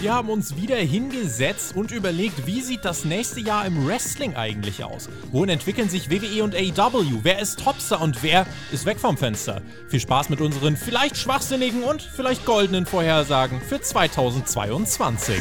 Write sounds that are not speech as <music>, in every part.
Wir haben uns wieder hingesetzt und überlegt, wie sieht das nächste Jahr im Wrestling eigentlich aus? Wohin entwickeln sich WWE und AEW? Wer ist Topstar und wer ist weg vom Fenster? Viel Spaß mit unseren vielleicht schwachsinnigen und vielleicht goldenen Vorhersagen für 2022.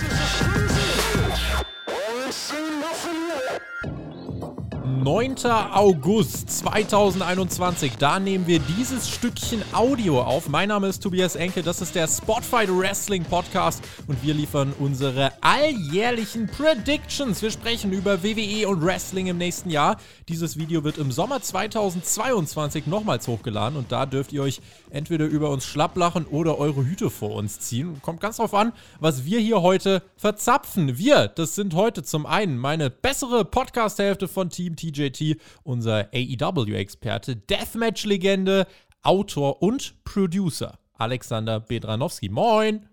9. August 2021. Da nehmen wir dieses Stückchen Audio auf. Mein Name ist Tobias Enke, das ist der Spotfight Wrestling Podcast und wir liefern unsere alljährlichen Predictions. Wir sprechen über WWE und Wrestling im nächsten Jahr. Dieses Video wird im Sommer 2022 nochmals hochgeladen und da dürft ihr euch entweder über uns schlapplachen oder eure Hüte vor uns ziehen. Kommt ganz drauf an, was wir hier heute verzapfen. Wir, das sind heute zum einen meine bessere Podcast-Hälfte von Team TJ DJT, unser AEW-Experte, Deathmatch-Legende, Autor und Producer Alexander Bedranowski. Moin!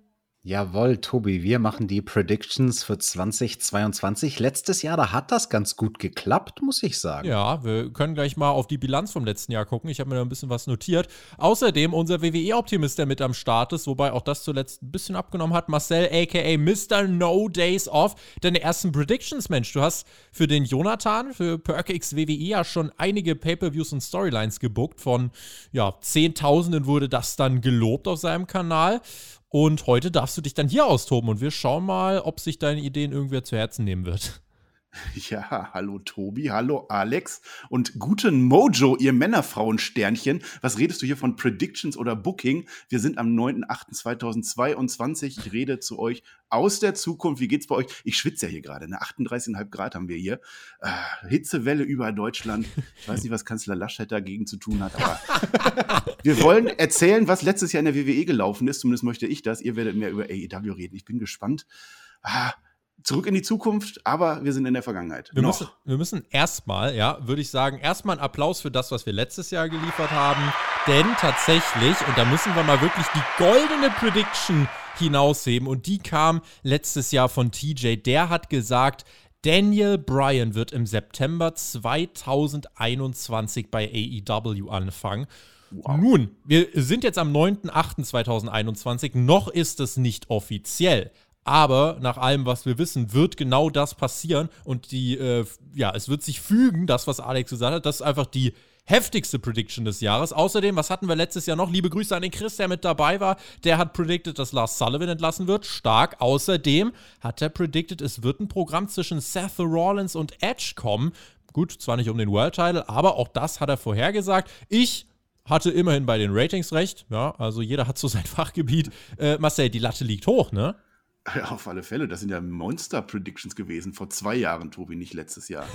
Jawohl, Tobi, wir machen die Predictions für 2022. Letztes Jahr, da hat das ganz gut geklappt, muss ich sagen. Ja, wir können gleich mal auf die Bilanz vom letzten Jahr gucken. Ich habe mir da ein bisschen was notiert. Außerdem unser WWE-Optimist, der mit am Start ist, wobei auch das zuletzt ein bisschen abgenommen hat. Marcel, aka Mr. No Days Off. Deine ersten Predictions, Mensch. Du hast für den Jonathan, für PerkX WWE ja schon einige Pay-Per-Views und Storylines gebuckt. Von, ja, Zehntausenden wurde das dann gelobt auf seinem Kanal. Und heute darfst du dich dann hier austoben und wir schauen mal, ob sich deine Ideen irgendwer zu Herzen nehmen wird. <laughs> Ja, hallo Tobi, hallo Alex und guten Mojo, ihr Männerfrauen-Sternchen. Was redest du hier von Predictions oder Booking? Wir sind am 9.8.2022. Ich rede zu euch aus der Zukunft. Wie geht's bei euch? Ich schwitze ja hier gerade. Ne? 38,5 Grad haben wir hier. Äh, Hitzewelle über Deutschland. Ich weiß nicht, was Kanzler Laschet dagegen zu tun hat, aber <laughs> wir wollen erzählen, was letztes Jahr in der WWE gelaufen ist. Zumindest möchte ich das. Ihr werdet mehr über AEW reden. Ich bin gespannt. Ah, zurück in die Zukunft, aber wir sind in der Vergangenheit. Wir Noch. müssen, wir müssen erstmal, ja, würde ich sagen, erstmal einen Applaus für das, was wir letztes Jahr geliefert haben. Denn tatsächlich, und da müssen wir mal wirklich die goldene Prediction hinausheben, und die kam letztes Jahr von TJ. Der hat gesagt, Daniel Bryan wird im September 2021 bei AEW anfangen. Wow. Nun, wir sind jetzt am 9.8.2021, noch ist es nicht offiziell. Aber nach allem, was wir wissen, wird genau das passieren. Und die, äh, ja, es wird sich fügen, das, was Alex gesagt hat. Das ist einfach die heftigste Prediction des Jahres. Außerdem, was hatten wir letztes Jahr noch? Liebe Grüße an den Chris, der mit dabei war. Der hat predicted, dass Lars Sullivan entlassen wird. Stark. Außerdem hat er predicted, es wird ein Programm zwischen Seth Rollins und Edge kommen. Gut, zwar nicht um den World Title, aber auch das hat er vorhergesagt. Ich hatte immerhin bei den Ratings recht. Ja, also jeder hat so sein <laughs> Fachgebiet. Äh, Marcel, die Latte liegt hoch, ne? Ja, <laughs> auf alle Fälle. Das sind ja Monster-Predictions gewesen vor zwei Jahren, Tobi, nicht letztes Jahr.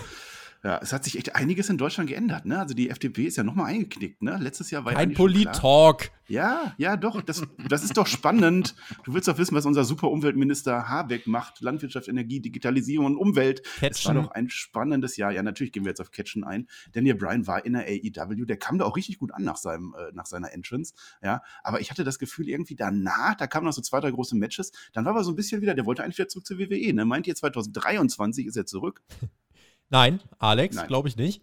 Ja, es hat sich echt einiges in Deutschland geändert. Ne? Also die FDP ist ja nochmal eingeknickt. Ne? Letztes Jahr war ja Ein Polit-Talk. Ja, ja, doch. Das, das ist doch spannend. Du willst doch wissen, was unser super Umweltminister Habeck macht. Landwirtschaft, Energie, Digitalisierung und Umwelt. Catchen. Das war doch ein spannendes Jahr. Ja, natürlich gehen wir jetzt auf Catchen ein. Daniel Bryan war in der AEW. Der kam da auch richtig gut an nach, seinem, äh, nach seiner Entrance. Ja, aber ich hatte das Gefühl, irgendwie danach, da kamen noch so zwei, drei große Matches. Dann war er so ein bisschen wieder, der wollte eigentlich wieder zurück zur WWE. Ne? Meint ihr, 2023 ist er zurück? Nein, Alex, glaube ich nicht.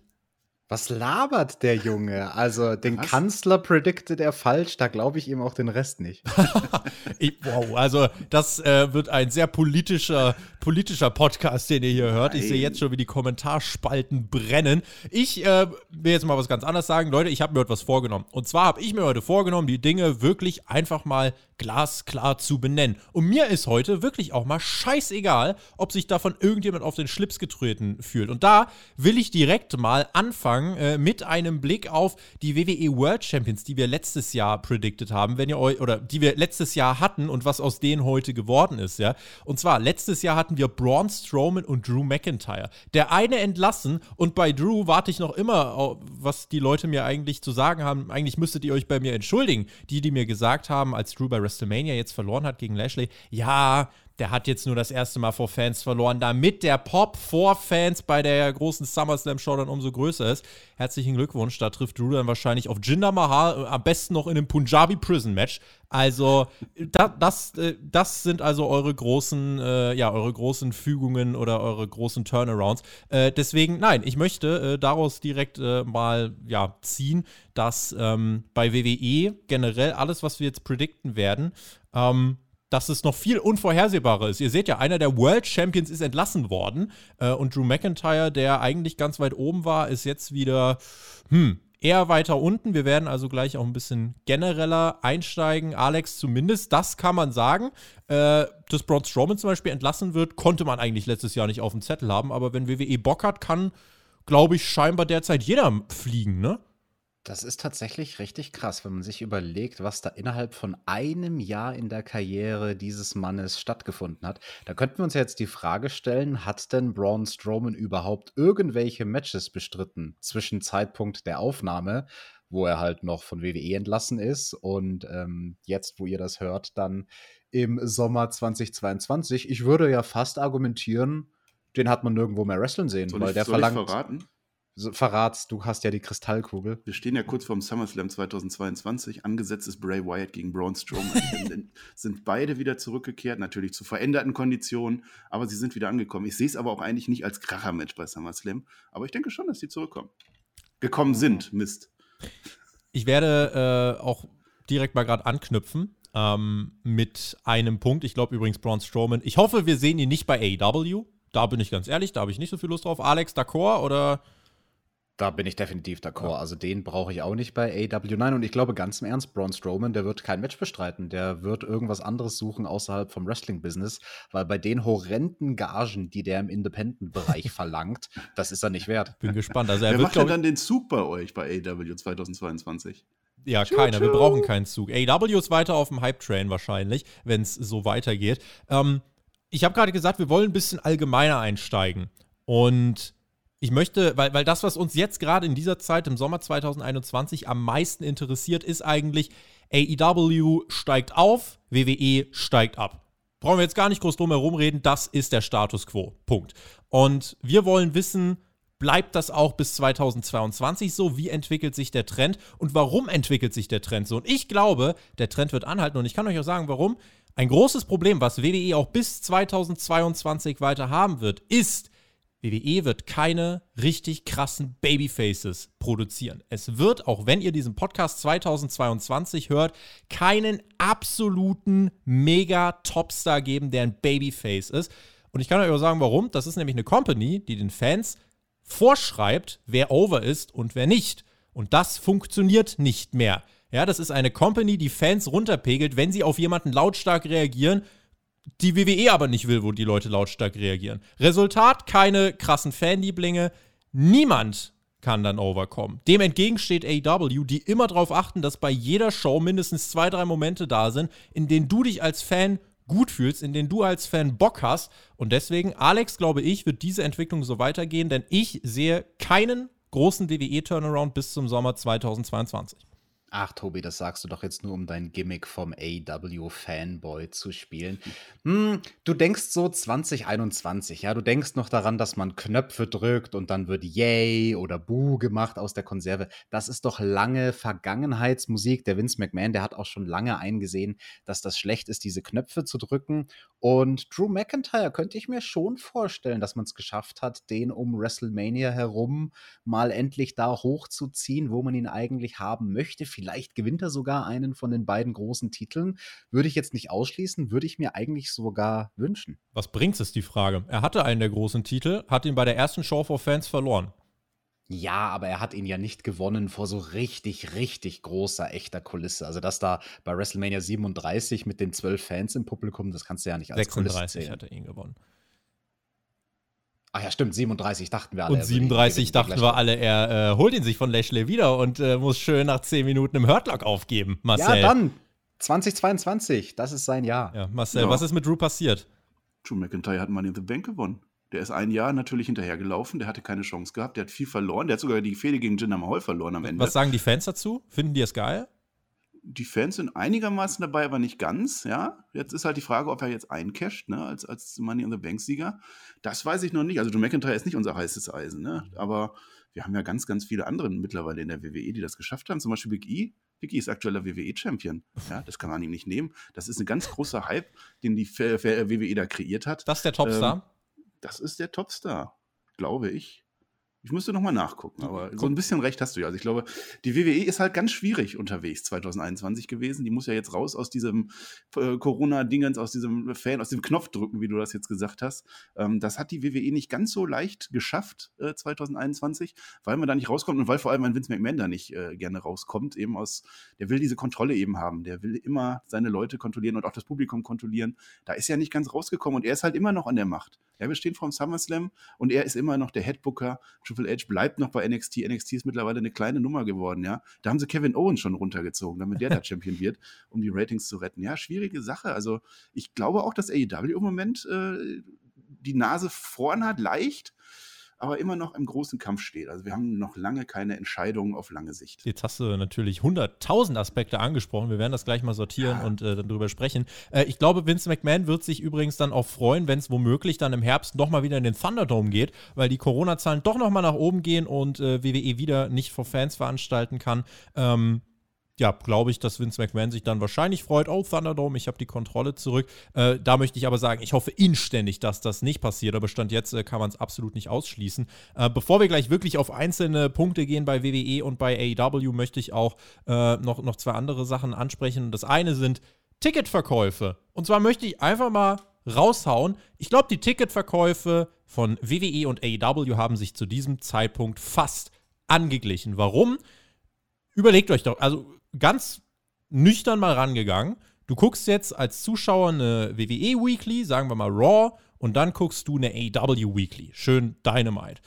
Was labert der Junge? Also den Was? Kanzler prediktet er falsch, da glaube ich ihm auch den Rest nicht. <laughs> ich, wow, also das äh, wird ein sehr politischer, politischer Podcast, den ihr hier hört. Nein. Ich sehe jetzt schon, wie die Kommentarspalten brennen. Ich äh, will jetzt mal was ganz anderes sagen. Leute, ich habe mir heute was vorgenommen. Und zwar habe ich mir heute vorgenommen, die Dinge wirklich einfach mal glasklar zu benennen. Und mir ist heute wirklich auch mal scheißegal, ob sich davon irgendjemand auf den Schlips getreten fühlt. Und da will ich direkt mal anfangen äh, mit einem Blick auf die WWE World Champions, die wir letztes Jahr predicted haben, wenn ihr euch, oder die wir letztes Jahr hatten und was aus denen heute geworden ist, ja. Und zwar, letztes Jahr hatten wir Braun Strowman und Drew McIntyre. Der eine entlassen und bei Drew warte ich noch immer, was die Leute mir eigentlich zu sagen haben. Eigentlich müsstet ihr euch bei mir entschuldigen. Die, die mir gesagt haben, als Drew bei WrestleMania jetzt verloren hat gegen Lashley, ja, der hat jetzt nur das erste Mal vor Fans verloren, damit der Pop vor Fans bei der großen SummerSlam Show dann umso größer ist. Herzlichen Glückwunsch, da trifft Drew dann wahrscheinlich auf Jinder Mahal, äh, am besten noch in einem Punjabi Prison Match. Also, da, das, äh, das sind also eure großen, äh, ja, eure großen Fügungen oder eure großen Turnarounds. Äh, deswegen, nein, ich möchte äh, daraus direkt äh, mal, ja, ziehen, dass ähm, bei WWE generell alles, was wir jetzt predikten werden, ähm, dass es noch viel unvorhersehbarer ist. Ihr seht ja, einer der World Champions ist entlassen worden äh, und Drew McIntyre, der eigentlich ganz weit oben war, ist jetzt wieder, hm, eher weiter unten. Wir werden also gleich auch ein bisschen genereller einsteigen. Alex, zumindest, das kann man sagen. Äh, dass Braun Strowman zum Beispiel entlassen wird, konnte man eigentlich letztes Jahr nicht auf dem Zettel haben. Aber wenn WWE Bock hat, kann, glaube ich, scheinbar derzeit jeder fliegen, ne? Das ist tatsächlich richtig krass, wenn man sich überlegt, was da innerhalb von einem Jahr in der Karriere dieses Mannes stattgefunden hat. Da könnten wir uns jetzt die Frage stellen, hat denn Braun Strowman überhaupt irgendwelche Matches bestritten zwischen Zeitpunkt der Aufnahme, wo er halt noch von WWE entlassen ist und ähm, jetzt, wo ihr das hört, dann im Sommer 2022? Ich würde ja fast argumentieren, den hat man nirgendwo mehr wrestlen sehen, Soll weil ich, der soll ich verlangt. verraten? So, verrat's, du hast ja die Kristallkugel. Wir stehen ja kurz vorm SummerSlam 2022. Angesetzt ist Bray Wyatt gegen Braun Strowman. <laughs> Sind beide wieder zurückgekehrt, natürlich zu veränderten Konditionen, aber sie sind wieder angekommen. Ich sehe es aber auch eigentlich nicht als Kracher-Match bei SummerSlam, aber ich denke schon, dass sie zurückkommen. Gekommen sind, Mist. Ich werde äh, auch direkt mal gerade anknüpfen ähm, mit einem Punkt. Ich glaube übrigens Braun Strowman. Ich hoffe, wir sehen ihn nicht bei AEW. Da bin ich ganz ehrlich, da habe ich nicht so viel Lust drauf. Alex, d'accord oder Da bin ich definitiv d'accord. Also den brauche ich auch nicht bei AW. Nein, und ich glaube ganz im Ernst, Braun Strowman, der wird kein Match bestreiten. Der wird irgendwas anderes suchen außerhalb vom Wrestling-Business, weil bei den horrenden Gagen, die der im Independent-Bereich <laughs> verlangt, das ist er nicht wert. bin gespannt. Also er Wer wird, macht denn dann den Zug bei euch bei AEW 2022? ja, keiner. Wir brauchen keinen Zug. AEW ist weiter auf dem Hype-Train wahrscheinlich, wenn es so weitergeht. Ähm, ich habe gerade gesagt, wir wollen ein bisschen allgemeiner einsteigen. Und ich möchte, weil, weil das, was uns jetzt gerade in dieser Zeit im Sommer 2021 am meisten interessiert, ist eigentlich, AEW steigt auf, WWE steigt ab. Brauchen wir jetzt gar nicht groß drum herum reden, das ist der Status quo. Punkt. Und wir wollen wissen, bleibt das auch bis 2022 so? Wie entwickelt sich der Trend? Und warum entwickelt sich der Trend so? Und ich glaube, der Trend wird anhalten und ich kann euch auch sagen, warum. Ein großes Problem, was WWE auch bis 2022 weiter haben wird, ist, WWE wird keine richtig krassen Babyfaces produzieren. Es wird, auch wenn ihr diesen Podcast 2022 hört, keinen absoluten Mega-Topstar geben, der ein Babyface ist. Und ich kann euch auch sagen, warum. Das ist nämlich eine Company, die den Fans vorschreibt, wer over ist und wer nicht. Und das funktioniert nicht mehr. Ja, das ist eine Company, die Fans runterpegelt, wenn sie auf jemanden lautstark reagieren, die WWE aber nicht will, wo die Leute lautstark reagieren. Resultat, keine krassen Fanlieblinge. Niemand kann dann overkommen. Dem entgegen steht AEW, die immer darauf achten, dass bei jeder Show mindestens zwei, drei Momente da sind, in denen du dich als Fan gut fühlst, in denen du als Fan Bock hast. Und deswegen, Alex, glaube ich, wird diese Entwicklung so weitergehen, denn ich sehe keinen großen WWE-Turnaround bis zum Sommer 2022. Ach, Tobi, das sagst du doch jetzt nur, um dein Gimmick vom AW-Fanboy zu spielen. Hm, du denkst so 2021, ja, du denkst noch daran, dass man Knöpfe drückt und dann wird Yay oder Boo gemacht aus der Konserve. Das ist doch lange Vergangenheitsmusik. Der Vince McMahon, der hat auch schon lange eingesehen, dass das schlecht ist, diese Knöpfe zu drücken. Und Drew McIntyre könnte ich mir schon vorstellen, dass man es geschafft hat, den um WrestleMania herum mal endlich da hochzuziehen, wo man ihn eigentlich haben möchte. Vielleicht gewinnt er sogar einen von den beiden großen Titeln. Würde ich jetzt nicht ausschließen, würde ich mir eigentlich sogar wünschen. Was bringt es, die Frage? Er hatte einen der großen Titel, hat ihn bei der ersten Show for Fans verloren. Ja, aber er hat ihn ja nicht gewonnen vor so richtig, richtig großer, echter Kulisse. Also das da bei WrestleMania 37 mit den zwölf Fans im Publikum, das kannst du ja nicht als Kulisse 36 zählen. hat er ihn gewonnen. Ach ja, stimmt, 37 dachten wir alle. Und er würde ihn 37 gewinnen, dachten wir alle, er äh, holt ihn sich von Lashley wieder und äh, muss schön nach 10 Minuten im Hurtlock aufgeben. Marcel. Ja, dann 2022, das ist sein Jahr. Ja, Marcel, Ja. was ist mit Drew passiert? Drew McIntyre hat Money in the Bank gewonnen. Der ist ein Jahr natürlich hinterhergelaufen, der hatte keine Chance gehabt, der hat viel verloren, der hat sogar die Fehde gegen Jinder Mahal verloren am Ende. Was sagen die Fans dazu? Finden die es geil? Die Fans sind einigermaßen dabei, aber nicht ganz, ja. Jetzt ist halt die Frage, ob er jetzt eincasht, ne, als, als Money in the Bank-Sieger. Das weiß ich noch nicht. Also Drew McIntyre ist nicht unser heißes Eisen, ne. Aber wir haben ja ganz, ganz viele andere mittlerweile in der WWE, die das geschafft haben. Zum Beispiel Big E. Big E ist aktueller WWE-Champion. Ja, das kann man ihm nicht nehmen. Das ist ein ganz großer Hype, den die WWE da kreiert hat. Das ist der Topstar. Das ist der Topstar, glaube ich. Ich müsste nochmal nachgucken, aber so ein bisschen recht hast du ja. Also ich glaube, die WWE ist halt ganz schwierig unterwegs 2021 gewesen. Die muss ja jetzt raus aus diesem äh, Corona-Dingens, aus diesem Fan, aus dem Knopfdrücken, wie du das jetzt gesagt hast. Ähm, das hat die WWE nicht ganz so leicht geschafft äh, 2021, weil man da nicht rauskommt und weil vor allem ein Vince McMahon da nicht äh, gerne rauskommt, eben aus, der will diese Kontrolle eben haben. Der will immer seine Leute kontrollieren und auch das Publikum kontrollieren. Da ist er nicht ganz rausgekommen und er ist halt immer noch an der Macht. Ja, wir stehen vor dem SummerSlam und er ist immer noch der Headbooker. Triple H bleibt noch bei NXT. NXT ist mittlerweile eine kleine Nummer geworden, ja. Da haben sie Kevin Owens schon runtergezogen, damit der da <laughs> Champion wird, um die Ratings zu retten. Ja, schwierige Sache. Also ich glaube auch, dass AEW im Moment äh, die Nase vorn hat, leicht aber immer noch im großen Kampf steht. Also wir haben noch lange keine Entscheidungen auf lange Sicht. Jetzt hast du natürlich 100.000 Aspekte angesprochen. Wir werden das gleich mal sortieren ja. und äh, dann drüber sprechen. Äh, ich glaube, Vince McMahon wird sich übrigens dann auch freuen, wenn es womöglich dann im Herbst nochmal wieder in den Thunderdome geht, weil die Corona-Zahlen doch nochmal nach oben gehen und äh, WWE wieder nicht vor Fans veranstalten kann. Ähm, ja, glaube ich, dass Vince McMahon sich dann wahrscheinlich freut, oh, Thunderdome, ich habe die Kontrolle zurück. Äh, da möchte ich aber sagen, ich hoffe inständig, dass das nicht passiert, aber Stand jetzt äh, kann man es absolut nicht ausschließen. Äh, bevor wir gleich wirklich auf einzelne Punkte gehen bei WWE und bei AEW, möchte ich auch äh, noch, noch zwei andere Sachen ansprechen. Das eine sind Ticketverkäufe. Und zwar möchte ich einfach mal raushauen. Ich glaube, die Ticketverkäufe von WWE und AEW haben sich zu diesem Zeitpunkt fast angeglichen. Warum? Überlegt euch doch, also ganz nüchtern mal rangegangen. Du guckst jetzt als Zuschauer eine WWE Weekly, sagen wir mal Raw, und dann guckst du eine AW Weekly. Schön Dynamite.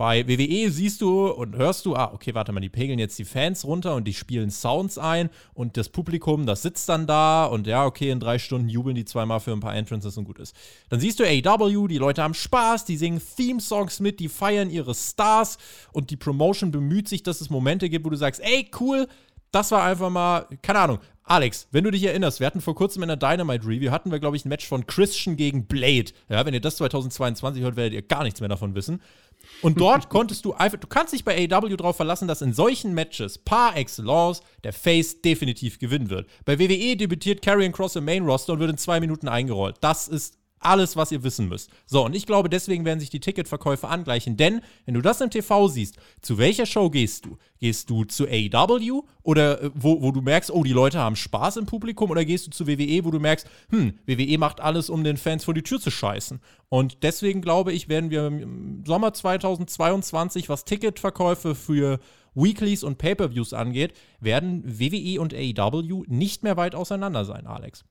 Bei WWE siehst du und hörst du, ah, okay, warte mal, die pegeln jetzt die Fans runter und die spielen Sounds ein und das Publikum, das sitzt dann da und ja, okay, in drei Stunden jubeln die zweimal für ein paar Entrances und gut ist. Dann siehst du AW, die Leute haben Spaß, die singen Theme-Songs mit, die feiern ihre Stars und die Promotion bemüht sich, dass es Momente gibt, wo du sagst, ey, cool, das war einfach mal, keine Ahnung. Alex, wenn du dich erinnerst, wir hatten vor kurzem in der Dynamite Review, hatten wir, glaube ich, ein Match von Christian gegen Blade. Ja, wenn ihr das 2022 hört, werdet ihr gar nichts mehr davon wissen. Und dort <laughs> konntest du einfach, du kannst dich bei AEW darauf verlassen, dass in solchen Matches par excellence der Face definitiv gewinnen wird. Bei WWE debütiert Karrion Cross im Main Roster und wird in zwei Minuten eingerollt. Das ist alles, was ihr wissen müsst. So, und ich glaube, deswegen werden sich die Ticketverkäufe angleichen. Denn, wenn du das im TV siehst, zu welcher Show gehst du? Gehst du zu AEW oder äh, wo, wo du merkst, oh, die Leute haben Spaß im Publikum? Oder gehst du zu WWE, wo du merkst, hm, WWE macht alles, um den Fans vor die Tür zu scheißen? Und deswegen glaube ich, werden wir im Sommer 2022, was Ticketverkäufe für Weeklies und Pay-Per-Views angeht, werden WWE und AEW nicht mehr weit auseinander sein, Alex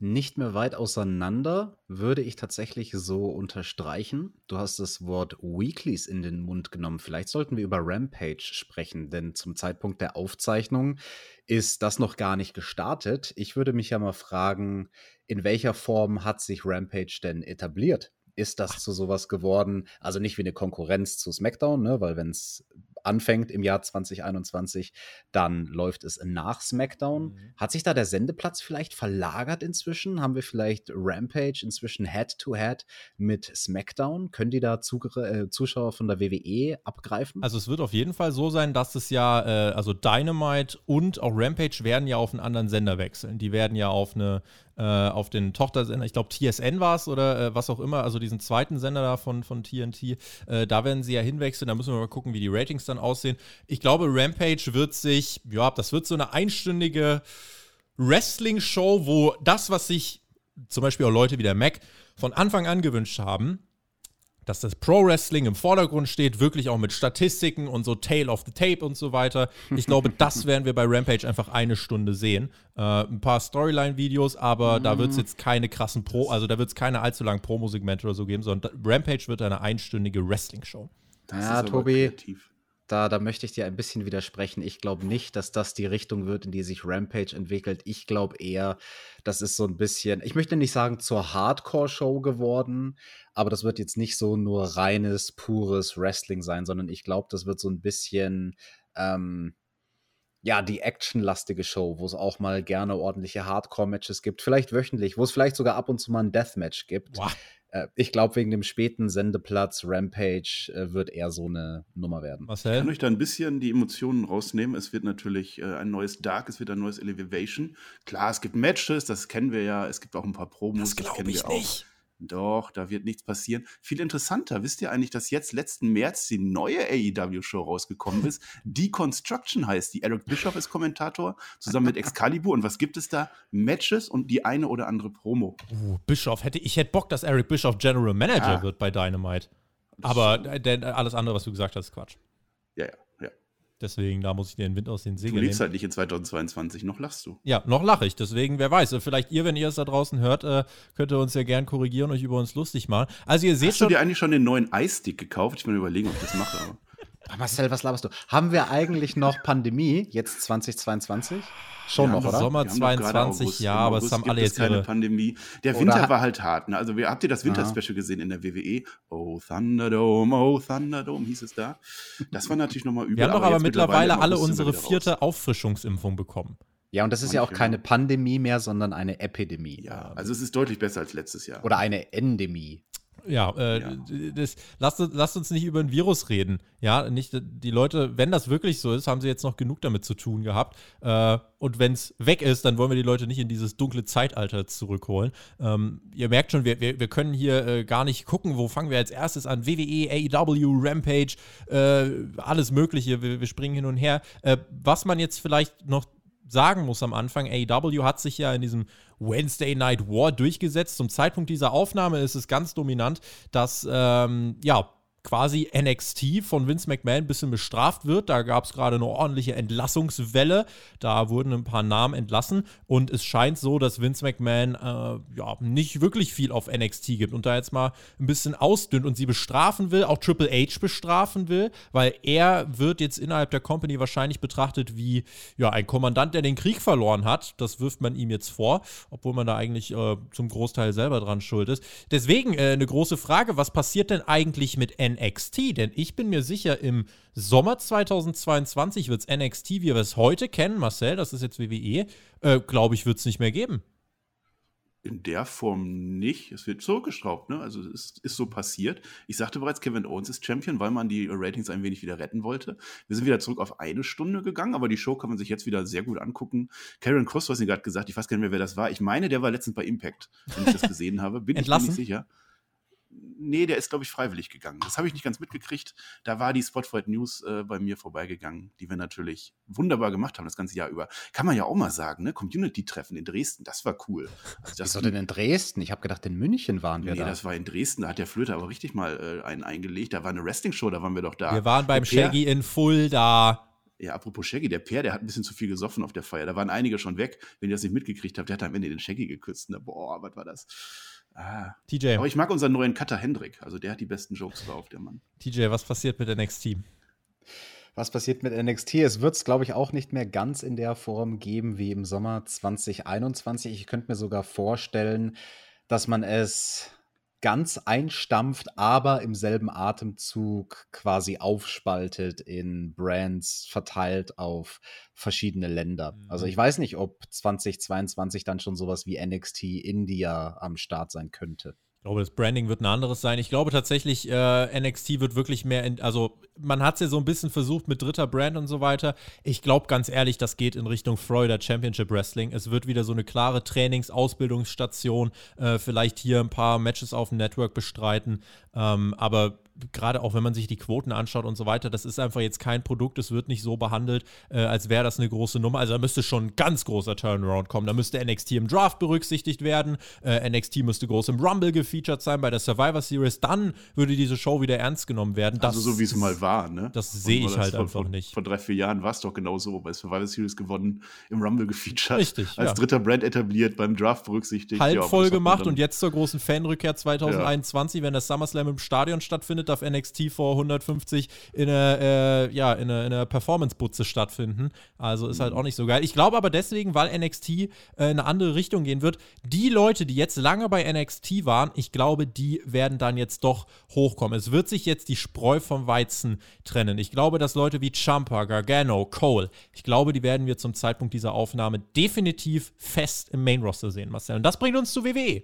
nicht mehr weit auseinander, würde ich tatsächlich so unterstreichen. Du hast das Wort Weeklies in den Mund genommen. Vielleicht sollten wir über Rampage sprechen, denn zum Zeitpunkt der Aufzeichnung ist das noch gar nicht gestartet. Ich würde mich ja mal fragen, in welcher Form hat sich Rampage denn etabliert? Ist das zu sowas geworden? Also nicht wie eine Konkurrenz zu SmackDown, ne? weil wenn es anfängt im Jahr 2021, dann läuft es nach SmackDown. Mhm. Hat sich da der Sendeplatz vielleicht verlagert inzwischen? Haben wir vielleicht Rampage inzwischen Head-to-Head -head mit SmackDown? Können die da Zug äh, Zuschauer von der WWE abgreifen? Also es wird auf jeden Fall so sein, dass es ja, äh, also Dynamite und auch Rampage werden ja auf einen anderen Sender wechseln. Die werden ja auf eine äh, auf den Tochtersender, ich glaube TSN war es oder äh, was auch immer, also diesen zweiten Sender da von, von TNT, äh, da werden sie ja hinwechseln, da müssen wir mal gucken, wie die Ratings dann aussehen. Ich glaube, Rampage wird sich, ja, das wird so eine einstündige Wrestling-Show, wo das, was sich zum Beispiel auch Leute wie der Mac von Anfang an gewünscht haben, dass das Pro-Wrestling im Vordergrund steht, wirklich auch mit Statistiken und so Tale of the Tape und so weiter. Ich glaube, <laughs> das werden wir bei Rampage einfach eine Stunde sehen. Äh, ein paar Storyline-Videos, aber mm. da wird es jetzt keine krassen Pro, also da wird es keine allzu langen Promo-Segmente oder so geben, sondern Rampage wird eine einstündige Wrestling-Show. Ja, Tobi, kreativ da, da möchte ich dir ein bisschen widersprechen. Ich glaube nicht, dass das die Richtung wird, in die sich Rampage entwickelt. Ich glaube eher, das ist so ein bisschen, ich möchte nicht sagen zur Hardcore-Show geworden, aber das wird jetzt nicht so nur reines, pures Wrestling sein, sondern ich glaube, das wird so ein bisschen, ähm, ja, die actionlastige Show, wo es auch mal gerne ordentliche Hardcore-Matches gibt, vielleicht wöchentlich, wo es vielleicht sogar ab und zu mal ein Deathmatch gibt. Wow. Äh, ich glaube, wegen dem späten Sendeplatz Rampage äh, wird eher so eine Nummer werden. Marcel? Ich kann euch da ein bisschen die Emotionen rausnehmen. Es wird natürlich äh, ein neues Dark, es wird ein neues Elevation. Klar, es gibt Matches, das kennen wir ja. Es gibt auch ein paar Promos, das, wir auch. Nicht. Doch, da wird nichts passieren. Viel interessanter, wisst ihr eigentlich, dass jetzt letzten März die neue AEW-Show rausgekommen ist? <laughs> Deconstruction heißt die. Eric Bischoff ist Kommentator, zusammen mit Excalibur. Und was gibt es da? Matches und die eine oder andere Promo. Uh, Bischoff, hätte, ich hätte Bock, dass Eric Bischoff General Manager ah. wird bei Dynamite. Aber alles andere, was du gesagt hast, ist Quatsch. Ja, ja. Deswegen, da muss ich dir den Wind aus den Segeln Du lebst halt nicht in 2022, noch lachst du. Ja, noch lache ich. Deswegen, wer weiß, vielleicht ihr, wenn ihr es da draußen hört, äh, könnt ihr uns ja gern korrigieren, euch über uns lustig machen. Also ihr seht Hast schon, du dir eigentlich schon den neuen Eisstick gekauft? Ich will überlegen, ob ich das mache. Aber. Marcel, was laberst du? Haben wir eigentlich noch Pandemie jetzt 2022? Schon noch, oder? Sommer 22, ja, aber es haben alle jetzt keine ihre Pandemie. Der Winter war halt hart. Ne? Also, habt ihr das Winterspecial gesehen in der WWE? Oh Thunderdome, oh Thunderdome hieß es da. Das war natürlich nochmal übel. Wir haben doch aber, aber mittlerweile alle unsere vierte Auffrischungsimpfung bekommen. Ja, und das ist ja auch keine Pandemie mehr, sondern eine Epidemie. Ja, also es ist deutlich besser als letztes Jahr. Oder eine Endemie. Ja, äh, ja. Das, lasst, lasst, uns nicht über ein Virus reden. Ja, nicht die Leute, wenn das wirklich so ist, haben sie jetzt noch genug damit zu tun gehabt. Äh, und wenn es weg ist, dann wollen wir die Leute nicht in dieses dunkle Zeitalter zurückholen. Ähm, ihr merkt schon, wir, wir, wir können hier äh, gar nicht gucken, wo fangen wir als erstes an. WWE, AEW, Rampage, äh, alles Mögliche. Wir, wir, springen hin und her. Äh, was man jetzt vielleicht noch sagen muss am Anfang, AEW hat sich ja in diesem Wednesday Night War durchgesetzt. Zum Zeitpunkt dieser Aufnahme ist es ganz dominant, dass ähm, ja quasi NXT von Vince McMahon ein bisschen bestraft wird. Da gab es gerade eine ordentliche Entlassungswelle. Da wurden ein paar Namen entlassen und es scheint so, dass Vince McMahon äh, ja nicht wirklich viel auf NXT gibt und da jetzt mal ein bisschen ausdünnt und sie bestrafen will, auch Triple H bestrafen will, weil er wird jetzt innerhalb der Company wahrscheinlich betrachtet wie ja ein Kommandant, der den Krieg verloren hat. Das wirft man ihm jetzt vor, obwohl man da eigentlich äh, zum Großteil selber dran schuld ist. Deswegen äh, eine große Frage, was passiert denn eigentlich mit NXT? NXT, denn ich bin mir sicher, im Sommer 2022 wird es NXT, wie wir es heute kennen, Marcel, das ist jetzt WWE, äh, glaube ich, wird es nicht mehr geben. In der Form nicht. Es wird zurückgeschraubt, ne? Also es ist so passiert. Ich sagte bereits, Kevin Owens ist Champion, weil man die Ratings ein wenig wieder retten wollte. Wir sind wieder zurück auf eine Stunde gegangen, aber die Show kann man sich jetzt wieder sehr gut angucken. Karen Cross, was sie gerade gesagt, ich weiß gar nicht mehr, wer das war. Ich meine, der war letztens bei Impact, wenn ich das <laughs> gesehen habe. Bin ich mir nicht sicher nee, der ist, glaube ich, freiwillig gegangen. Das habe ich nicht ganz mitgekriegt. Da war die Spotfight News äh, bei mir vorbeigegangen, die wir natürlich wunderbar gemacht haben das ganze Jahr über. Kann man ja auch mal sagen, ne? Community-Treffen in Dresden, das war cool. Also das Wieso denn in Dresden? Ich habe gedacht, in München waren wir nee, da. Nee, das war in Dresden. Da hat der Flöter aber richtig mal äh, einen eingelegt. Da war eine Wrestling-Show, da waren wir doch da. Wir waren beim Shaggy in Fulda. Ja, apropos Shaggy, der Per, der hat ein bisschen zu viel gesoffen auf der Feier. Da waren einige schon weg. Wenn ihr das nicht mitgekriegt habt, der hat am Ende den Shaggy geküsst. Ne? Boah, was war das? Ah. TJ. Aber ich mag unseren neuen Cutter Hendrik. Also der hat die besten Jokes drauf, der Mann. TJ, was passiert mit NXT? Was passiert mit NXT? Es wird es, glaube ich, auch nicht mehr ganz in der Form geben wie im Sommer 2021. Ich könnte mir sogar vorstellen, dass man es ganz einstampft, aber im selben Atemzug quasi aufspaltet in Brands verteilt auf verschiedene Länder. Also ich mhm. weiß nicht, ob 2022 dann schon sowas wie NXT India am Start sein könnte. Ich glaube, das Branding wird ein anderes sein. Ich glaube tatsächlich, äh, NXT wird wirklich mehr in, also man hat es ja so ein bisschen versucht mit dritter Brand und so weiter. Ich glaube ganz ehrlich, das geht in Richtung Florida Championship Wrestling. Es wird wieder so eine klare Trainings-Ausbildungsstation, äh, vielleicht hier ein paar Matches auf dem Network bestreiten. Ähm, aber gerade auch wenn man sich die Quoten anschaut und so weiter, das ist einfach jetzt kein Produkt, es wird nicht so behandelt, äh, als wäre das eine große Nummer. Also da müsste schon ein ganz großer Turnaround kommen. Da müsste NXT im Draft berücksichtigt werden, äh, NXT müsste groß im Rumble gefeatured sein, bei der Survivor Series, dann würde diese Show wieder ernst genommen werden. Das, also so wie es mal war, ne? Das sehe ich halt vor, einfach nicht. Vor drei, vier Jahren war es doch genau so, bei Survivor Series gewonnen, im Rumble gefeatured, Richtig, als ja. dritter Brand etabliert, beim Draft berücksichtigt. Halb ja, voll gemacht und jetzt zur großen Fanrückkehr 2021, ja. wenn das SummerSlam im Stadion stattfindet, darf NXT vor 150 in einer, äh, ja, in einer, in einer Performance-Butze stattfinden. Also ist halt mhm. auch nicht so geil. Ich glaube aber deswegen, weil NXT äh, in eine andere Richtung gehen wird, die Leute, die jetzt lange bei NXT waren, ich glaube, die werden dann jetzt doch hochkommen. Es wird sich jetzt die Spreu vom Weizen trennen. Ich glaube, dass Leute wie Champa, Gargano, Cole, ich glaube, die werden wir zum Zeitpunkt dieser Aufnahme definitiv fest im Main-Roster sehen, Marcel. Und das bringt uns zu WWE.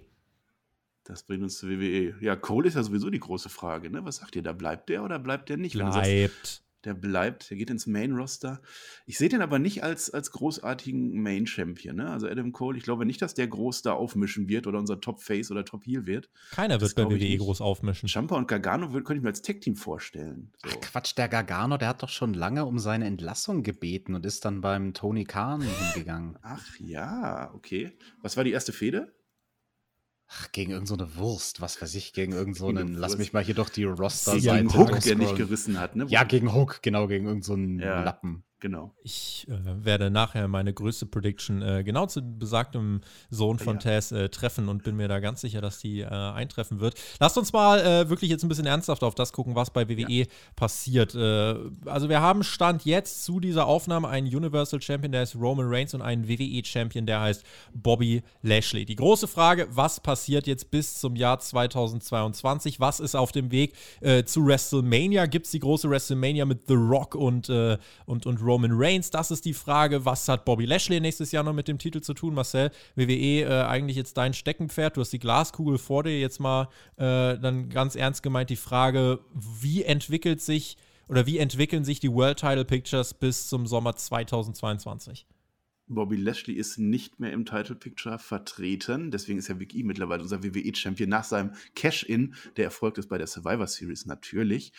Das bringt uns zur WWE. Ja, Cole ist ja sowieso die große Frage. Ne? Was sagt ihr? Da bleibt der oder bleibt der nicht? Bleibt. Der bleibt, der geht ins Main-Roster. Ich sehe den aber nicht als, als großartigen Main-Champion. Ne? Also Adam Cole, ich glaube nicht, dass der groß da aufmischen wird oder unser Top-Face oder Top-Heel wird. Keiner wird bei WWE groß aufmischen. Champa und Gargano könnte ich mir als Tech-Team vorstellen. So. Ach Quatsch, der Gargano, der hat doch schon lange um seine Entlassung gebeten und ist dann beim Tony Khan <laughs> hingegangen. Ach ja, okay. Was war die erste Fehde? Ach, gegen irgendeine so Wurst, was weiß ich, gegen irgendeinen, so lass mich mal hier doch die Roster Gegen Hook, der nicht gerissen hat, ne? Ja, gegen Hook, genau, gegen irgendeinen so ja. Lappen. Genau. Ich äh, werde nachher meine größte Prediction äh, genau zu besagtem Sohn von ja. Taz äh, treffen und bin mir da ganz sicher, dass die äh, eintreffen wird. Lasst uns mal äh, wirklich jetzt ein bisschen ernsthaft auf das gucken, was bei WWE ja. passiert. Äh, also wir haben Stand jetzt zu dieser Aufnahme einen Universal Champion, der heißt Roman Reigns und einen WWE Champion, der heißt Bobby Lashley. Die große Frage, was passiert jetzt bis zum Jahr 2022? Was ist auf dem Weg zu WrestleMania? Gibt es die große WrestleMania mit The Rock und, und, und Roman Reigns? Das ist die Frage. Was hat Bobby Lashley nächstes Jahr noch mit dem Titel zu tun? Marcel, WWE äh, eigentlich jetzt dein Steckenpferd. Du hast die Glaskugel vor dir. Jetzt mal äh, dann ganz ernst gemeint die Frage, wie entwickelt sich oder wie entwickeln sich die World Title Pictures bis zum Sommer 2022? Bobby Lashley ist nicht mehr im Title Picture vertreten. Deswegen ist ja Vic E mittlerweile unser WWE-Champion nach seinem Cash-In. Der erfolgt ist bei der Survivor Series natürlich.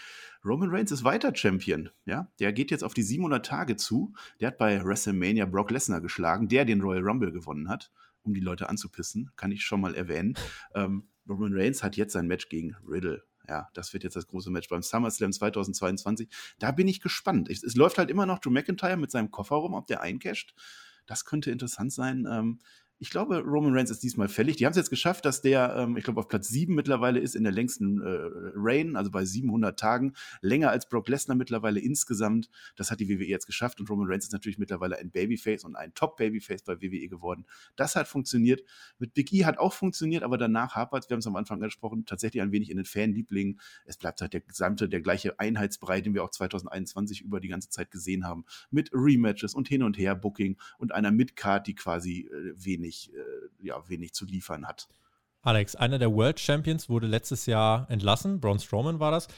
Roman Reigns ist weiter Champion. Ja, der geht jetzt auf die 700 Tage zu. Der hat bei WrestleMania Brock Lesnar geschlagen, der den Royal Rumble gewonnen hat, um die Leute anzupissen. Kann ich schon mal erwähnen. Ähm, Roman Reigns hat jetzt sein Match gegen Riddle ja, das wird jetzt das große Match beim SummerSlam 2022. Da bin ich gespannt. Es, es, läuft halt immer noch Drew McIntyre mit seinem Koffer rum, ob der eincasht. Das könnte interessant sein. Ähm, ich glaube, Roman Reigns ist diesmal fällig. Die haben es jetzt geschafft, dass der, ähm, ich glaube, auf Platz 7 mittlerweile ist in der längsten äh, Reign, also bei 700 Tagen. Länger als Brock Lesnar mittlerweile insgesamt. Das hat die WWE jetzt geschafft und Roman Reigns ist natürlich mittlerweile ein Babyface und ein Top-Babyface bei WWE geworden. Das hat funktioniert. Mit Big E hat auch funktioniert, aber danach hapert wir haben es am Anfang angesprochen, tatsächlich ein wenig in den Fanlieblingen. Es bleibt halt der gesamte, der gleiche Einheitsbrei, den wir auch 2021 über die ganze Zeit gesehen haben. Mit Rematches und hin und her Booking und einer Midcard, die quasi äh, wenig wenig, äh, ja, wenig zu liefern hat. Alex, einer der World Champions wurde letztes Jahr entlassen. Braun Strowman war das.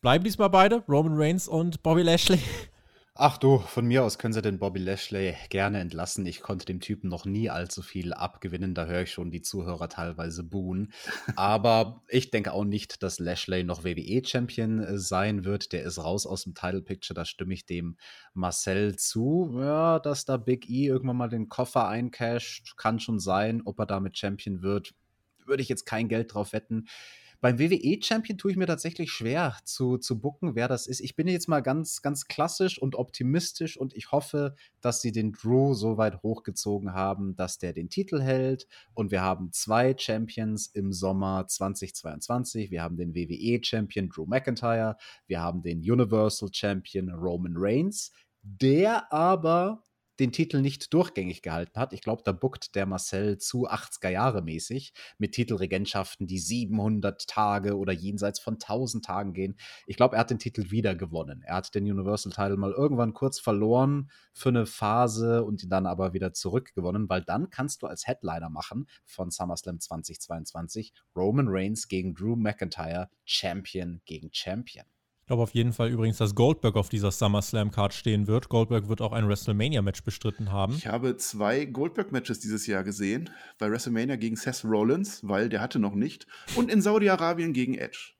Bleiben diesmal beide, Roman Reigns und Bobby Lashley? <laughs> Ach du, von mir aus können sie den Bobby Lashley gerne entlassen. Ich konnte dem Typen noch nie allzu viel abgewinnen. Da höre ich schon die Zuhörer teilweise buhen. Aber ich denke auch nicht, dass Lashley noch WWE-Champion äh, sein wird. Der ist raus aus dem Title Picture. Da stimme ich dem Marcel zu. Ja, dass da Big E irgendwann mal den Koffer eincasht, kann schon sein. Ob er damit Champion wird, würde ich jetzt kein Geld drauf wetten. Beim WWE-Champion tue ich mir tatsächlich schwer zu, zu bucken, wer das ist. Ich bin jetzt mal ganz, ganz klassisch und optimistisch und ich hoffe, dass sie den Drew so weit hochgezogen haben, dass der den Titel hält. Und wir haben zwei Champions im Sommer 2022. Wir haben den WWE-Champion Drew McIntyre. Wir haben den Universal Champion Roman Reigns, der aber den Titel nicht durchgängig gehalten hat. Ich glaube, da buckt der Marcel zu 80er Jahre mäßig mit Titelregentschaften, die 700 Tage oder jenseits von 1000 Tagen gehen. Ich glaube, er hat den Titel wieder gewonnen. Er hat den Universal Title mal irgendwann kurz verloren für eine Phase und ihn dann aber wieder zurückgewonnen, weil dann kannst du als Headliner machen von SummerSlam 2022 Roman Reigns gegen Drew McIntyre, Champion gegen Champion. Ich glaube auf jeden Fall übrigens, dass Goldberg auf dieser SummerSlam-Card stehen wird. Goldberg wird auch ein WrestleMania-Match bestritten haben. Ich habe zwei Goldberg-Matches dieses Jahr gesehen. Bei WrestleMania gegen Seth Rollins, weil der hatte noch nicht. Und in Saudi-Arabien gegen Edge.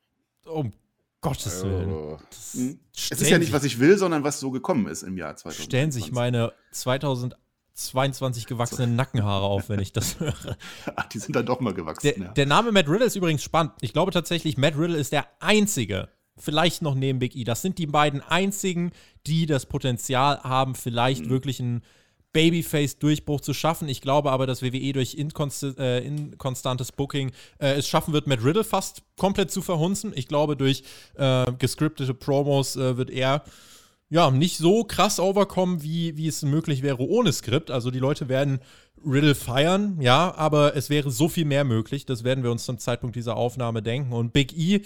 Um Gottes Willen. Oh. Hm. Es ist ja nicht, was ich will, sondern was so gekommen ist im Jahr 2020. Stellen sich meine 2022 gewachsenen so. Nackenhaare auf, wenn ich das <laughs> höre. Ach, die sind dann doch mal gewachsen. Der, ja. der Name Matt Riddle ist übrigens spannend. Ich glaube tatsächlich, Matt Riddle ist der einzige vielleicht noch neben Big E. Das sind die beiden einzigen, die das Potenzial haben, vielleicht mhm. wirklich einen Babyface-Durchbruch zu schaffen. Ich glaube aber, dass WWE durch inkonst äh, inkonstantes Booking äh, es schaffen wird, Matt Riddle fast komplett zu verhunzen. Ich glaube, durch äh, gescriptete Promos äh, wird er ja, nicht so krass overkommen, wie, wie es möglich wäre ohne Skript. Also die Leute werden Riddle feiern, ja, aber es wäre so viel mehr möglich. Das werden wir uns zum Zeitpunkt dieser Aufnahme denken. Und Big E,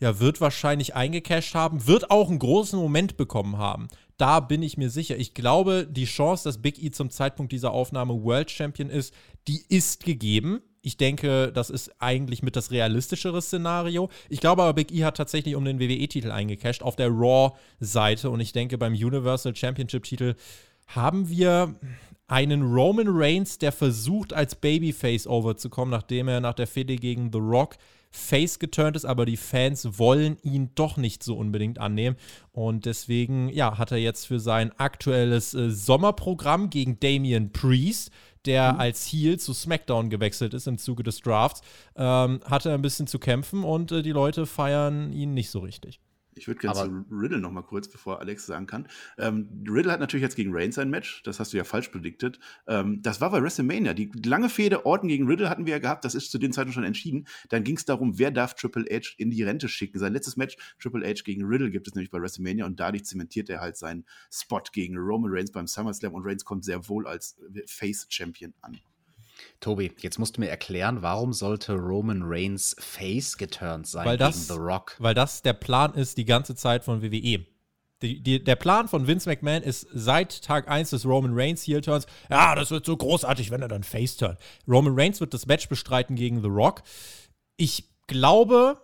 ja, wird wahrscheinlich eingecashed haben, wird auch einen großen Moment bekommen haben. Da bin ich mir sicher. Ich glaube, die Chance, dass Big E zum Zeitpunkt dieser Aufnahme World Champion ist, die ist gegeben. Ich denke, das ist eigentlich mit das realistischere Szenario. Ich glaube aber, Big E hat tatsächlich um den WWE-Titel eingecasht auf der Raw-Seite. Und ich denke, beim Universal Championship-Titel haben wir einen Roman Reigns, der versucht, als Babyface overzukommen, nachdem er nach der Fehde gegen The Rock face geturnt ist, aber die Fans wollen ihn doch nicht so unbedingt annehmen. Und deswegen, ja, hat er jetzt für sein aktuelles äh, Sommerprogramm gegen Damian Priest, der mhm. als Heel zu SmackDown gewechselt ist im Zuge des Drafts, ähm, hatte ein bisschen zu kämpfen und äh, die Leute feiern ihn nicht so richtig. Ich würde gerne zu Riddle noch mal kurz, bevor Alex sagen kann. Ähm, Riddle hat natürlich jetzt gegen Reigns ein Match. Das hast du ja falsch prediktet. Ähm, das war bei WrestleMania. Die lange Fehde Orton gegen Riddle hatten wir ja gehabt. Das ist zu den Zeiten schon entschieden. Dann ging es darum, wer darf Triple H in die Rente schicken. Sein letztes Match, Triple H gegen Riddle, gibt es nämlich bei WrestleMania. Und dadurch zementiert er halt seinen Spot gegen Roman Reigns beim SummerSlam. Und Reigns kommt sehr wohl als Face-Champion an. Tobi, jetzt musst du mir erklären, warum sollte Roman Reigns face geturnt sein weil das, gegen The Rock? Weil das der Plan ist die ganze Zeit von WWE. Die, die, der Plan von Vince McMahon ist seit Tag 1 des Roman Reigns Heel Turns, ja, das wird so großartig, wenn er dann face turnt. Roman Reigns wird das Match bestreiten gegen The Rock. Ich glaube,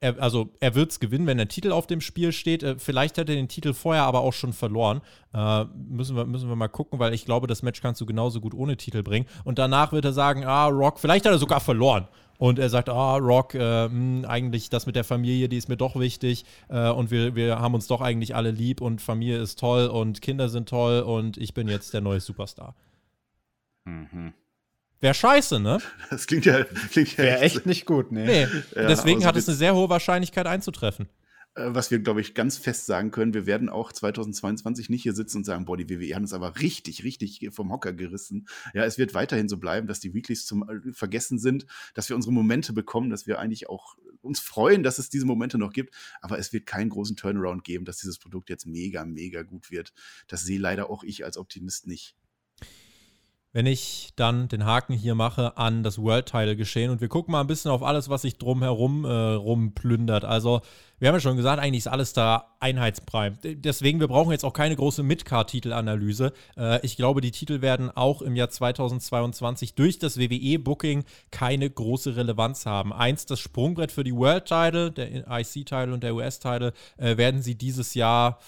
er, also er wird es gewinnen, wenn der Titel auf dem Spiel steht. Äh, vielleicht hat er den Titel vorher aber auch schon verloren. Äh, müssen, wir, müssen wir mal gucken, weil ich glaube, das Match kannst du genauso gut ohne Titel bringen. Und danach wird er sagen, ah, Rock, vielleicht hat er sogar verloren. Und er sagt, ah, Rock, äh, mh, hm, eigentlich das mit der Familie, die ist mir doch wichtig. Äh, und wir, wir haben uns doch eigentlich alle lieb und Familie ist toll und Kinder sind toll und ich bin jetzt der neue Superstar. Mhm. Wäre scheiße, ne? Das klingt ja, klingt ja Wäre echt nicht gut, ne? Nee. Ja, Deswegen hat es eine sehr hohe Wahrscheinlichkeit einzutreffen. Äh, was wir, glaube ich, ganz fest sagen können, wir werden auch 2022 nicht hier sitzen und sagen, boah, die WWE haben uns aber richtig, richtig vom Hocker gerissen. Ja, es wird weiterhin so bleiben, dass die Weeklies zum äh, Vergessen sind, dass wir unsere Momente bekommen, dass wir eigentlich auch uns freuen, dass es diese Momente noch gibt. Aber es wird keinen großen Turnaround geben, dass dieses Produkt jetzt mega, mega gut wird. Das sehe leider auch ich als Optimist nicht wenn ich dann den Haken hier mache an das World Title geschehen und wir gucken mal ein bisschen auf alles, was sich drumherum äh, rumplündert. Also, wir haben ja schon gesagt, eigentlich ist alles da einheitsbrei. Deswegen, wir brauchen jetzt auch keine große Mid-Card-Titelanalyse. Äh, ich glaube, die Titel werden auch im Jahr 2022 durch das WWE-Booking keine große Relevanz haben. Eins, das Sprungbrett für die World Title, der IC-Title und der US-Title, äh, werden sie dieses Jahr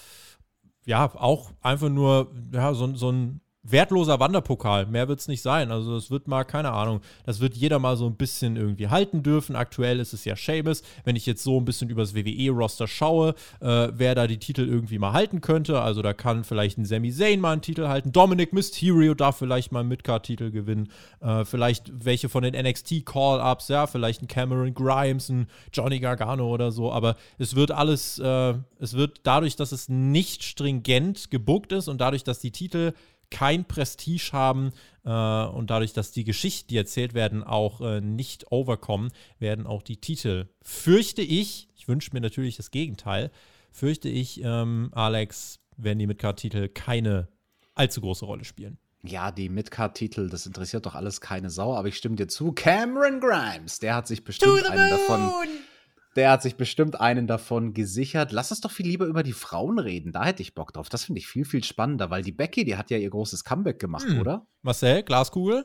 ja auch einfach nur ja, so, so ein wertloser Wanderpokal. Mehr wird es nicht sein. Also es wird mal, keine Ahnung, das wird jeder mal so ein bisschen irgendwie halten dürfen. Aktuell ist es ja Sheamus. Wenn ich jetzt so ein bisschen übers WWE-Roster schaue, äh, wer da die Titel irgendwie mal halten könnte. Also da kann vielleicht ein Sami Zayn mal einen Titel halten. Dominic Mysterio darf vielleicht mal einen Midcard-Titel gewinnen. Äh, vielleicht welche von den NXT-Call-Ups, ja, vielleicht ein Cameron Grimes, ein Johnny Gargano oder so. Aber es wird alles, äh, es wird dadurch, dass es nicht stringent gebuckt ist und dadurch, dass die Titel kein Prestige haben äh, und dadurch, dass die Geschichten, die erzählt werden, auch äh, nicht overkommen, werden auch die Titel, fürchte ich, ich wünsche mir natürlich das Gegenteil, fürchte ich, ähm, Alex, werden die Midcard-Titel keine allzu große Rolle spielen. Ja, die Midcard-Titel, das interessiert doch alles keine Sau, aber ich stimme dir zu. Cameron Grimes, der hat sich bestimmt einen davon der hat sich bestimmt einen davon gesichert. Lass uns doch viel lieber über die Frauen reden. Da hätte ich Bock drauf. Das finde ich viel, viel spannender, weil die Becky, die hat ja ihr großes Comeback gemacht, hm. oder? Marcel, Glaskugel?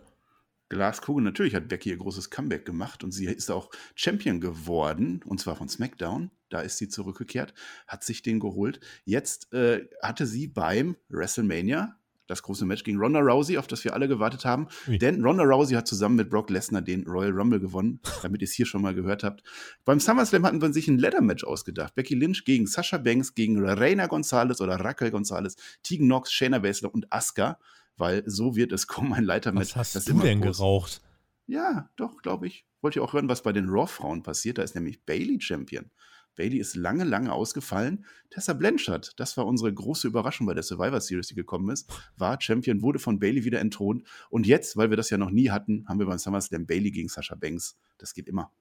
Glaskugel, natürlich hat Becky ihr großes Comeback gemacht und sie ist auch Champion geworden, und zwar von SmackDown. Da ist sie zurückgekehrt, hat sich den geholt. Jetzt äh, hatte sie beim WrestleMania das große Match gegen Ronda Rousey, auf das wir alle gewartet haben. Ui. Denn Ronda Rousey hat zusammen mit Brock Lesnar den Royal Rumble gewonnen, <laughs> damit ihr es hier schon mal gehört habt. Beim SummerSlam hatten wir sich ein Leather-Match ausgedacht. Becky Lynch gegen Sasha Banks, gegen Reina Gonzalez oder Raquel Gonzalez, Tegan Knox, Shayna Baszler und Asuka, weil so wird es kommen, ein Leitermatch. Was hast du denn groß. geraucht? Ja, doch, glaube ich. Wollt ihr auch hören, was bei den Raw-Frauen passiert? Da ist nämlich Bailey Champion. Bailey ist lange, lange ausgefallen. Tessa Blanchard, das war unsere große Überraschung bei der Survivor Series, die gekommen ist, war Champion, wurde von Bailey wieder entthront. Und jetzt, weil wir das ja noch nie hatten, haben wir beim SummerSlam Bailey gegen Sasha Banks. Das geht immer.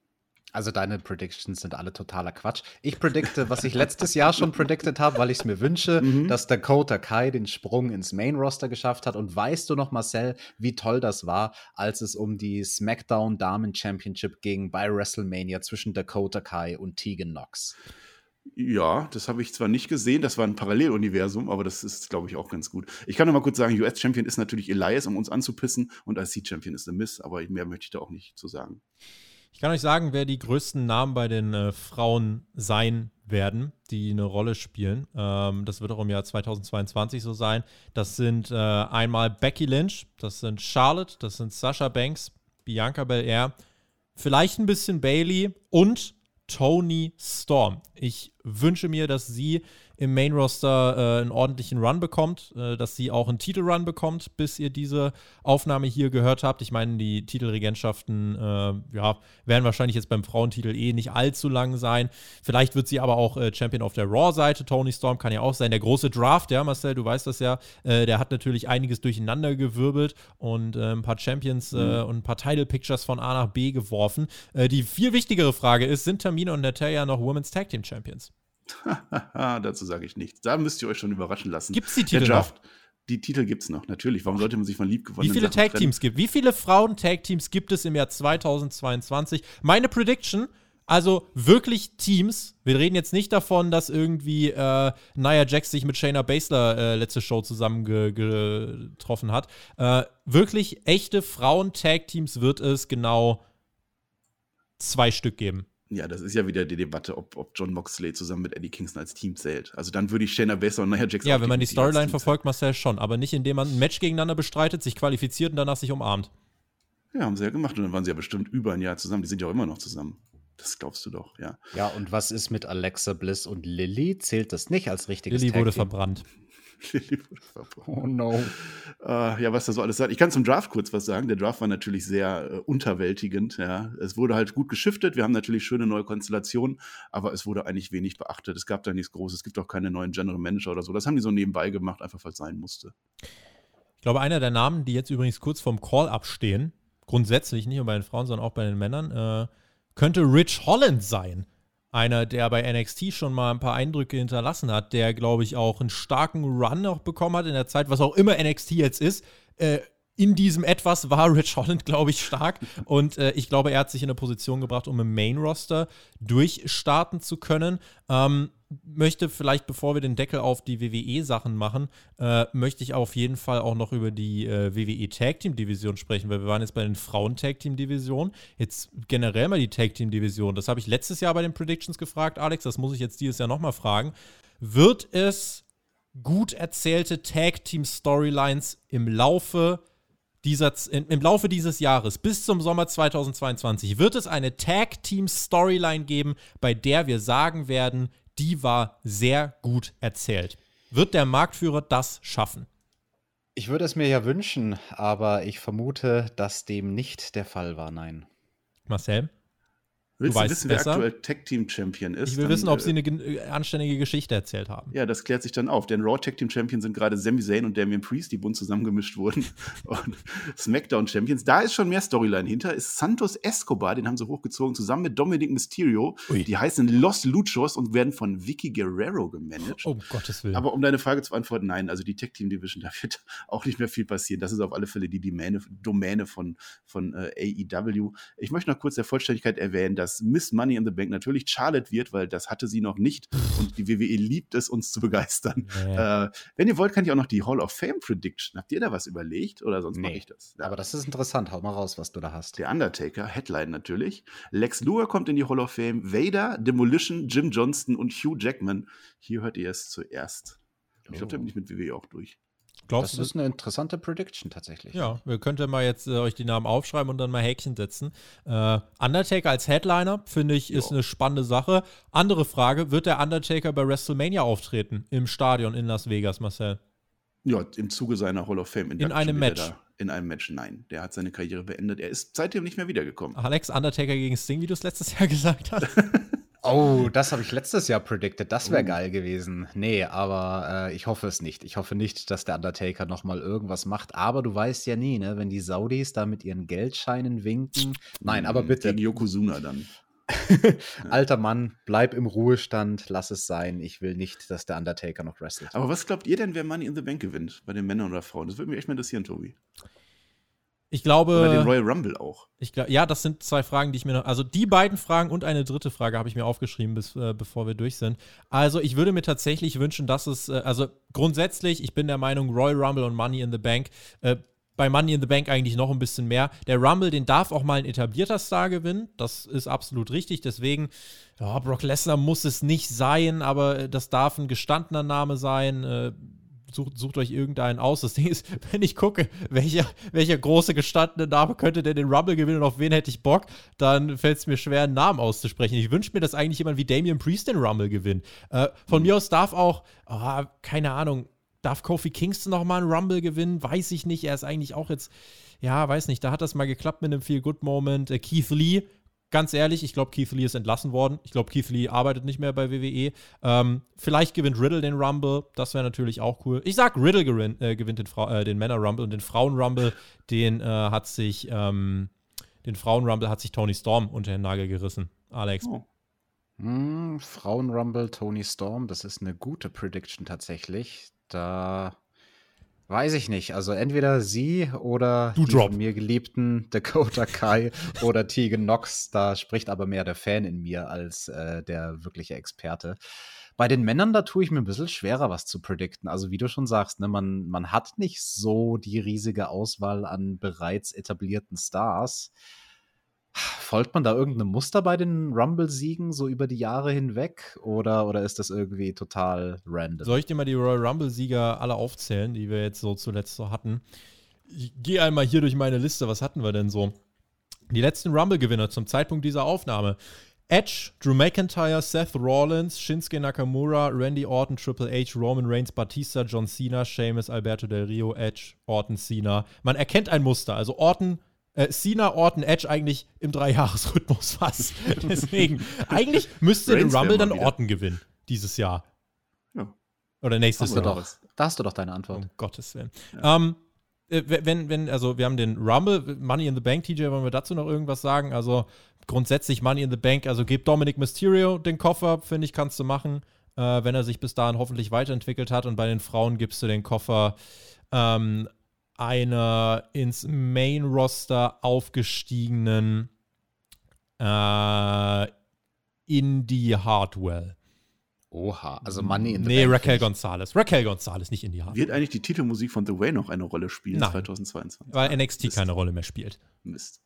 Also deine Predictions sind alle totaler Quatsch. Ich predikte, was ich letztes Jahr schon predicted habe, weil ich es mir wünsche, <laughs> mhm. dass Dakota Kai den Sprung ins Main Roster geschafft hat. Und weißt du noch, Marcel, wie toll das war, als es um die SmackDown Damen Championship ging bei WrestleMania zwischen Dakota Kai und Tegan Knox? Ja, das habe ich zwar nicht gesehen, das war ein Paralleluniversum, aber das ist, glaube ich, auch ganz gut. Ich kann nur mal kurz sagen, US-Champion ist natürlich Elias, um uns anzupissen, und IC-Champion ist The Miss, aber mehr möchte ich da auch nicht zu sagen. Ich kann euch sagen, wer die größten Namen bei den äh, Frauen sein werden, die eine Rolle spielen. Ähm, das wird auch im Jahr 2022 so sein. Das sind äh, einmal Becky Lynch, das sind Charlotte, das sind Sasha Banks, Bianca Belair, vielleicht ein bisschen Bailey und Tony Storm. Ich wünsche mir, dass sie im Main Roster äh, einen ordentlichen Run bekommt, äh, dass sie auch einen Titelrun bekommt, bis ihr diese Aufnahme hier gehört habt. Ich meine, die Titelregentschaften äh, ja, werden wahrscheinlich jetzt beim Frauentitel eh nicht allzu lang sein. Vielleicht wird sie aber auch äh, Champion auf der Raw-Seite. Tony Storm kann ja auch sein. Der große Draft, ja, Marcel, du weißt das ja, äh, der hat natürlich einiges durcheinander gewirbelt und äh, ein paar Champions mhm. und ein paar Title-Pictures von A nach B geworfen. die viel wichtigere Frage ist, sind Tamina und Natalia noch Women's Tag Team Champions? <laughs> Dazu sage ich nichts. Da müsst ihr euch schon überraschen lassen. Gibt es die Titel noch? Die Titel gibt es noch, natürlich. Warum sollte man sich von liebgewonnenen Wie viele Tag-Teams gibt Wie viele Frauen-Tag-Teams gibt es im Jahr 2022? Meine Prediction, also wirklich Teams. Wir reden jetzt nicht davon, dass irgendwie äh, Nia Jax sich mit Shayna Baszler äh, letzte Show zusammengetroffen hat. Äh, wirklich echte Frauen-Tag-Teams wird es genau zwei Stück geben. Ja, das ist ja wieder die Debatte, ob, ob John Moxley zusammen mit Eddie Kingston als Team zählt. Also dann würde ich Shayna Baszler und Nia Jax Ja, wenn man die Storyline verfolgt, Marcel schon, aber nicht indem man ein Match gegeneinander bestreitet, sich qualifiziert und danach sich umarmt. Ja, haben sie ja gemacht und dann waren sie ja bestimmt über ein Jahr zusammen. Die sind ja auch immer noch zusammen. Das glaubst du doch, ja. Ja, und was ist mit Alexa Bliss und Lilly? Zählt das nicht als richtiges Lilly wurde verbrannt. Oh no. Äh, ja, was da so alles sagt. Ich kann zum Draft kurz was sagen. Der Draft war natürlich sehr äh, unterwältigend. Ja. Es wurde halt gut geschiftet. Wir haben natürlich schöne neue Konstellationen, aber es wurde eigentlich wenig beachtet. Es gab da nichts Großes. Es gibt auch keine neuen General Manager oder so. Das haben die so nebenbei gemacht, einfach weil es sein musste. Ich glaube, einer der Namen, die jetzt übrigens kurz vorm Call-Up stehen, grundsätzlich nicht nur bei den Frauen, sondern auch bei den Männern, äh, könnte Rich Holland sein einer, der bei NXT schon mal ein paar Eindrücke hinterlassen hat, der, glaube ich, auch einen starken Run noch bekommen hat in der Zeit, was auch immer NXT jetzt ist. Äh, in diesem etwas war Rich Holland, glaube ich, stark. Und äh, ich glaube, er hat sich in eine Position gebracht, um im Main-Roster durchstarten zu können. Ähm, möchte vielleicht, bevor wir den Deckel auf die WWE-Sachen machen, äh, möchte ich auf jeden Fall auch noch über die äh, WWE Tag Team Division sprechen, weil wir waren jetzt bei den Frauen Tag Team Division. Jetzt generell mal die Tag Team Division. Das habe ich letztes Jahr bei den Predictions gefragt, Alex. Das muss ich jetzt dieses Jahr nochmal fragen. Wird es gut erzählte Tag Team Storylines im Laufe dieser, im Laufe dieses Jahres bis zum Sommer 2022 wird es eine Tag Team Storyline geben, bei der wir sagen werden, die war sehr gut erzählt. Wird der Marktführer das schaffen? Ich würde es mir ja wünschen, aber ich vermute, dass dem nicht der Fall war, nein. Marcel? Willst du, du wissen, besser? wer aktuell Tag Team Champion ist? Ich will dann, wissen, ob sie eine äh, anständige Geschichte erzählt haben. Ja, das klärt sich dann auf. Denn Raw Tag Team Champion sind gerade Sami Zayn und Damian Priest, die bunt zusammengemischt wurden. <laughs> und SmackDown Champions. Da ist schon mehr Storyline hinter. Ist Santos Escobar, den haben sie hochgezogen, zusammen mit Dominic Mysterio. Ui. Die heißen Los Luchos und werden von Vicky Guerrero gemanagt. Oh, um Gottes Willen. Aber um deine Frage zu beantworten, nein, also die Tag Team Division, <laughs> da wird auch nicht mehr viel passieren. Das ist auf alle Fälle die Domäne, Domäne von, von äh, AEW. Ich möchte noch kurz der Vollständigkeit erwähnen, dass Miss Money in the Bank natürlich Charlotte wird, weil das hatte sie noch nicht und die WWE liebt es, uns zu begeistern. Nee. Äh, wenn ihr wollt, kann ich auch noch die Hall of Fame Prediction. Habt ihr da was überlegt oder sonst nee. mache ich das? Ja. Aber das ist interessant. Hau mal raus, was du da hast. Der Undertaker, Headline natürlich. Lex Luger kommt in die Hall of Fame. Vader, Demolition, Jim Johnston und Hugh Jackman. Hier hört ihr es zuerst. Ich glaube, da bin ich mit WWE auch durch. Glaubst das ist eine interessante Prediction tatsächlich. Ja, wir könnten mal jetzt äh, euch die Namen aufschreiben und dann mal Häkchen setzen. Äh, Undertaker als Headliner, finde ich, ist jo. eine spannende Sache. Andere Frage: Wird der Undertaker bei WrestleMania auftreten? Im Stadion in Las Vegas, Marcel? Ja, im Zuge seiner Hall of Fame. In einem Match. In einem Match, nein. Der hat seine Karriere beendet. Er ist seitdem nicht mehr wiedergekommen. Alex Undertaker gegen Sting, wie du es letztes Jahr <laughs> gesagt hast. Oh, <laughs> das habe ich letztes Jahr predicted. Das wäre oh. geil gewesen. Nee, aber äh, ich hoffe es nicht. Ich hoffe nicht, dass der Undertaker nochmal irgendwas macht. Aber du weißt ja nie, ne? Wenn die Saudis da mit ihren Geldscheinen winken. Nein, aber bitte. Gegen Yokozuna dann. <laughs> Alter Mann, bleib im Ruhestand, lass es sein. Ich will nicht, dass der Undertaker noch wrestelt. Aber was glaubt ihr denn, wer Money in the Bank gewinnt? Bei den Männern oder Frauen? Das würde mich echt mal interessieren, Tobi. Ich glaube. Oder den Royal Rumble auch. Ich glaub, ja, das sind zwei Fragen, die ich mir noch. Also die beiden Fragen und eine dritte Frage habe ich mir aufgeschrieben, bis, äh, bevor wir durch sind. Also ich würde mir tatsächlich wünschen, dass es, äh, also grundsätzlich, ich bin der Meinung, Royal Rumble und Money in the Bank, äh, bei Money in the Bank eigentlich noch ein bisschen mehr. Der Rumble, den darf auch mal ein etablierter Star gewinnen. Das ist absolut richtig. Deswegen, ja, Brock Lesnar muss es nicht sein, aber das darf ein gestandener Name sein. Sucht, sucht euch irgendeinen aus. Das Ding ist, <laughs> wenn ich gucke, welcher, welcher große gestandene Name könnte denn den Rumble gewinnen und auf wen hätte ich Bock, dann fällt es mir schwer, einen Namen auszusprechen. Ich wünsche mir, dass eigentlich jemand wie Damian Priest den Rumble gewinnt. Äh, von mhm. mir aus darf auch, oh, keine Ahnung, darf Kofi Kingston noch mal einen Rumble gewinnen? Weiß ich nicht. Er ist eigentlich auch jetzt, ja, weiß nicht. Da hat das mal geklappt mit einem Feel-Good-Moment. Äh, Keith Lee ganz ehrlich, ich glaube, Keith Lee ist entlassen worden. Ich glaube, Keith Lee arbeitet nicht mehr bei WWE. Ähm, vielleicht gewinnt Riddle den Rumble. Das wäre natürlich auch cool. Ich sag, Riddle gewinnt, äh, gewinnt den, äh, den Männer-Rumble und den Frauen-Rumble, den äh, hat sich, ähm, den Frauen-Rumble hat sich Tony Storm unter den Nagel gerissen. Alex. Oh. Mm, Frauen-Rumble, Tony Storm, das ist eine gute Prediction tatsächlich. Da Weiß ich nicht. Also entweder sie oder du die drop. von mir geliebten <laughs> Dakota Kai oder Tegan Knox. Da spricht aber mehr der Fan in mir als äh, der wirkliche Experte. Bei den Männern, da tue ich mir ein bisschen schwerer, was zu predikten. Also wie du schon sagst, ne, man, man hat nicht so die riesige Auswahl an bereits etablierten Stars. Folgt man da irgendeinem Muster bei den Rumble-Siegen so über die Jahre hinweg oder, oder ist das irgendwie total random? Soll ich dir mal die Royal Rumble-Sieger alle aufzählen, die wir jetzt so zuletzt so hatten? Ich gehe einmal hier durch meine Liste. Was hatten wir denn so? Die letzten Rumble-Gewinner zum Zeitpunkt dieser Aufnahme. Edge, Drew McIntyre, Seth Rollins, Shinsuke Nakamura, Randy Orton, Triple H, Roman Reigns, Batista, John Cena, Sheamus, Alberto Del Rio, Edge, Orton, Cena. Man erkennt ein Muster. Also Orton äh, Cena, Orton, Edge eigentlich im Dreijahresrhythmus <laughs> fast. Deswegen, eigentlich müsste den Rumble dann Orton gewinnen dieses Jahr. Ja. Oder nächstes Jahr. Doch, da hast du doch deine Antwort. Um Gottes Willen. Ja. Ähm, äh, wenn, wenn, also wir haben den Rumble, Money in the Bank, TJ, wollen wir dazu noch irgendwas sagen? Also grundsätzlich Money in the Bank, also gib Dominic Mysterio den Koffer, finde ich, kannst du machen, äh, wenn er sich bis dahin hoffentlich weiterentwickelt hat. Und bei den Frauen gibst du den Koffer ähm, einer ins Main-Roster aufgestiegenen äh, Indie Hardwell. Oha, also Money in the Nee, Bank Raquel Gonzalez. Raquel Gonzalez, nicht Indie Hardwell. Wird eigentlich die Titelmusik von The Way noch eine Rolle spielen Nein, 2022? Weil NXT Mist. keine Rolle mehr spielt. Mist.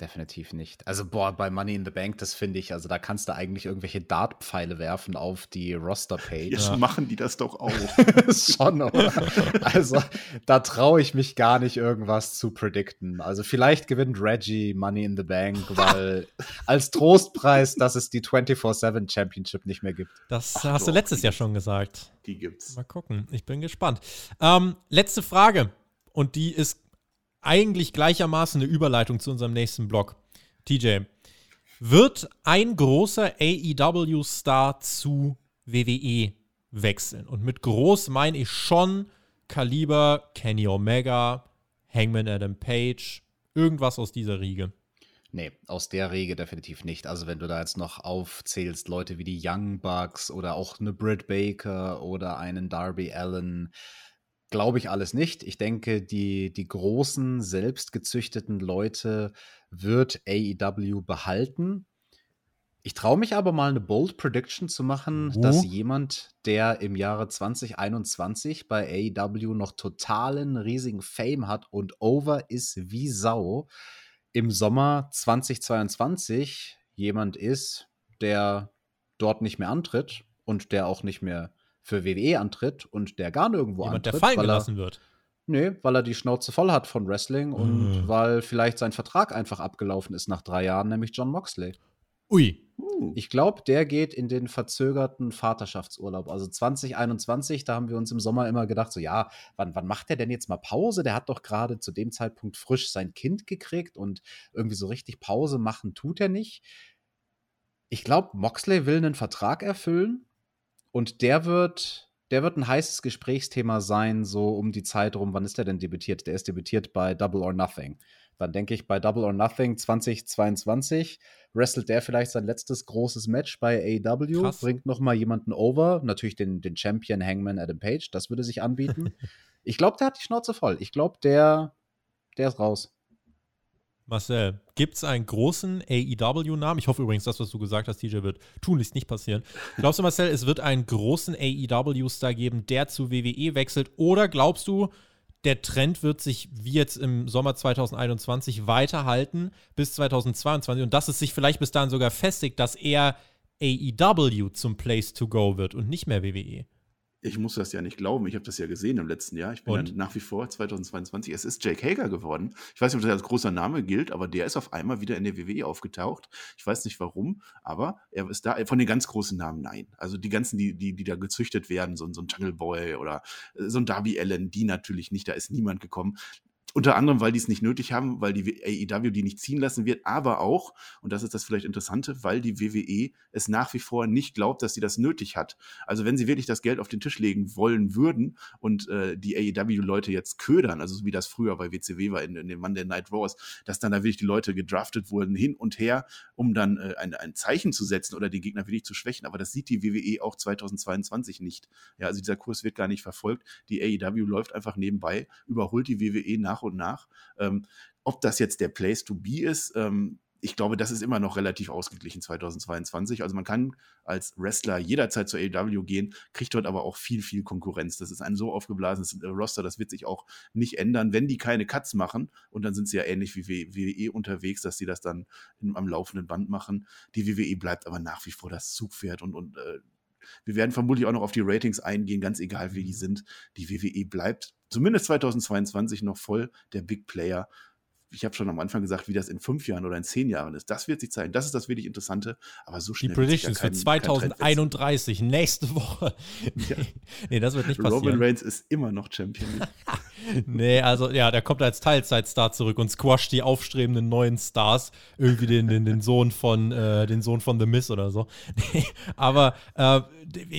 Definitiv nicht. Also, boah, bei Money in the Bank, das finde ich, also da kannst du eigentlich irgendwelche Dartpfeile werfen auf die Roster-Page. Jetzt ja. machen die das doch auch. <laughs> Schon, oder? Also, da traue ich mich gar nicht, irgendwas zu predikten. Also, vielleicht gewinnt Reggie Money in the Bank, <laughs> weil als Trostpreis, dass es die 24-7 Championship nicht mehr gibt. Das Ach, hast doch, du letztes Jahr schon gesagt. Die gibt's. Mal gucken. Ich bin gespannt. Ähm, letzte Frage. Und die ist eigentlich gleichermaßen eine Überleitung zu unserem nächsten Blog. TJ, wird ein großer AEW-Star zu WWE wechseln? Und mit groß meine ich schon Kaliber Kenny Omega, Hangman Adam Page, irgendwas aus dieser Riege. Nee, aus der Riege definitiv nicht. Also wenn du da jetzt noch aufzählst, Leute wie die Young Bucks oder auch eine Britt Baker oder einen Darby Allen, Glaube ich alles nicht. Ich denke, die, die großen, selbstgezüchteten Leute wird AEW behalten. Ich traue mich aber mal eine Bold Prediction zu machen, oh. dass jemand, der im Jahre 2021 bei AEW noch totalen riesigen Fame hat und over ist wie Sau, im Sommer 2022 jemand ist, der dort nicht mehr antritt und der auch nicht mehr für WWE antritt und der gar nirgendwo Jemand, antritt. der fallen gelassen er, wird. Nee, weil er die Schnauze voll hat von Wrestling und mm. weil vielleicht sein Vertrag einfach abgelaufen ist nach drei Jahren, nämlich John Moxley. Ui. Uh. Ich glaube, der geht in den verzögerten Vaterschaftsurlaub. Also 2021, da haben wir uns im Sommer immer gedacht, so ja, wann, wann macht der denn jetzt mal Pause? Der hat doch gerade zu dem Zeitpunkt frisch sein Kind gekriegt und irgendwie so richtig Pause machen tut er nicht. Ich glaube, Moxley will einen Vertrag erfüllen und der wird, der wird ein heißes Gesprächsthema sein, so um die Zeit rum. Wann ist der denn debütiert? Der ist debütiert bei Double or Nothing. Dann denke ich, bei Double or Nothing 2022 wrestelt der vielleicht sein letztes großes Match bei AEW, Krass. bringt noch mal jemanden over, natürlich den, den Champion Hangman Adam Page, das würde sich anbieten. <laughs> ich glaube, der hat die Schnauze voll. Ich glaube, der, der ist raus. Marcel, gibt es einen großen AEW-Namen? Ich hoffe übrigens, das, was du gesagt hast, DJ, wird tunlichst nicht passieren. Glaubst du, Marcel, es wird einen großen AEW-Star geben, der zu WWE wechselt? Oder glaubst du, der Trend wird sich wie jetzt im Sommer 2021 weiterhalten bis 2022 und dass es sich vielleicht bis dahin sogar festigt, dass er AEW zum Place to go wird und nicht mehr WWE? Ich muss das ja nicht glauben. Ich habe das ja gesehen im letzten Jahr. Ich bin dann nach wie vor 2022. Es ist Jake Hager geworden. Ich weiß nicht, ob das als großer Name gilt, aber der ist auf einmal wieder in der WWE aufgetaucht. Ich weiß nicht warum, aber er ist da von den ganz großen Namen nein. Also die ganzen, die, die, die da gezüchtet werden, so, so ein Jungle Boy oder äh, so ein Darby Allen, die natürlich nicht. Da ist niemand gekommen. Unter anderem, weil die es nicht nötig haben, weil die AEW die nicht ziehen lassen wird, aber auch, und das ist das vielleicht Interessante, weil die WWE es nach wie vor nicht glaubt, dass sie das nötig hat. Also wenn sie wirklich das Geld auf den Tisch legen wollen würden und äh, die AEW-Leute jetzt ködern, also so wie das früher bei WCW war in, in dem Monday Night Wars, dass dann da wirklich die Leute gedraftet wurden hin und her, um dann äh, ein, ein Zeichen zu setzen oder den Gegner wirklich zu schwächen. Aber das sieht die WWE auch 2022 nicht. Ja, also dieser Kurs wird gar nicht verfolgt. Die AEW läuft einfach nebenbei, überholt die WWE nach nach und nach. Ähm, ob das jetzt der Place to be ist, ähm, ich glaube, das ist immer noch relativ ausgeglichen 2022. Also man kann als Wrestler jederzeit zur AEW gehen, kriegt dort aber auch viel, viel Konkurrenz. Das ist ein so aufgeblasenes Roster, das wird sich auch nicht ändern, wenn die keine Cuts machen. Und dann sind sie ja ähnlich wie WWE unterwegs, dass sie das dann am laufenden Band machen. Die WWE bleibt aber nach wie vor das Zugpferd und, und äh, wir werden vermutlich auch noch auf die Ratings eingehen, ganz egal wie die sind. Die WWE bleibt zumindest 2022 noch voll der Big Player. Ich habe schon am Anfang gesagt, wie das in fünf Jahren oder in zehn Jahren ist. Das wird sich zeigen. Das ist das wirklich Interessante. Aber so schnell. Die Predictions für 2031, nächste Woche. Ja. <laughs> nee, das wird nicht passieren. Robin Reigns ist immer noch Champion. <laughs> nee, also ja, der kommt als Teilzeitstar zurück und squasht die aufstrebenden neuen Stars. Irgendwie den, den, den Sohn von äh, den Sohn von The Miss oder so. <laughs> aber äh,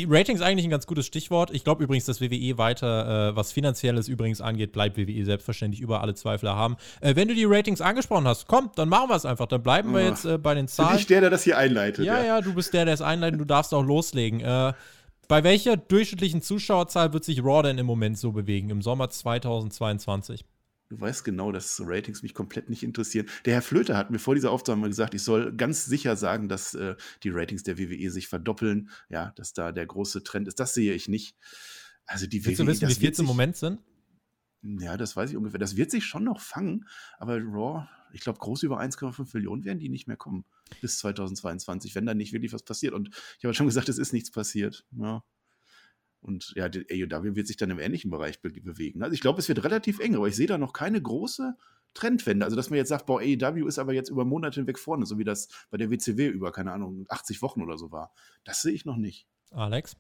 Ratings eigentlich ein ganz gutes Stichwort. Ich glaube übrigens, dass WWE weiter, äh, was Finanzielles übrigens angeht, bleibt WWE selbstverständlich über alle Zweifler haben. Äh, wenn du die Ratings angesprochen hast, komm, dann machen wir es einfach. Dann bleiben wir jetzt äh, bei den Zahlen. Bin ich der, der das hier einleitet. Ja, ja, ja du bist der, der es einleitet. Du darfst auch loslegen. Äh, bei welcher durchschnittlichen Zuschauerzahl wird sich Raw denn im Moment so bewegen, im Sommer 2022? Du weißt genau, dass Ratings mich komplett nicht interessieren. Der Herr Flöter hat mir vor dieser Aufnahme gesagt, ich soll ganz sicher sagen, dass äh, die Ratings der WWE sich verdoppeln. Ja, dass da der große Trend ist. Das sehe ich nicht. Also die Willst WWE, du wissen, wie viel es im Moment sind? Ja, das weiß ich ungefähr. Das wird sich schon noch fangen, aber Raw, ich glaube, groß über 1,5 Millionen werden die nicht mehr kommen bis 2022, wenn da nicht wirklich was passiert. Und ich habe schon gesagt, es ist nichts passiert. Ja, und ja, die AEW wird sich dann im ähnlichen Bereich be bewegen. Also ich glaube, es wird relativ eng, aber ich sehe da noch keine große Trendwende. Also, dass man jetzt sagt, boah, AEW ist aber jetzt über Monate hinweg vorne, so wie das bei der WCW über, keine Ahnung, 80 Wochen oder so war. Das sehe ich noch nicht. Alex?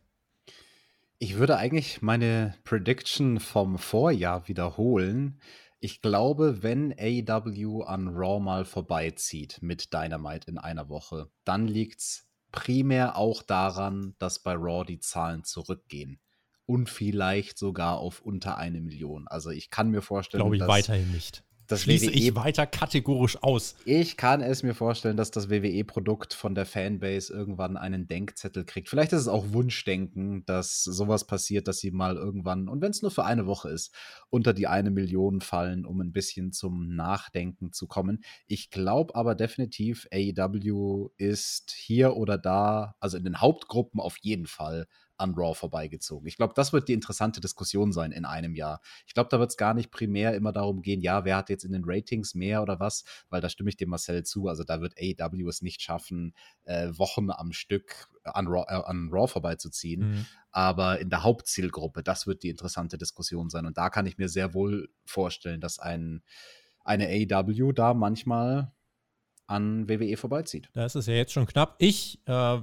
Ich würde eigentlich meine Prediction vom Vorjahr wiederholen. Ich glaube, wenn AEW an Raw mal vorbeizieht mit Dynamite in einer Woche, dann liegt es primär auch daran, dass bei Raw die Zahlen zurückgehen. Und vielleicht sogar auf unter eine Million. Also ich kann mir vorstellen, Glaube ich dass, weiterhin nicht das Schließe WWE, ich weiter kategorisch aus. Ich kann es mir vorstellen, dass das WWE-Produkt von der Fanbase irgendwann einen Denkzettel kriegt. Vielleicht ist es auch Wunschdenken, dass sowas passiert, dass sie mal irgendwann, und wenn es nur für eine Woche ist, unter die eine Million fallen, um ein bisschen zum Nachdenken zu kommen. Ich glaube aber definitiv, AEW ist hier oder da, also in den Hauptgruppen auf jeden Fall an Raw vorbeigezogen. Ich glaube, das wird die interessante Diskussion sein in einem Jahr. Ich glaube, da wird es gar nicht primär immer darum gehen, ja, wer hat jetzt in den Ratings mehr oder was, weil da stimme ich dem Marcel zu. Also da wird AEW es nicht schaffen, äh, Wochen am Stück an Raw, äh, an Raw vorbeizuziehen. Mhm. Aber in der Hauptzielgruppe, das wird die interessante Diskussion sein. Und da kann ich mir sehr wohl vorstellen, dass ein, eine AEW da manchmal an WWE vorbeizieht. Da ist es ja jetzt schon knapp. Ich äh,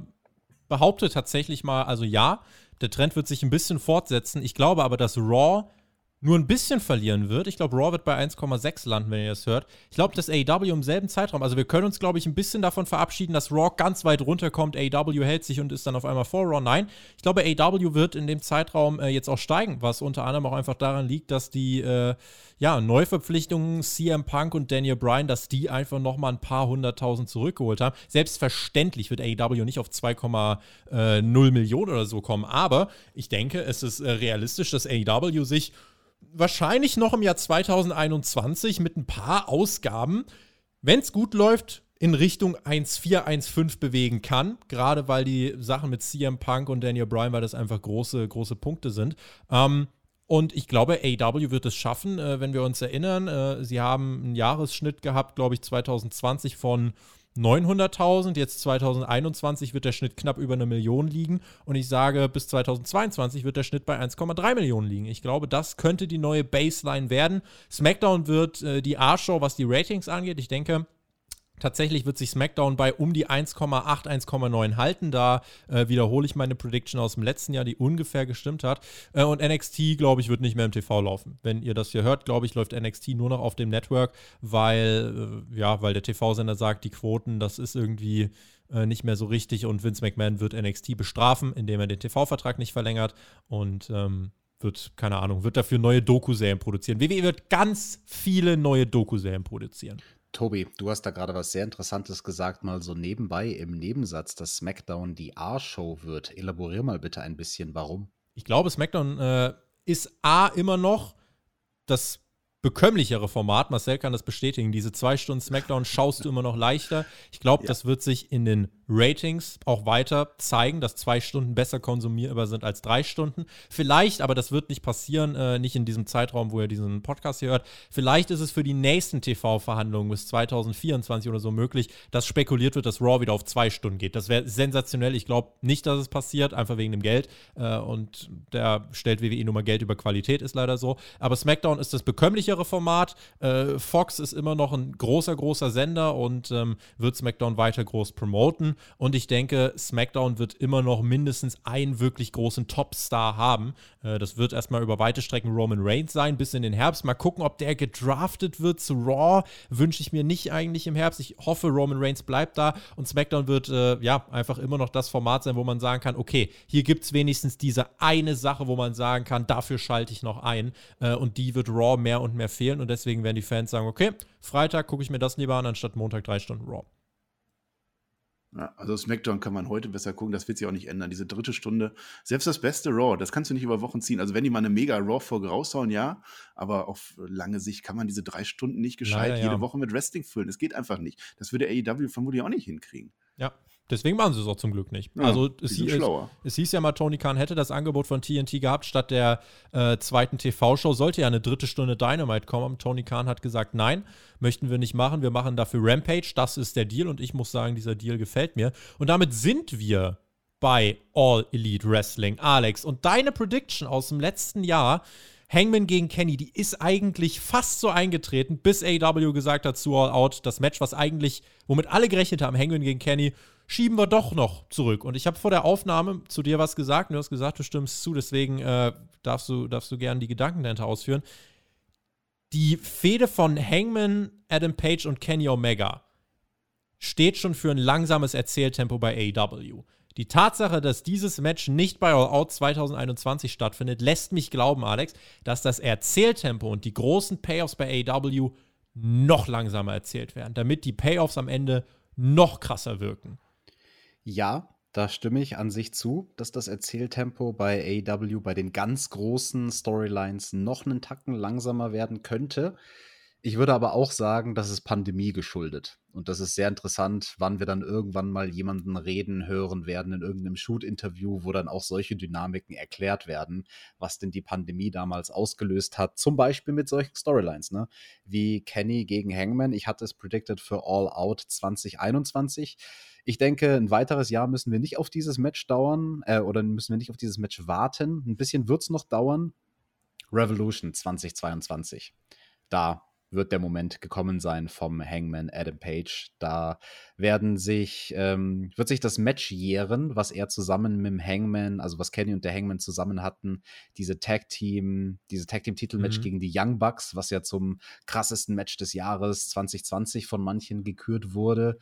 behaupte tatsächlich mal, also ja, der Trend wird sich ein bisschen fortsetzen. Ich glaube aber, dass Raw nur ein bisschen verlieren wird. Ich glaube, Raw wird bei 1,6 landen, wenn ihr das hört. Ich glaube, dass AEW im selben Zeitraum, also wir können uns, glaube ich, ein bisschen davon verabschieden, dass Raw ganz weit runterkommt, AEW hält sich und ist dann auf einmal vor Raw. Nein, ich glaube, AEW wird in dem Zeitraum äh, jetzt auch steigen, was unter anderem auch einfach daran liegt, dass die äh, ja, Neuverpflichtungen CM Punk und Daniel Bryan, dass die einfach nochmal ein paar hunderttausend zurückgeholt haben. Selbstverständlich wird AEW nicht auf 2,0 äh, Millionen oder so kommen, aber ich denke, es ist äh, realistisch, dass AEW sich wahrscheinlich noch im Jahr 2021 mit ein paar Ausgaben wenn es gut läuft, in Richtung 1-4, 1-5 bewegen kann, gerade weil die Sachen mit CM Punk und Daniel Bryan, weil das einfach große, große Punkte sind. Ähm, und ich glaube, AW wird es schaffen, äh, wenn wir uns erinnern. Äh, sie haben einen Jahresschnitt gehabt, glaube ich, 2020 von 900.000. Jetzt 2021 wird der Schnitt knapp über eine Million liegen. Und ich sage, bis 2022 wird der Schnitt bei 1,3 Millionen liegen. Ich glaube, das könnte die neue Baseline werden. SmackDown wird äh, die A-Show, was die Ratings angeht. Ich denke, Tatsächlich wird sich SmackDown bei um die 1,8, 1,9 halten. Da äh, wiederhole ich meine Prediction aus dem letzten Jahr, die ungefähr gestimmt hat. Äh, und NXT, glaube ich, wird nicht mehr im TV laufen. Wenn ihr das hier hört, glaube ich, läuft NXT nur noch auf dem Network, weil, äh, ja, weil der TV-Sender sagt, die Quoten, das ist irgendwie äh, nicht mehr so richtig und Vince McMahon wird NXT bestrafen, indem er den TV-Vertrag nicht verlängert und ähm, wird, keine Ahnung, wird dafür neue Doku-Serien produzieren. WWE wird ganz viele neue Doku-Serien produzieren. Tobi, du hast da gerade was sehr Interessantes gesagt, mal so nebenbei im Nebensatz, dass SmackDown die A-Show wird. Elaborier mal bitte ein bisschen, warum. Ich glaube, SmackDown äh, ist A immer noch das bekömmlichere Format. Marcel kann das bestätigen. Diese zwei Stunden SmackDown schaust du immer noch leichter. Ich glaube, ja. das wird sich in den Ratings auch weiter zeigen, dass zwei Stunden besser konsumierbar sind als drei Stunden. Vielleicht, aber das wird nicht passieren, äh, nicht in diesem Zeitraum, wo ihr diesen Podcast hier hört. Vielleicht ist es für die nächsten TV-Verhandlungen bis 2024 oder so möglich, dass spekuliert wird, dass Raw wieder auf zwei Stunden geht. Das wäre sensationell. Ich glaube nicht, dass es passiert, einfach wegen dem Geld. Äh, und der stellt WWE nur mal Geld über Qualität, ist leider so. Aber SmackDown ist das bekömmlichere Format. Äh, Fox ist immer noch ein großer, großer Sender und ähm, wird SmackDown weiter groß promoten. Und ich denke, SmackDown wird immer noch mindestens einen wirklich großen Topstar haben. Äh, das wird erstmal über weite Strecken Roman Reigns sein, bis in den Herbst. Mal gucken, ob der gedraftet wird zu Raw. Wünsche ich mir nicht eigentlich im Herbst. Ich hoffe, Roman Reigns bleibt da. Und SmackDown wird äh, ja einfach immer noch das Format sein, wo man sagen kann, okay, hier gibt es wenigstens diese eine Sache, wo man sagen kann, dafür schalte ich noch ein. Äh, und die wird Raw mehr und mehr fehlen. Und deswegen werden die Fans sagen, okay, Freitag gucke ich mir das lieber an, anstatt Montag drei Stunden Raw. Ja, also SmackDown kann man heute besser gucken, das wird sich auch nicht ändern. Diese dritte Stunde, selbst das beste Raw, das kannst du nicht über Wochen ziehen. Also wenn die mal eine mega Raw-Folge raushauen, ja, aber auf lange Sicht kann man diese drei Stunden nicht gescheit Leider, ja. jede Woche mit Wrestling füllen. Das geht einfach nicht. Das würde AEW vermutlich auch nicht hinkriegen. Ja, Deswegen machen sie es auch zum Glück nicht. Ja, also es, hieß, es, hieß ja mal, Tony Khan hätte das Angebot von TNT gehabt, statt der äh, zweiten TV-Show sollte ja eine dritte Stunde Dynamite kommen. Tony Khan hat gesagt, nein, möchten wir nicht machen. Wir machen dafür Rampage. Das ist der Deal und ich muss sagen, dieser Deal gefällt mir. Und damit sind wir bei All Elite Wrestling. Alex, und deine Prediction aus dem letzten Jahr, Hangman gegen Kenny, die ist eigentlich fast so eingetreten, bis AW gesagt hat zu All Out, das Match, was eigentlich, womit alle gerechnet haben, Hangman gegen Kenny, schieben wir doch noch zurück. Und ich habe vor der Aufnahme zu dir was gesagt und du hast gesagt, du stimmst zu, deswegen äh, darfst du, darfst du gerne die Gedanken dahinter ausführen. Die Fehde von Hangman, Adam Page und Kenny Omega steht schon für ein langsames Erzähltempo bei AEW. Die Tatsache, dass dieses Match nicht bei All Out 2021 stattfindet, lässt mich glauben, Alex, dass das Erzähltempo und die großen Payoffs bei AEW noch langsamer erzählt werden, damit die Payoffs am Ende noch krasser wirken. Ja, da stimme ich an sich zu, dass das Erzähltempo bei AEW bei den ganz großen Storylines noch einen Tacken langsamer werden könnte. Ich würde aber auch sagen, das ist Pandemie geschuldet. Und das ist sehr interessant, wann wir dann irgendwann mal jemanden reden hören werden in irgendeinem Shoot-Interview, wo dann auch solche Dynamiken erklärt werden, was denn die Pandemie damals ausgelöst hat. Zum Beispiel mit solchen Storylines, ne? Wie Kenny gegen Hangman. Ich hatte es predicted für All Out 2021 ich denke, ein weiteres Jahr müssen wir nicht auf dieses Match dauern äh, oder müssen wir nicht auf dieses Match warten. Ein bisschen wird es noch dauern. Revolution 2022. Da wird der Moment gekommen sein vom Hangman Adam Page. Da werden sich, ähm, wird sich das Match jähren, was er zusammen mit dem Hangman, also was Kenny und der Hangman zusammen hatten, diese Tag Team, diese Tag Team Titelmatch mhm. gegen die Young Bucks, was ja zum krassesten Match des Jahres 2020 von manchen gekürt wurde.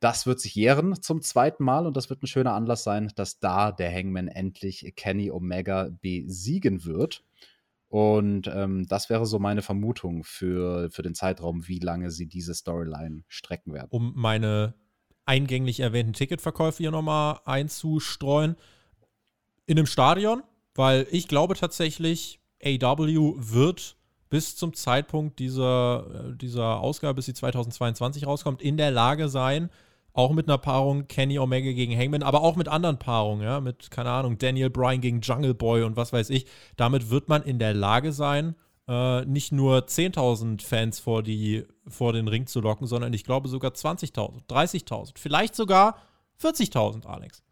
Das wird sich jähren zum zweiten Mal und das wird ein schöner Anlass sein, dass da der Hangman endlich Kenny Omega besiegen wird. Und ähm, das wäre so meine Vermutung für, für den Zeitraum, wie lange sie diese Storyline strecken werden. Um meine eingänglich erwähnten Ticketverkäufe hier nochmal einzustreuen. In einem Stadion, weil ich glaube tatsächlich, AW wird bis zum Zeitpunkt dieser, äh, dieser Ausgabe, bis sie 2022 rauskommt, in der Lage sein, auch mit einer Paarung Kenny Omega gegen Hangman, aber auch mit anderen Paarungen, ja, mit, keine Ahnung, Daniel Bryan gegen Jungle Boy und was weiß ich. Damit wird man in der Lage sein, äh, nicht nur 10.000 Fans vor, die, vor den Ring zu locken, sondern ich glaube sogar 20.000, 30.000, vielleicht sogar 40.000, Alex.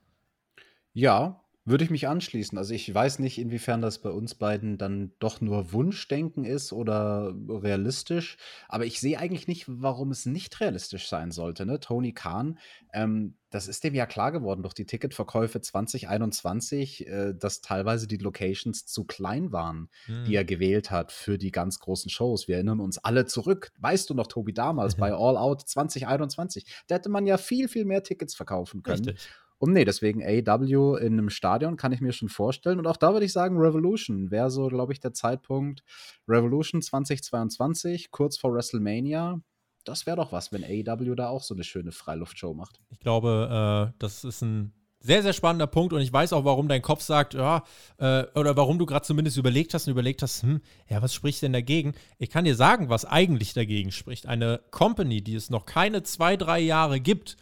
Ja, würde ich mich anschließen. Also ich weiß nicht, inwiefern das bei uns beiden dann doch nur Wunschdenken ist oder realistisch, aber ich sehe eigentlich nicht, warum es nicht realistisch sein sollte. Ne? Tony Khan, ähm, das ist dem ja klar geworden durch die Ticketverkäufe 2021, äh, dass teilweise die Locations zu klein waren, hm. die er gewählt hat für die ganz großen Shows. Wir erinnern uns alle zurück. Weißt du noch, Tobi, damals bei All Out 2021, da hätte man ja viel, viel mehr Tickets verkaufen können. Richtig. Und nee, deswegen AW in einem Stadion kann ich mir schon vorstellen. Und auch da würde ich sagen, Revolution wäre so, glaube ich, der Zeitpunkt. Revolution 2022, kurz vor WrestleMania. Das wäre doch was, wenn AW da auch so eine schöne Freiluftshow macht. Ich glaube, äh, das ist ein sehr, sehr spannender Punkt und ich weiß auch, warum dein Kopf sagt, ja, äh, oder warum du gerade zumindest überlegt hast und überlegt hast, hm, ja, was spricht denn dagegen? Ich kann dir sagen, was eigentlich dagegen spricht. Eine Company, die es noch keine zwei, drei Jahre gibt,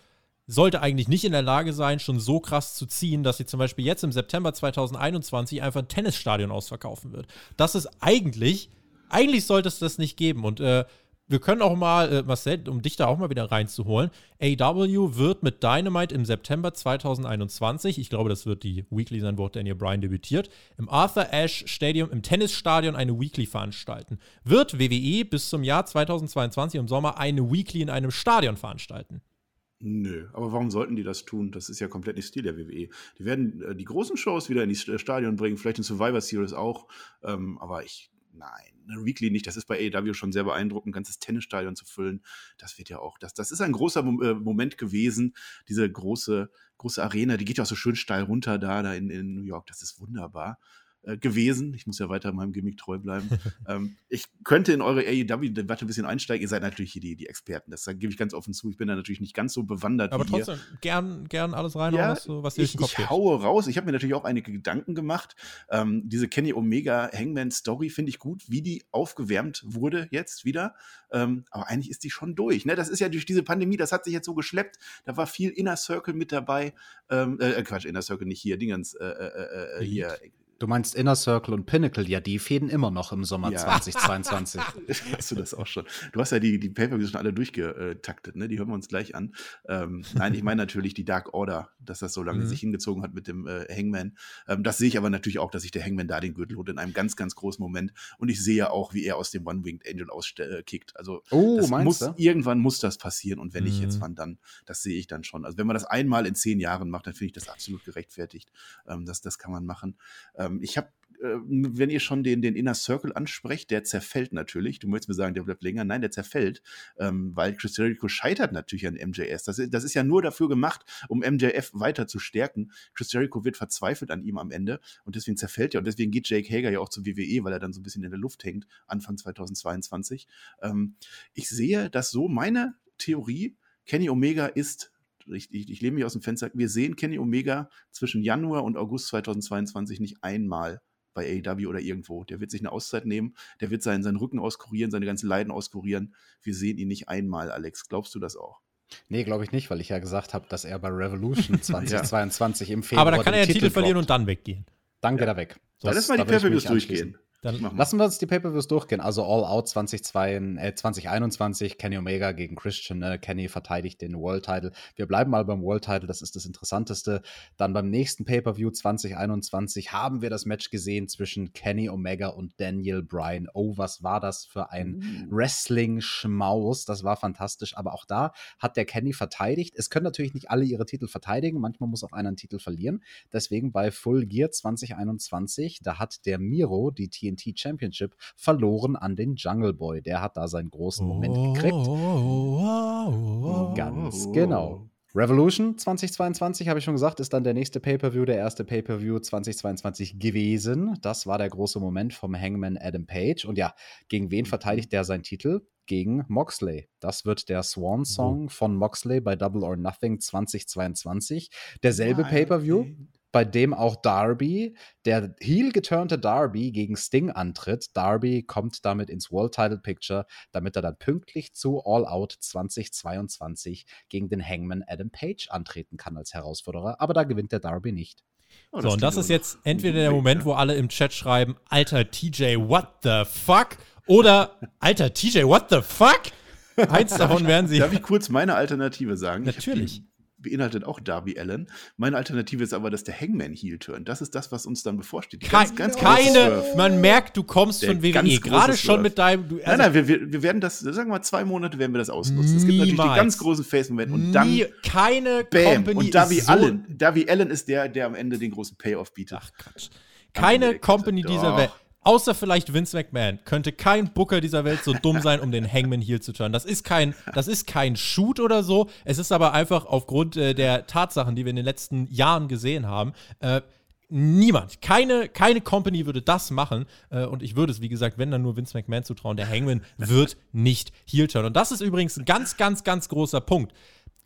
sollte eigentlich nicht in der Lage sein, schon so krass zu ziehen, dass sie zum Beispiel jetzt im September 2021 einfach ein Tennisstadion ausverkaufen wird. Das ist eigentlich, eigentlich sollte es das nicht geben. Und äh, wir können auch mal, äh, Marcel, um dich da auch mal wieder reinzuholen, AW wird mit Dynamite im September 2021, ich glaube, das wird die Weekly sein, wo Daniel Bryan debütiert, im Arthur Ashe Stadium, im Tennisstadion eine Weekly veranstalten. Wird WWE bis zum Jahr 2022 im Sommer eine Weekly in einem Stadion veranstalten? Nö, aber warum sollten die das tun? Das ist ja komplett nicht Stil der WWE. Die werden äh, die großen Shows wieder in die äh, Stadion bringen, vielleicht in Survivor Series auch. Ähm, aber ich, nein, Weekly nicht. Das ist bei AEW schon sehr beeindruckend, ein ganzes Tennisstadion zu füllen. Das wird ja auch, das, das ist ein großer äh, Moment gewesen, diese große, große Arena, die geht ja auch so schön steil runter da, da in, in New York. Das ist wunderbar. Äh, gewesen. Ich muss ja weiter meinem Gimmick treu bleiben. <laughs> ähm, ich könnte in eure AEW-Debatte ein bisschen einsteigen. Ihr seid natürlich hier die, die Experten. Das gebe ich ganz offen zu. Ich bin da natürlich nicht ganz so bewandert. Aber trotzdem, ihr. gern, gern alles rein, ja, was, was dir ich, Kopf ich haue raus. Ich habe mir natürlich auch einige Gedanken gemacht. Ähm, diese Kenny Omega Hangman Story finde ich gut, wie die aufgewärmt wurde jetzt wieder. Ähm, aber eigentlich ist die schon durch. Ne? Das ist ja durch diese Pandemie, das hat sich jetzt so geschleppt. Da war viel Inner Circle mit dabei. Ähm, äh, Quatsch, Inner Circle nicht hier, Dingens, äh, äh, äh hier. Du meinst Inner Circle und Pinnacle, ja, die fäden immer noch im Sommer ja. 2022. <laughs> hast du das auch schon? Du hast ja die, die Pay-Per-Views schon alle durchgetaktet, ne? Die hören wir uns gleich an. Ähm, nein, ich meine natürlich die Dark Order, dass das so lange mhm. sich hingezogen hat mit dem äh, Hangman. Ähm, das sehe ich aber natürlich auch, dass sich der Hangman da den Gürtel holt in einem ganz, ganz großen Moment. Und ich sehe ja auch, wie er aus dem One-Winged Angel auskickt. Äh, also oh, muss, du? irgendwann muss das passieren. Und wenn mhm. nicht jetzt, wann dann? Das sehe ich dann schon. Also wenn man das einmal in zehn Jahren macht, dann finde ich das absolut gerechtfertigt. Ähm, das, das kann man machen. Ähm, ähm, ich habe äh, wenn ihr schon den, den Inner Circle ansprecht, der zerfällt natürlich. Du möchtest mir sagen, der bleibt länger. Nein, der zerfällt, ähm, weil Chris Jericho scheitert natürlich an MJS. Das, das ist ja nur dafür gemacht, um MJF weiter zu stärken. Chris Jericho wird verzweifelt an ihm am Ende und deswegen zerfällt er. Und deswegen geht Jake Hager ja auch zur WWE, weil er dann so ein bisschen in der Luft hängt, Anfang 2022. Ähm, ich sehe das so, meine Theorie, Kenny Omega ist ich, ich, ich lehne mich aus dem Fenster, wir sehen Kenny Omega zwischen Januar und August 2022 nicht einmal bei AEW oder irgendwo. Der wird sich eine Auszeit nehmen, der wird seinen, seinen Rücken auskurieren, seine ganzen Leiden auskurieren. Wir sehen ihn nicht einmal, Alex. Glaubst du das auch? Nee, glaube ich nicht, weil ich ja gesagt habe, dass er bei <laughs> Revolution 2022 ja. im Februar. Aber da kann er den Titel, Titel verlieren und dann weggehen. Dann geht er weg. So, Dann lass mal die Pay-Per-Views durchgehen. Dann lassen wir uns die Pay-Per-Views durchgehen. Also All Out 2022, äh, 2021, Kenny Omega gegen Christian. Äh, Kenny verteidigt den World Title. Wir bleiben mal beim World Title, das ist das Interessanteste. Dann beim nächsten Pay-Per-View 2021 haben wir das Match gesehen zwischen Kenny Omega und Daniel Bryan. Oh, was war das für ein mm. Wrestling-Schmaus. Das war fantastisch. Aber auch da hat der Kenny verteidigt. Es können natürlich nicht alle ihre Titel verteidigen. Manchmal muss auch einer einen Titel verlieren. Deswegen bei Full Gear 2021, da hat der Miro die TNT TNT Championship verloren an den Jungle Boy. Der hat da seinen großen Moment gekriegt. Ganz genau. Revolution 2022, habe ich schon gesagt, ist dann der nächste Pay-Per-View, der erste Pay-Per-View 2022 gewesen. Das war der große Moment vom Hangman Adam Page. Und ja, gegen wen verteidigt der seinen Titel? Gegen Moxley. Das wird der Swan-Song von Moxley bei Double or Nothing 2022. Derselbe Pay-Per-View bei dem auch Darby, der heel geturnte Darby gegen Sting antritt. Darby kommt damit ins World Title Picture, damit er dann pünktlich zu All Out 2022 gegen den Hangman Adam Page antreten kann als Herausforderer. Aber da gewinnt der Darby nicht. Oh, so, und das ist jetzt entweder der Moment, wo alle im Chat schreiben, alter TJ, what the fuck? Oder, alter TJ, what the fuck? <laughs> Eins davon werden sie. Darf ich kurz meine Alternative sagen? Natürlich beinhaltet auch Darby Allen. Meine Alternative ist aber, dass der Hangman Heel turn. Das ist das, was uns dann bevorsteht. Ganz, ganz keine, man merkt, du kommst der von WWE. Gerade schon mit deinem. Du, also nein, nein, wir, wir, werden das, sagen wir mal, zwei Monate werden wir das ausnutzen. Es gibt natürlich die ganz großen Face-Momente und dann. Nie, keine bam, Company. Und Darby so Allen, Darby Allen ist der, der am Ende den großen Payoff bietet. Ach Quatsch. Keine Company dieser Welt. Außer vielleicht Vince McMahon könnte kein Booker dieser Welt so dumm sein, um den Hangman Heel zu turnen. Das ist kein, das ist kein Shoot oder so. Es ist aber einfach aufgrund äh, der Tatsachen, die wir in den letzten Jahren gesehen haben. Äh, niemand, keine, keine Company würde das machen. Äh, und ich würde es, wie gesagt, wenn dann nur Vince McMahon zutrauen. Der Hangman wird nicht Heel turnen. Und das ist übrigens ein ganz, ganz, ganz großer Punkt.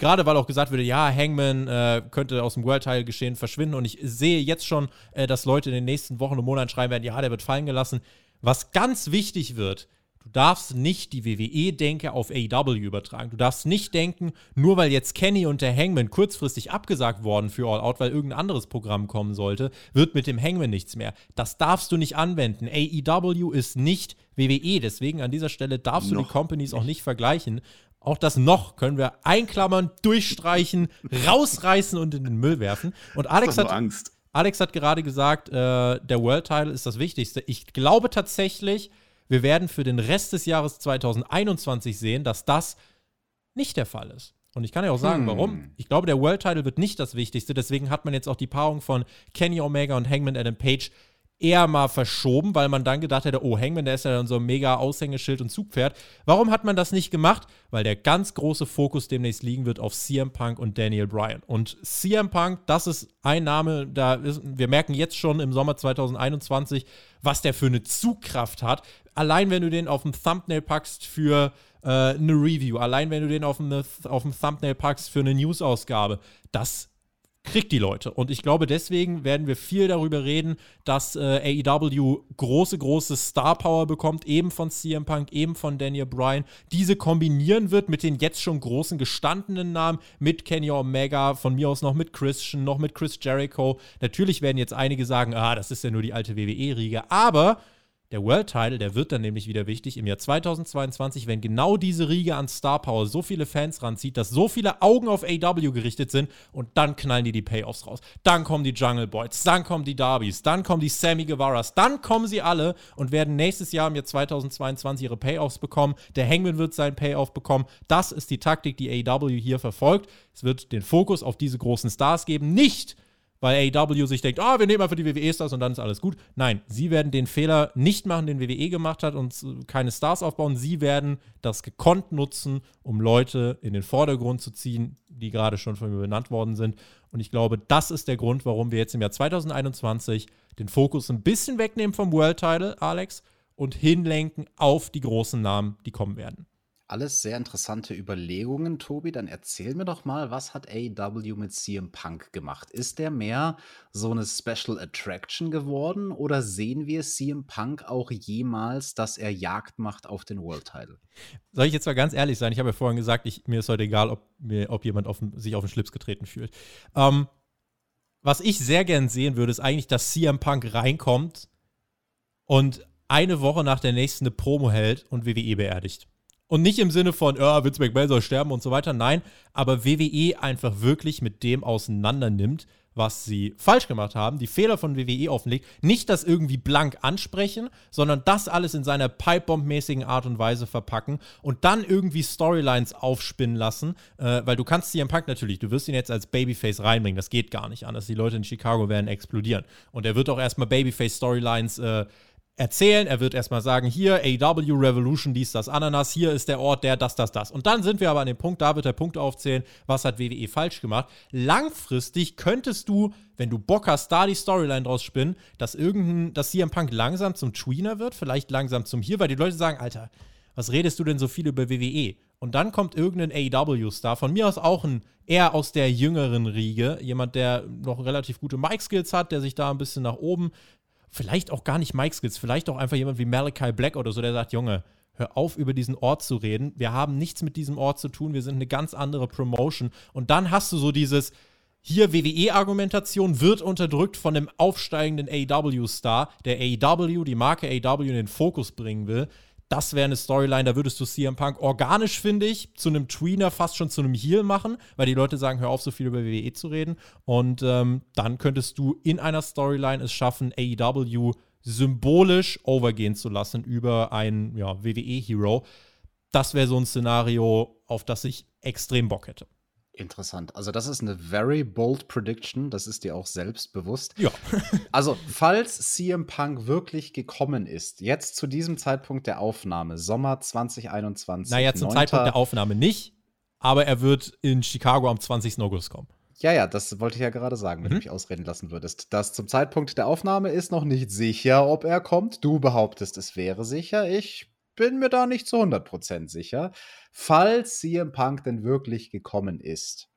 Gerade weil auch gesagt wurde, ja, Hangman äh, könnte aus dem World-Teil geschehen verschwinden. Und ich sehe jetzt schon, äh, dass Leute in den nächsten Wochen und Monaten schreiben werden, ja, der wird fallen gelassen. Was ganz wichtig wird, du darfst nicht die WWE-Denke auf AEW übertragen. Du darfst nicht denken, nur weil jetzt Kenny und der Hangman kurzfristig abgesagt worden für All Out, weil irgendein anderes Programm kommen sollte, wird mit dem Hangman nichts mehr. Das darfst du nicht anwenden. AEW ist nicht WWE. Deswegen an dieser Stelle darfst du die Companies auch nicht vergleichen. Auch das noch können wir einklammern, durchstreichen, rausreißen und in den Müll werfen. Und Alex hat Angst. Alex hat gerade gesagt, äh, der World Title ist das Wichtigste. Ich glaube tatsächlich, wir werden für den Rest des Jahres 2021 sehen, dass das nicht der Fall ist. Und ich kann ja auch sagen, hm. warum. Ich glaube, der World Title wird nicht das Wichtigste. Deswegen hat man jetzt auch die Paarung von Kenny Omega und Hangman Adam Page eher mal verschoben, weil man dann gedacht hätte, oh, Hangman, der ist ja dann so ein mega Aushängeschild und Zugpferd. Warum hat man das nicht gemacht? Weil der ganz große Fokus demnächst liegen wird auf CM Punk und Daniel Bryan. Und CM Punk, das ist ein Name, da ist, wir merken jetzt schon im Sommer 2021, was der für eine Zugkraft hat. Allein wenn du den auf dem Thumbnail packst für äh, eine Review, allein wenn du den auf dem, auf dem Thumbnail packst für eine News-Ausgabe, das kriegt die Leute. Und ich glaube, deswegen werden wir viel darüber reden, dass äh, AEW große, große Star Power bekommt, eben von CM Punk, eben von Daniel Bryan, diese kombinieren wird mit den jetzt schon großen gestandenen Namen, mit Kenny Omega, von mir aus noch mit Christian, noch mit Chris Jericho. Natürlich werden jetzt einige sagen, ah, das ist ja nur die alte WWE-Riege, aber der World Title, der wird dann nämlich wieder wichtig im Jahr 2022, wenn genau diese Riege an Star Power so viele Fans ranzieht, dass so viele Augen auf AW gerichtet sind und dann knallen die die Payoffs raus. Dann kommen die Jungle Boys, dann kommen die Darbys, dann kommen die Sammy Guevaras, dann kommen sie alle und werden nächstes Jahr im Jahr 2022 ihre Payoffs bekommen. Der Hangman wird seinen Payoff bekommen. Das ist die Taktik, die AW hier verfolgt. Es wird den Fokus auf diese großen Stars geben, nicht weil AEW sich denkt, ah, wir nehmen einfach die WWE-Stars und dann ist alles gut. Nein, sie werden den Fehler nicht machen, den WWE gemacht hat und keine Stars aufbauen. Sie werden das gekonnt nutzen, um Leute in den Vordergrund zu ziehen, die gerade schon von mir benannt worden sind. Und ich glaube, das ist der Grund, warum wir jetzt im Jahr 2021 den Fokus ein bisschen wegnehmen vom World Title, Alex, und hinlenken auf die großen Namen, die kommen werden. Alles sehr interessante Überlegungen, Tobi. Dann erzähl mir doch mal, was hat AEW mit CM Punk gemacht? Ist der mehr so eine Special Attraction geworden oder sehen wir CM Punk auch jemals, dass er Jagd macht auf den World Title? Soll ich jetzt mal ganz ehrlich sein? Ich habe ja vorhin gesagt, ich, mir ist heute egal, ob, mir, ob jemand auf, sich auf den Schlips getreten fühlt. Ähm, was ich sehr gern sehen würde, ist eigentlich, dass CM Punk reinkommt und eine Woche nach der nächsten eine Promo hält und WWE beerdigt. Und nicht im Sinne von, ja, Vince McMahon soll sterben und so weiter. Nein, aber WWE einfach wirklich mit dem auseinander nimmt, was sie falsch gemacht haben, die Fehler von WWE offenlegt, nicht das irgendwie blank ansprechen, sondern das alles in seiner Pipebomb-mäßigen Art und Weise verpacken und dann irgendwie Storylines aufspinnen lassen, äh, weil du kannst CM Punk natürlich, du wirst ihn jetzt als Babyface reinbringen, das geht gar nicht anders. Die Leute in Chicago werden explodieren und er wird auch erstmal Babyface-Storylines äh, erzählen. Er wird erstmal sagen, hier AW Revolution, dies, das, Ananas, hier ist der Ort, der, das, das, das. Und dann sind wir aber an dem Punkt, da wird der Punkt aufzählen, was hat WWE falsch gemacht. Langfristig könntest du, wenn du Bock hast, da die Storyline draus spinnen, dass irgendein, dass CM Punk langsam zum Tweener wird, vielleicht langsam zum hier, weil die Leute sagen, Alter, was redest du denn so viel über WWE? Und dann kommt irgendein AEW-Star, von mir aus auch ein eher aus der jüngeren Riege, jemand, der noch relativ gute Mic-Skills hat, der sich da ein bisschen nach oben, vielleicht auch gar nicht Mic-Skills, vielleicht auch einfach jemand wie Malachi Black oder so, der sagt, Junge, hör auf, über diesen Ort zu reden. Wir haben nichts mit diesem Ort zu tun, wir sind eine ganz andere Promotion. Und dann hast du so dieses, hier WWE-Argumentation wird unterdrückt von dem aufsteigenden AEW-Star, der AEW, die Marke AEW in den Fokus bringen will. Das wäre eine Storyline, da würdest du CM Punk organisch, finde ich, zu einem Tweener fast schon zu einem Heel machen, weil die Leute sagen, hör auf, so viel über WWE zu reden. Und ähm, dann könntest du in einer Storyline es schaffen, AEW symbolisch overgehen zu lassen über einen ja, WWE-Hero. Das wäre so ein Szenario, auf das ich extrem Bock hätte. Interessant. Also, das ist eine very bold Prediction. Das ist dir auch selbst bewusst. Ja. <laughs> also, falls CM Punk wirklich gekommen ist, jetzt zu diesem Zeitpunkt der Aufnahme, Sommer 2021. Naja, zum 9. Zeitpunkt der Aufnahme nicht, aber er wird in Chicago am 20. August kommen. Ja, ja, das wollte ich ja gerade sagen, wenn mhm. du mich ausreden lassen würdest. Das zum Zeitpunkt der Aufnahme ist noch nicht sicher, ob er kommt. Du behauptest, es wäre sicher. Ich bin mir da nicht zu 100% sicher. Falls CM Punk denn wirklich gekommen ist.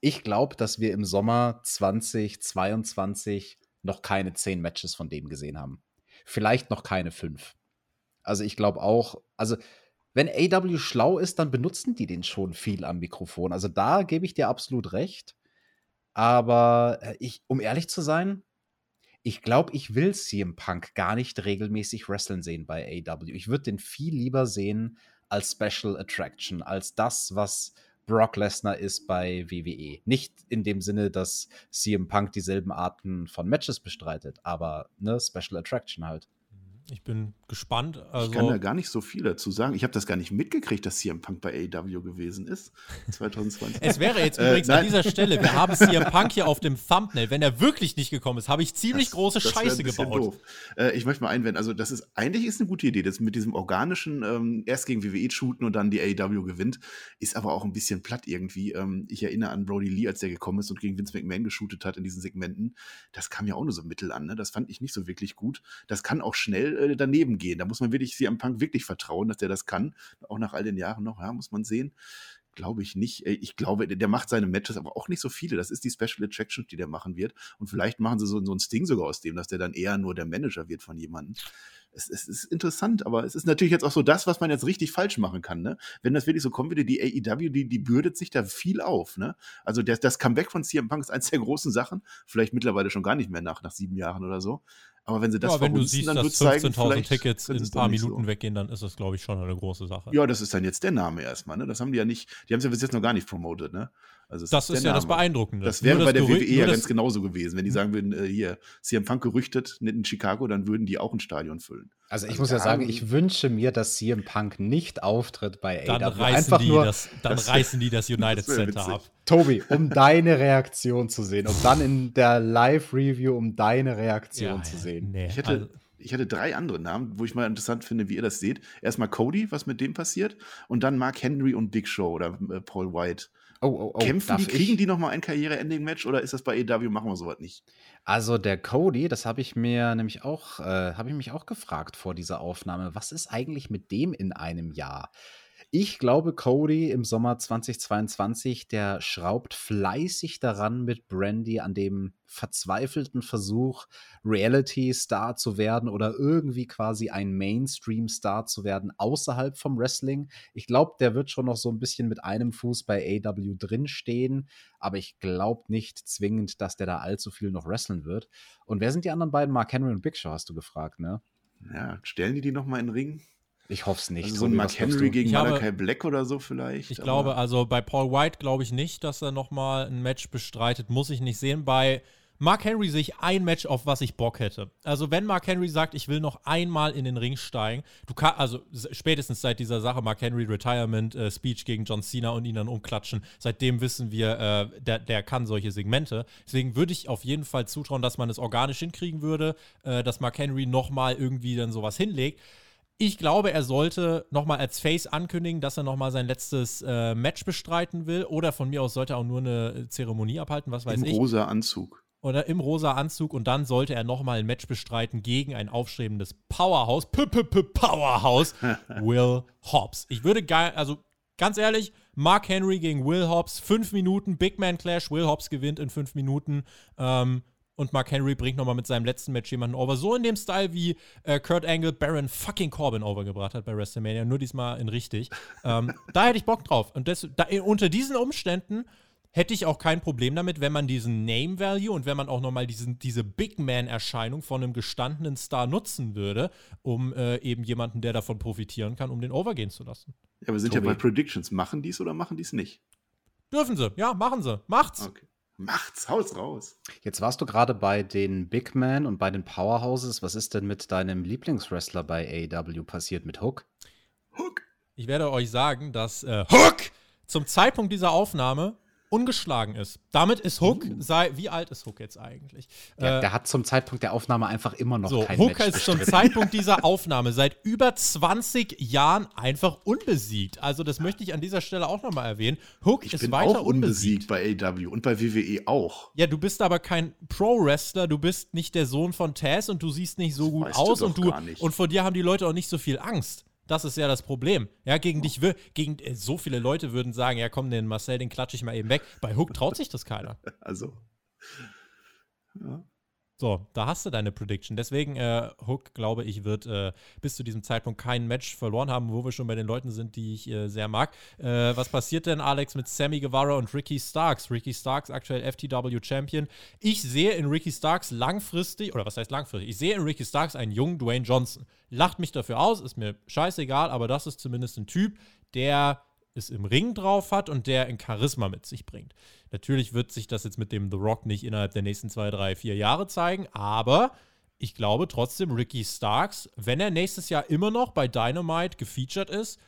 Ich glaube, dass wir im Sommer 2022 noch keine 10 Matches von dem gesehen haben. Vielleicht noch keine 5. Also ich glaube auch, also wenn AW schlau ist, dann benutzen die den schon viel am Mikrofon. Also da gebe ich dir absolut recht. Aber äh, ich, um ehrlich zu sein, ich glaube, ich will CM Punk gar nicht regelmäßig wrestlen sehen bei AW. Ich würde den viel lieber sehen als Special Attraction, als das, was Brock Lesnar ist bei WWE. Nicht in dem Sinne, dass CM Punk dieselben Arten von Matches bestreitet, aber ne, Special Attraction halt. Ich bin gespannt. Also ich kann da gar nicht so viel dazu sagen. Ich habe das gar nicht mitgekriegt, dass CM Punk bei AEW gewesen ist <laughs> 2020. es wäre jetzt äh, übrigens an dieser Stelle, wir haben <laughs> CM Punk hier auf dem Thumbnail. Wenn er wirklich nicht gekommen ist, habe ich ziemlich das, große das Scheiße gebaut. Doof. Äh, ich möchte mal einwenden, also das ist eigentlich ist eine gute Idee, das mit diesem organischen ähm, erst gegen WWE shooten und dann die AEW gewinnt, ist aber auch ein bisschen platt irgendwie. Ähm, ich erinnere an Brody Lee, als der gekommen ist und gegen Vince McMahon geshootet hat in diesen Segmenten. Das kam ja auch nur so mittel an. Ne? Das fand ich nicht so wirklich gut. Das kann auch schnell äh, daneben gehen. Da muss man wirklich CM Punk wirklich vertrauen, dass der das kann. Auch nach all den Jahren noch, ja, muss man sehen. Glaube ich nicht. Äh, ich glaube, der macht seine Matches, aber auch nicht so viele. Das ist die Special Attraction, die der machen wird. Und vielleicht machen sie so, so ein Sting sogar aus dem, dass der dann eher nur der Manager wird von jemandem es, es, ist interessant, aber es ist natürlich jetzt auch so das, was man jetzt richtig falsch machen kann. Ne? Wenn das wirklich so kommen würde, die AEW, die, die bürdet sich da viel auf. Ne? Also das, das Comeback von CM Punk ist eines der großen Sachen. Vielleicht mittlerweile schon gar nicht mehr nach, nach sieben Jahren oder so. Aber wenn sie das ja, wenn du siehst, dann dass 15.000 Tickets in ein paar Minuten so. weggehen, dann ist das, glaube ich, schon eine große Sache. Ja, das ist dann jetzt der Name erstmal. Ne? Das haben die ja nicht, die haben es ja bis jetzt noch gar nicht promotet. Ne? Also das ist ja Name. das Beeindruckende. Das wäre bei der WWE ja ganz genauso gewesen. Wenn die hm. sagen würden, äh, hier, CM Punk gerüchtet in Chicago, dann würden die auch ein Stadion füllen. Also ich also muss ja sagen, ich wünsche mir, dass CM Punk nicht auftritt bei dann AW. Reißen Einfach die nur, das, dann das, reißen die das <laughs> United das Center ab. Tobi, um deine Reaktion zu sehen, um dann in der Live-Review, um deine Reaktion ja, zu sehen. Nee, ich hätte, also, ich hatte drei andere Namen, wo ich mal interessant finde, wie ihr das seht. Erstmal Cody, was mit dem passiert, und dann Mark Henry und Big Show oder äh, Paul White. Oh, oh, oh. Kämpfen die, kriegen die noch mal ein Karriere-Ending-Match oder ist das bei EW, machen wir sowas nicht? Also der Cody, das habe ich mir nämlich auch, äh, habe ich mich auch gefragt vor dieser Aufnahme, was ist eigentlich mit dem in einem Jahr? Ich glaube, Cody im Sommer 2022, der schraubt fleißig daran mit Brandy an dem verzweifelten Versuch, Reality-Star zu werden oder irgendwie quasi ein Mainstream-Star zu werden außerhalb vom Wrestling. Ich glaube, der wird schon noch so ein bisschen mit einem Fuß bei AW drinstehen, aber ich glaube nicht zwingend, dass der da allzu viel noch wrestlen wird. Und wer sind die anderen beiden? Mark Henry und Big Show, hast du gefragt, ne? Ja, stellen die die noch mal in den Ring? Ich hoffe es nicht. Also so ein Mark Henry gegen Malachi Black oder so vielleicht. Ich glaube, also bei Paul White glaube ich nicht, dass er nochmal ein Match bestreitet. Muss ich nicht sehen. Bei Mark Henry sehe ich ein Match, auf was ich Bock hätte. Also wenn Mark Henry sagt, ich will noch einmal in den Ring steigen, du kannst, also spätestens seit dieser Sache Mark Henry Retirement äh, Speech gegen John Cena und ihn dann umklatschen, seitdem wissen wir, äh, der, der kann solche Segmente. Deswegen würde ich auf jeden Fall zutrauen, dass man es organisch hinkriegen würde, äh, dass Mark Henry nochmal irgendwie dann sowas hinlegt. Ich glaube, er sollte nochmal als Face ankündigen, dass er nochmal sein letztes äh, Match bestreiten will. Oder von mir aus sollte er auch nur eine Zeremonie abhalten, was weiß Im ich. Im rosa Anzug. Oder im rosa Anzug. Und dann sollte er nochmal ein Match bestreiten gegen ein aufstrebendes Powerhouse. P -p -p Powerhouse. <laughs> Will Hobbs. Ich würde geil, also ganz ehrlich, Mark Henry gegen Will Hobbs, fünf Minuten, Big Man Clash, Will Hobbs gewinnt in fünf Minuten. Ähm, und Mark Henry bringt nochmal mit seinem letzten Match jemanden over. So in dem Style, wie äh, Kurt Angle Baron fucking Corbin overgebracht hat bei WrestleMania, nur diesmal in richtig. ähm, <laughs> da hätte ich Bock drauf. Und das, da, unter diesen Umständen hätte ich auch kein Problem damit, wenn man diesen Name Value und wenn man auch nochmal diese Big Man-Erscheinung von einem gestandenen Star nutzen würde, um äh, eben jemanden, der davon profitieren kann, um den overgehen zu lassen. Ja, wir sind Tobi. ja bei Predictions. Machen dies oder machen dies nicht? Dürfen sie, ja, machen sie. Macht's. Okay. Macht's, haus raus. Jetzt warst du gerade bei den Big Men und bei den Powerhouses. Was ist denn mit deinem Lieblingswrestler bei AEW passiert mit Hook? Hook. Ich werde euch sagen, dass äh, Hook zum Zeitpunkt dieser Aufnahme ungeschlagen ist. Damit ist Hook, uh. sei, wie alt ist Hook jetzt eigentlich? Ja, äh, der hat zum Zeitpunkt der Aufnahme einfach immer noch so, kein Hook Match ist zum Zeitpunkt dieser <laughs> Aufnahme seit über 20 Jahren einfach unbesiegt. Also das möchte ich an dieser Stelle auch nochmal erwähnen. Hook ich ist bin weiter auch unbesiegt. bei AW und bei WWE auch. Ja, du bist aber kein Pro-Wrestler, du bist nicht der Sohn von Taz und du siehst nicht so gut aus du und du und vor dir haben die Leute auch nicht so viel Angst. Das ist ja das Problem. Ja, gegen dich, gegen äh, so viele Leute würden sagen, ja komm, den Marcel, den klatsche ich mal eben weg. Bei Hook traut sich das keiner. <laughs> Also. Ja. So, da hast du deine Prediction. Deswegen, äh, Hook, glaube ich, wird äh, bis zu diesem Zeitpunkt kein Match verloren haben, wo wir schon bei den Leuten sind, die ich äh, sehr mag. Äh, was passiert denn, Alex, mit Sammy Guevara und Ricky Starks? Ricky Starks, aktuell FTW Champion. Ich sehe in Ricky Starks langfristig, oder was heißt langfristig? Ich sehe in Ricky Starks einen jungen Dwayne Johnson. Lacht mich dafür aus, ist mir scheißegal, aber das ist zumindest ein Typ, der es im Ring drauf hat und der ein Charisma mit sich bringt. Natürlich wird sich das jetzt mit dem The Rock nicht innerhalb der nächsten zwei, drei, vier Jahre zeigen, aber ich glaube trotzdem, Ricky Starks, wenn er nächstes Jahr immer noch bei Dynamite gefeatured ist,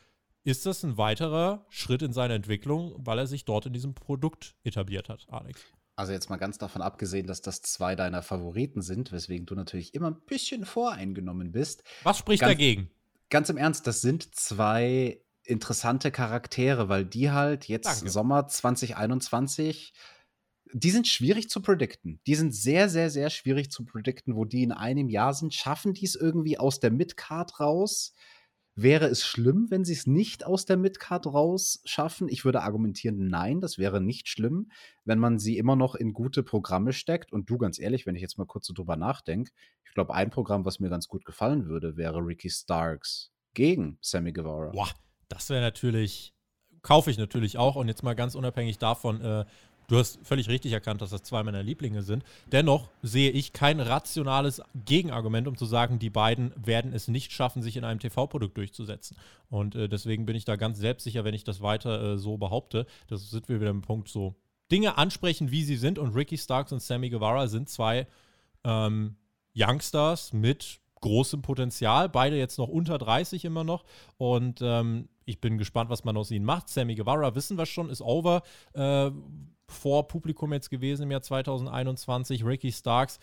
ist das ein weiterer Schritt in seiner Entwicklung, weil er sich dort in diesem Produkt etabliert hat, Alex. Also jetzt mal ganz davon abgesehen, dass das zwei deiner Favoriten sind, weswegen du natürlich immer ein bisschen voreingenommen bist. Was spricht ganz, dagegen? Ganz im Ernst, das sind zwei interessante Charaktere, weil die halt jetzt Danke. Sommer 2021 die sind schwierig zu predikten. Die sind sehr, sehr, sehr schwierig zu predikten, wo die in einem Jahr sind. Schaffen die es irgendwie aus der Midcard raus? Wäre es schlimm, wenn sie es nicht aus der Midcard raus schaffen? Ich würde argumentieren, nein, das wäre nicht schlimm, wenn man sie immer noch in gute Programme steckt. Und du, ganz ehrlich, wenn ich jetzt mal kurz so drüber nachdenke, ich glaube, ein Programm, was mir ganz gut gefallen würde, wäre Ricky Starks gegen Sammy Guevara. Boah, das wäre natürlich, kaufe ich natürlich auch. Und jetzt mal ganz unabhängig davon, äh, du hast völlig richtig erkannt, dass das zwei meiner Lieblinge sind. Dennoch sehe ich kein rationales Gegenargument, um zu sagen, die beiden werden es nicht schaffen, sich in einem TV-Produkt durchzusetzen. Und äh, deswegen bin ich da ganz selbstsicher, wenn ich das weiter äh, so behaupte. Das sind wir wieder im Punkt so. Dinge ansprechen, wie sie sind. Und Ricky Starks und Sammy Guevara sind zwei ähm, Youngsters mit großem Potenzial. Beide jetzt noch unter 30 immer noch. Und ähm, ich bin gespannt, was man aus ihnen macht. Sammy Guevara, wissen wir schon, ist over. Äh, vor Publikum jetzt gewesen im Jahr 2021. Ricky Starks,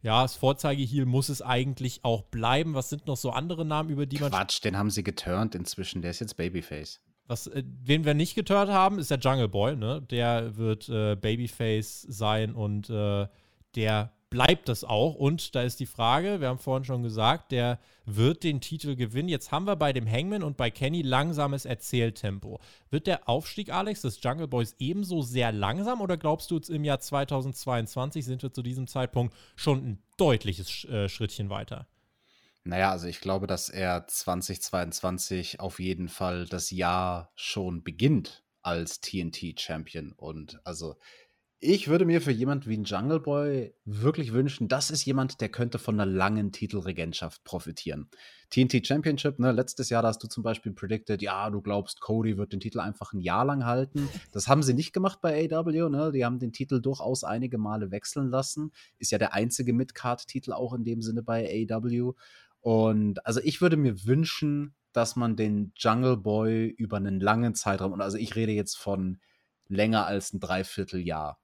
ja, das Vorzeigeheel muss es eigentlich auch bleiben. Was sind noch so andere Namen, über die man. Quatsch, den haben sie geturnt inzwischen. Der ist jetzt Babyface. Was, äh, wen wir nicht geturnt haben, ist der Jungle Boy. Ne? Der wird äh, Babyface sein und äh, der bleibt das auch. Und da ist die Frage, wir haben vorhin schon gesagt, der wird den Titel gewinnen. Jetzt haben wir bei dem Hangman und bei Kenny langsames Erzähltempo. Wird der Aufstieg, Alex, des Jungle Boys ebenso sehr langsam oder glaubst du, im Jahr 2022 sind wir zu diesem Zeitpunkt schon ein deutliches äh, Schrittchen weiter? Naja, also ich glaube, dass er 2022 auf jeden Fall das Jahr schon beginnt als TNT-Champion. Und also ich würde mir für jemand wie ein Jungle Boy wirklich wünschen, das ist jemand, der könnte von einer langen Titelregentschaft profitieren. TNT Championship, ne, letztes Jahr da hast du zum Beispiel predicted, ja, du glaubst, Cody wird den Titel einfach ein Jahr lang halten. Das haben sie nicht gemacht bei AW, ne? Die haben den Titel durchaus einige Male wechseln lassen. Ist ja der einzige Midcard-Titel auch in dem Sinne bei AW. Und also ich würde mir wünschen, dass man den Jungle Boy über einen langen Zeitraum, und also ich rede jetzt von länger als ein Dreivierteljahr,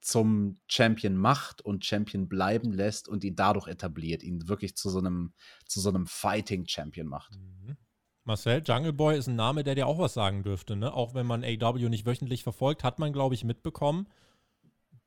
zum Champion macht und Champion bleiben lässt und ihn dadurch etabliert, ihn wirklich zu so einem, zu so einem Fighting-Champion macht. Mhm. Marcel, Jungle Boy ist ein Name, der dir auch was sagen dürfte, ne? Auch wenn man AW nicht wöchentlich verfolgt, hat man, glaube ich, mitbekommen,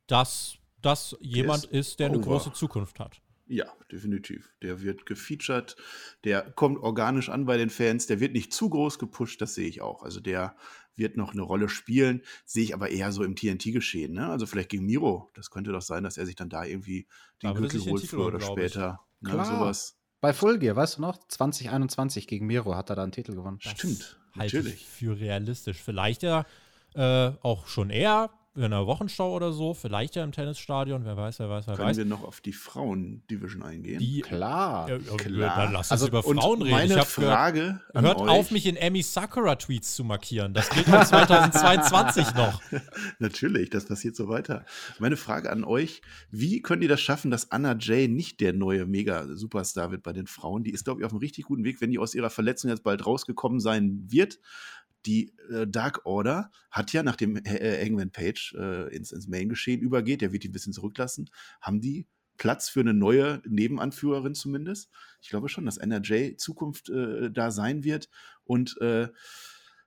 dass das jemand ist, ist, der eine große Zukunft hat. Ja, definitiv. Der wird gefeatured, der kommt organisch an bei den Fans, der wird nicht zu groß gepusht, das sehe ich auch. Also der wird noch eine Rolle spielen, sehe ich aber eher so im TNT-Geschehen. Ne? Also vielleicht gegen Miro, das könnte doch sein, dass er sich dann da irgendwie den Gürtel holt früher oder später. Ne? Klar. Sowas. Bei Full Gear, weißt du noch? 2021 gegen Miro hat er da einen Titel gewonnen. Das Stimmt, natürlich. Für realistisch. Vielleicht ja äh, auch schon eher in einer Wochenschau oder so, vielleicht ja im Tennisstadion, wer weiß, wer weiß, wer Können weiß. wir noch auf die Frauen-Division eingehen? Die, Klar. Ja, Klar. Dann lass uns also, über Frauen reden. Meine Frage gehört, hört euch. auf, mich in Amy Sakura-Tweets zu markieren. Das geht auch <laughs> 2022 noch. Natürlich, das passiert so weiter. Meine Frage an euch: Wie könnt ihr das schaffen, dass Anna Jay nicht der neue Mega-Superstar wird bei den Frauen? Die ist, glaube ich, auf einem richtig guten Weg, wenn die aus ihrer Verletzung jetzt bald rausgekommen sein wird die äh, Dark Order hat ja, nachdem äh, Hangman Page äh, ins, ins Main-Geschehen übergeht, der wird ihn ein bisschen zurücklassen, haben die Platz für eine neue Nebenanführerin zumindest. Ich glaube schon, dass NRJ Zukunft äh, da sein wird und äh,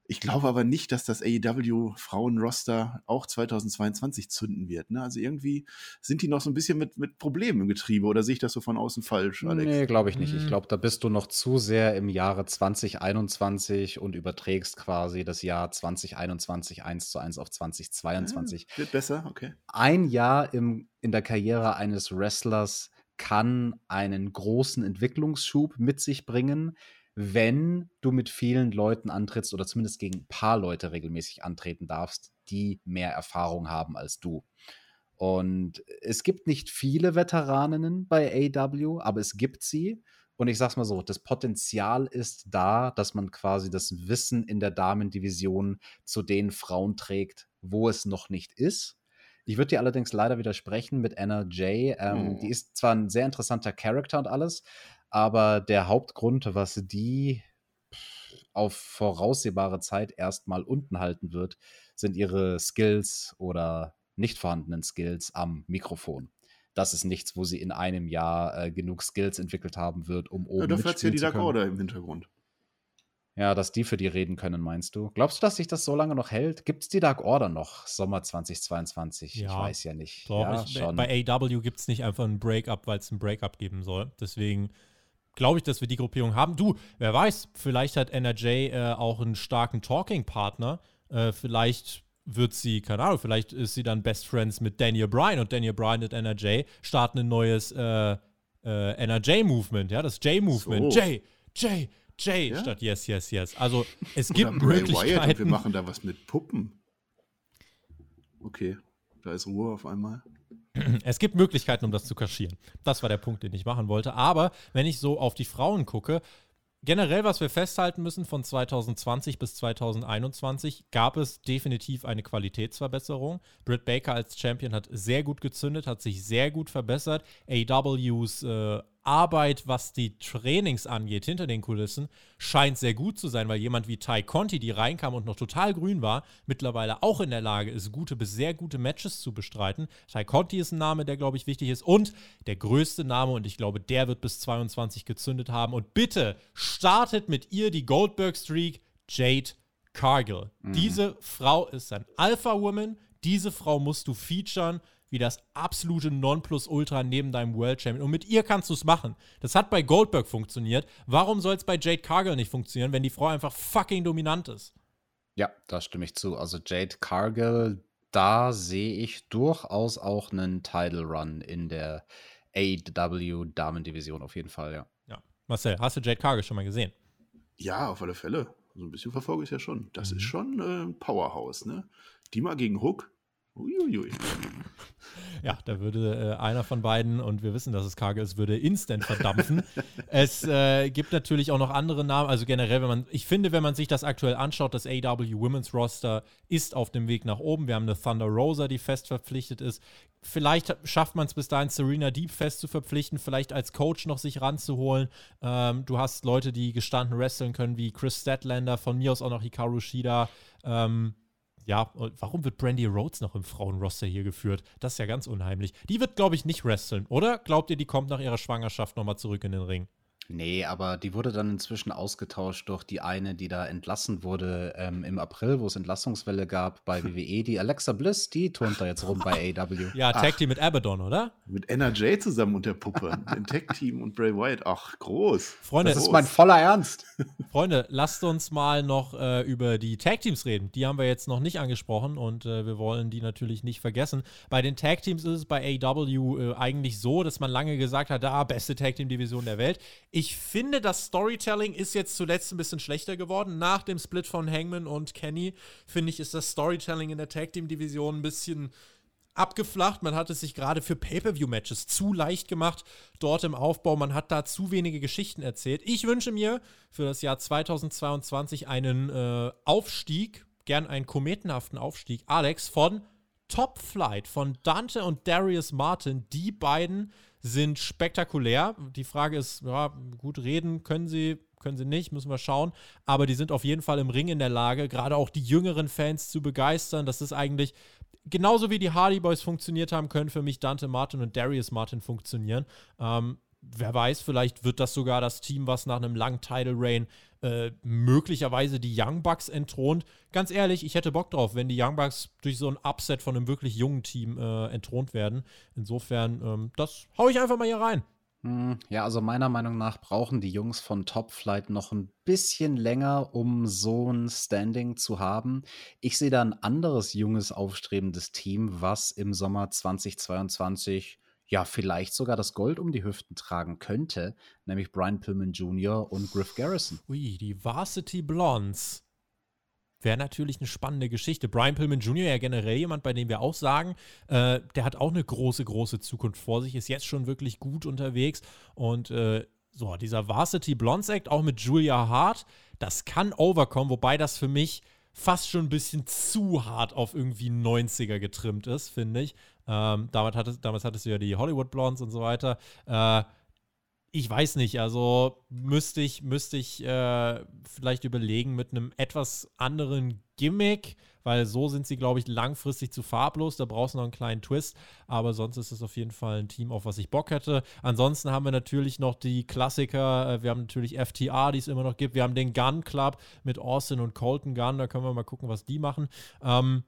ich glaube aber nicht, dass das AEW Frauenroster auch 2022 zünden wird. Ne? Also irgendwie sind die noch so ein bisschen mit, mit Problemen im Getriebe oder sehe ich das so von außen falsch, Alex? Nee, glaube ich nicht. Ich mhm. glaube, da bist du noch zu sehr im Jahre 2021 und überträgst quasi das Jahr 2021 eins zu eins auf 2022. Ja, wird besser, okay. Ein Jahr im, in der Karriere eines Wrestlers kann einen großen Entwicklungsschub mit sich bringen wenn du mit vielen Leuten antrittst oder zumindest gegen ein paar Leute regelmäßig antreten darfst, die mehr Erfahrung haben als du. Und es gibt nicht viele Veteraninnen bei AW, aber es gibt sie. Und ich sag's mal so, das Potenzial ist da, dass man quasi das Wissen in der Damendivision zu den Frauen trägt, wo es noch nicht ist. Ich würde dir allerdings leider widersprechen mit Anna Jay. Ähm, oh. Die ist zwar ein sehr interessanter Charakter und alles, aber der Hauptgrund, was die auf voraussehbare Zeit erstmal unten halten wird, sind ihre Skills oder nicht vorhandenen Skills am Mikrofon. Das ist nichts, wo sie in einem Jahr äh, genug Skills entwickelt haben wird, um oben ja, dafür hat sie ja die Dakota im Hintergrund. Ja, dass die für die reden können, meinst du? Glaubst du, dass sich das so lange noch hält? Gibt es die Dark Order noch, Sommer 2022? Ja, ich weiß ja nicht. Doch, ja, ich, bei AW gibt es nicht einfach ein Breakup, weil es ein Breakup geben soll. Deswegen glaube ich, dass wir die Gruppierung haben. Du, wer weiß, vielleicht hat NRJ äh, auch einen starken Talking-Partner. Äh, vielleicht wird sie, keine Ahnung, vielleicht ist sie dann Best Friends mit Daniel Bryan und Daniel Bryan und NRJ starten ein neues äh, äh NRJ-Movement, ja, das J-Movement. So. J, J, J ja? statt Yes, Yes, Yes. Also es gibt Oder Möglichkeiten. und wir machen da was mit Puppen. Okay, da ist Ruhe auf einmal. Es gibt Möglichkeiten, um das zu kaschieren. Das war der Punkt, den ich machen wollte. Aber wenn ich so auf die Frauen gucke, generell, was wir festhalten müssen, von 2020 bis 2021 gab es definitiv eine Qualitätsverbesserung. Britt Baker als Champion hat sehr gut gezündet, hat sich sehr gut verbessert. AWs äh, Arbeit, was die Trainings angeht, hinter den Kulissen, scheint sehr gut zu sein, weil jemand wie Ty Conti, die reinkam und noch total grün war, mittlerweile auch in der Lage ist, gute bis sehr gute Matches zu bestreiten. Ty Conti ist ein Name, der, glaube ich, wichtig ist. Und der größte Name, und ich glaube, der wird bis 22 gezündet haben. Und bitte startet mit ihr die Goldberg-Streak, Jade Cargill. Mhm. Diese Frau ist ein Alpha-Woman. Diese Frau musst du featuren wie das absolute Nonplusultra neben deinem World Champion. Und mit ihr kannst du es machen. Das hat bei Goldberg funktioniert. Warum soll es bei Jade Cargill nicht funktionieren, wenn die Frau einfach fucking dominant ist? Ja, da stimme ich zu. Also Jade Cargill, da sehe ich durchaus auch einen Title Run in der AW Damendivision auf jeden Fall, ja. Ja. Marcel, hast du Jade Cargill schon mal gesehen? Ja, auf alle Fälle. So also ein bisschen verfolge ich es ja schon. Das mhm. ist schon äh, ein Powerhouse, ne? Die mal gegen Hook, Uiuiui. Ja, da würde äh, einer von beiden, und wir wissen, dass es karge ist, würde instant verdampfen. <laughs> es äh, gibt natürlich auch noch andere Namen, also generell, wenn man, ich finde, wenn man sich das aktuell anschaut, das AW Women's Roster ist auf dem Weg nach oben. Wir haben eine Thunder Rosa, die fest verpflichtet ist. Vielleicht schafft man es bis dahin, Serena Deep fest zu verpflichten, vielleicht als Coach noch sich ranzuholen. Ähm, du hast Leute, die gestanden wresteln können, wie Chris Statlander, von mir aus auch noch Hikaru Shida. Ähm, ja, warum wird Brandy Rhodes noch im Frauenroster hier geführt? Das ist ja ganz unheimlich. Die wird, glaube ich, nicht wresteln, oder? Glaubt ihr, die kommt nach ihrer Schwangerschaft nochmal zurück in den Ring? Nee, aber die wurde dann inzwischen ausgetauscht durch die eine, die da entlassen wurde ähm, im April, wo es Entlassungswelle gab bei WWE. Die Alexa Bliss, die turnt da jetzt rum bei <laughs> AW. Ja, Tag Team mit Abaddon, oder? Mit NRJ zusammen und der Puppe. Im Tag-Team und Bray Wyatt. Ach, groß. Freunde, Das ist mein voller Ernst. <laughs> Freunde, lasst uns mal noch äh, über die Tag Teams reden. Die haben wir jetzt noch nicht angesprochen und äh, wir wollen die natürlich nicht vergessen. Bei den Tag Teams ist es bei AW äh, eigentlich so, dass man lange gesagt hat, da beste Tag Team Division der Welt. Ich finde, das Storytelling ist jetzt zuletzt ein bisschen schlechter geworden. Nach dem Split von Hangman und Kenny, finde ich, ist das Storytelling in der Tag Team Division ein bisschen abgeflacht. Man hat es sich gerade für Pay-per-view-Matches zu leicht gemacht dort im Aufbau. Man hat da zu wenige Geschichten erzählt. Ich wünsche mir für das Jahr 2022 einen äh, Aufstieg, gern einen kometenhaften Aufstieg, Alex, von Top Flight, von Dante und Darius Martin. Die beiden sind spektakulär. Die Frage ist, ja, gut reden können sie, können sie nicht, müssen wir schauen. Aber die sind auf jeden Fall im Ring in der Lage, gerade auch die jüngeren Fans zu begeistern. Das ist eigentlich genauso wie die Hardy Boys funktioniert haben, können für mich Dante Martin und Darius Martin funktionieren. Ähm, wer weiß, vielleicht wird das sogar das Team, was nach einem langen Title Reign äh, möglicherweise die Young Bucks entthront. Ganz ehrlich, ich hätte Bock drauf, wenn die Young Bucks durch so ein Upset von einem wirklich jungen Team äh, entthront werden. Insofern, ähm, das hau ich einfach mal hier rein. Hm, Ja, also meiner Meinung nach brauchen die Jungs von Top Flight noch ein bisschen länger, um so ein Standing zu haben. Ich sehe da ein anderes junges, aufstrebendes Team, was im Sommer 2022 ja vielleicht sogar das Gold um die Hüften tragen könnte, nämlich Brian Pillman Jr. und Griff Garrison. Ui, die Varsity Blondes. Wäre natürlich eine spannende Geschichte. Brian Pillman Jr. ja generell jemand, bei dem wir auch sagen, äh, der hat auch eine große, große Zukunft vor sich, ist jetzt schon wirklich gut unterwegs. Und äh, so, dieser Varsity Blondes Act, auch mit Julia Hart, das kann overkommen, wobei das für mich fast schon ein bisschen zu hart auf irgendwie 90er getrimmt ist, finde ich. Ähm, damals, hattest, damals hattest du ja die Hollywood Blondes und so weiter. Äh, ich weiß nicht, also müsste ich, müsste ich äh, vielleicht überlegen mit einem etwas anderen Gimmick, weil so sind sie, glaube ich, langfristig zu farblos. Da brauchst du noch einen kleinen Twist, aber sonst ist es auf jeden Fall ein Team, auf was ich Bock hätte. Ansonsten haben wir natürlich noch die Klassiker. Äh, Wir haben natürlich FTR, die es immer noch gibt. Wir haben den Gun Club mit Austin und Colton Gunn. Da können wir mal gucken, was die machen. Ähm,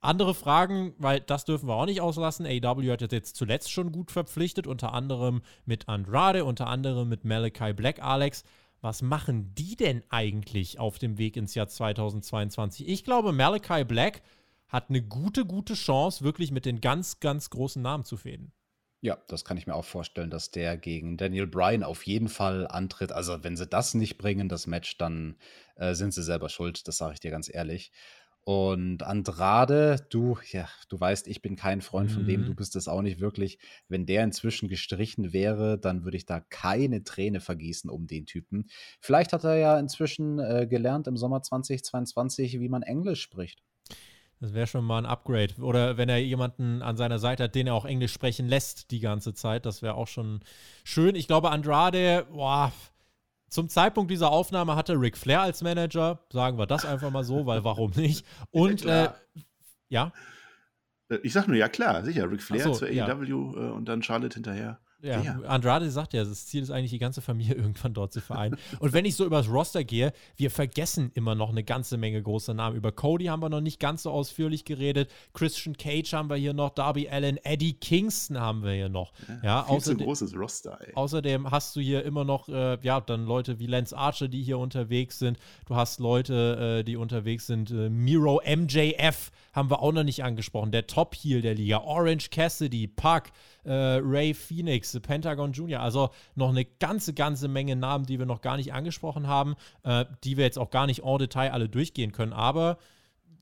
andere Fragen, weil das dürfen wir auch nicht auslassen. AW hat jetzt zuletzt schon gut verpflichtet, unter anderem mit Andrade, unter anderem mit Malachi Black. Alex, was machen die denn eigentlich auf dem Weg ins Jahr 2022? Ich glaube, Malachi Black hat eine gute, gute Chance, wirklich mit den ganz, ganz großen Namen zu fäden. Ja, das kann ich mir auch vorstellen, dass der gegen Daniel Bryan auf jeden Fall antritt. Also, wenn sie das nicht bringen, das Match, dann äh, sind sie selber schuld. Das sage ich dir ganz ehrlich. Und Andrade, du, ja, du weißt, ich bin kein Freund von dem, Mhm. du bist es auch nicht wirklich. Wenn der inzwischen gestrichen wäre, dann würde ich da keine Träne vergießen um den Typen. Vielleicht hat er ja inzwischen äh, gelernt im Sommer 2022, wie man Englisch spricht. Das wäre schon mal ein Upgrade. Oder wenn er jemanden an seiner Seite hat, den er auch Englisch sprechen lässt die ganze Zeit, das wäre auch schon schön. Ich glaube, Andrade, boah, zum Zeitpunkt dieser Aufnahme hatte Ric Flair als Manager, sagen wir das einfach mal so, weil warum nicht? <laughs> Und Ja, äh, ja, Äh, Ich sag nur, ja klar, sicher. Ric Flair so, zur ja. AEW äh, und dann Charlotte hinterher. Ja, Ja. Andrade sagt ja, das Ziel ist eigentlich, die ganze Familie <laughs> irgendwann dort zu vereinen. Und wenn ich so übers Roster gehe, wir vergessen immer noch eine ganze Menge großer Namen. Über Cody haben wir noch nicht ganz so ausführlich geredet. Christian Cage haben wir hier noch, Darby Allen, Eddie Kingston haben wir hier noch. Ja, Viel zu außerdem, großes Roster, ey. Außerdem hast du hier immer noch, äh, ja, dann Leute wie Lance Archer, die hier unterwegs sind. Du hast Leute, äh, die unterwegs sind. Äh, Miro MJF haben wir auch noch nicht angesprochen. Der Top-Heel der Liga. Orange Cassidy, Puck, äh, Ray Phoenix, The Pentagon Jr. Also noch eine ganze, ganze Menge Namen, die wir noch gar nicht angesprochen haben, äh, die wir jetzt auch gar nicht en Detail alle durchgehen können. Aber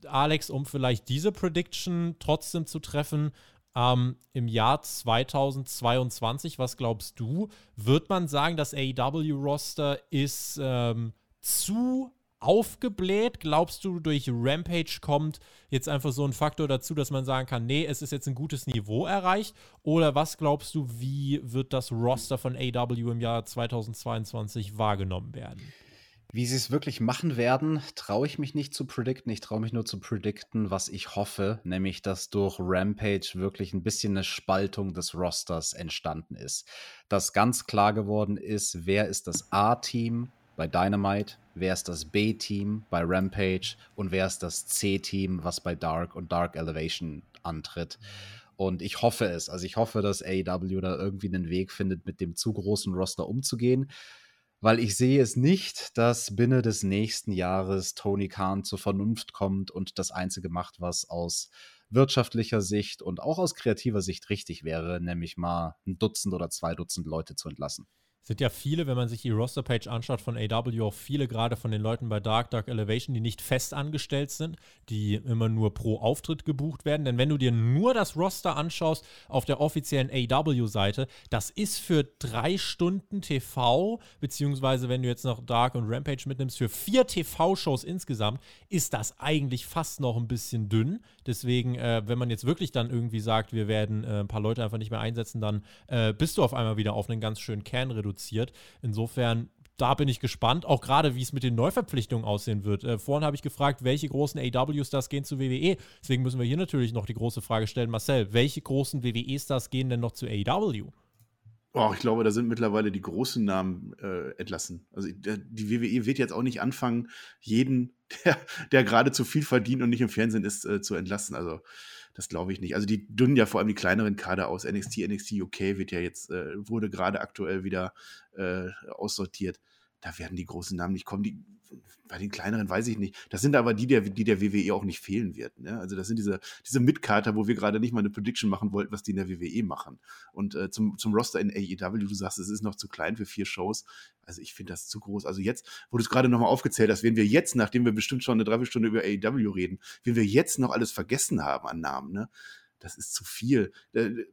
Alex, um vielleicht diese Prediction trotzdem zu treffen, ähm, im Jahr 2022, was glaubst du, wird man sagen, das AEW-Roster ist ähm, zu aufgebläht? Glaubst du, durch Rampage kommt jetzt einfach so ein Faktor dazu, dass man sagen kann, nee, es ist jetzt ein gutes Niveau erreicht? Oder was glaubst du, wie wird das Roster von AEW im Jahr 2022 wahrgenommen werden? Wie sie es wirklich machen werden, traue ich mich nicht zu predikten. Ich traue mich nur zu predikten, was ich hoffe, nämlich dass durch Rampage wirklich ein bisschen eine Spaltung des Rosters entstanden ist. Dass ganz klar geworden ist, wer ist das A-Team bei Dynamite, wer ist das B-Team bei Rampage und wer ist das C-Team, was bei Dark und Dark Elevation antritt. Und ich hoffe es. Also ich hoffe, dass AEW da irgendwie einen Weg findet, mit dem zu großen Roster umzugehen weil ich sehe es nicht, dass binnen des nächsten Jahres Tony Khan zur Vernunft kommt und das Einzige macht, was aus wirtschaftlicher Sicht und auch aus kreativer Sicht richtig wäre, nämlich mal ein Dutzend oder zwei Dutzend Leute zu entlassen sind ja viele, wenn man sich die Roster-Page anschaut von AW, auch viele gerade von den Leuten bei Dark Dark Elevation, die nicht fest angestellt sind, die immer nur pro Auftritt gebucht werden. Denn wenn du dir nur das Roster anschaust auf der offiziellen AW-Seite, das ist für drei Stunden TV, beziehungsweise wenn du jetzt noch Dark und Rampage mitnimmst, für vier TV-Shows insgesamt, ist das eigentlich fast noch ein bisschen dünn. Deswegen, äh, wenn man jetzt wirklich dann irgendwie sagt, wir werden äh, ein paar Leute einfach nicht mehr einsetzen, dann äh, bist du auf einmal wieder auf einen ganz schönen Kern reduziert. Insofern da bin ich gespannt, auch gerade wie es mit den Neuverpflichtungen aussehen wird. Äh, vorhin habe ich gefragt, welche großen AW-Stars gehen zu WWE. Deswegen müssen wir hier natürlich noch die große Frage stellen, Marcel, welche großen WWE-Stars gehen denn noch zu AW? Oh, ich glaube, da sind mittlerweile die großen Namen äh, entlassen. Also die WWE wird jetzt auch nicht anfangen, jeden, <laughs> der, der gerade zu viel verdient und nicht im Fernsehen ist, äh, zu entlassen. Also das glaube ich nicht. Also die dünnen ja vor allem die kleineren Kader aus. NXT, NXT UK wird ja jetzt, äh, wurde gerade aktuell wieder äh, aussortiert. Da werden die großen Namen nicht kommen. Die bei den kleineren weiß ich nicht. Das sind aber die, der, die der WWE auch nicht fehlen wird. Ne? Also das sind diese, diese Mitkater, wo wir gerade nicht mal eine Prediction machen wollten, was die in der WWE machen. Und äh, zum, zum Roster in AEW, du sagst, es ist noch zu klein für vier Shows. Also ich finde das zu groß. Also jetzt, wo du es gerade nochmal aufgezählt hast, wenn wir jetzt, nachdem wir bestimmt schon eine Dreiviertelstunde über AEW reden, wenn wir jetzt noch alles vergessen haben an Namen, ne? Das ist zu viel.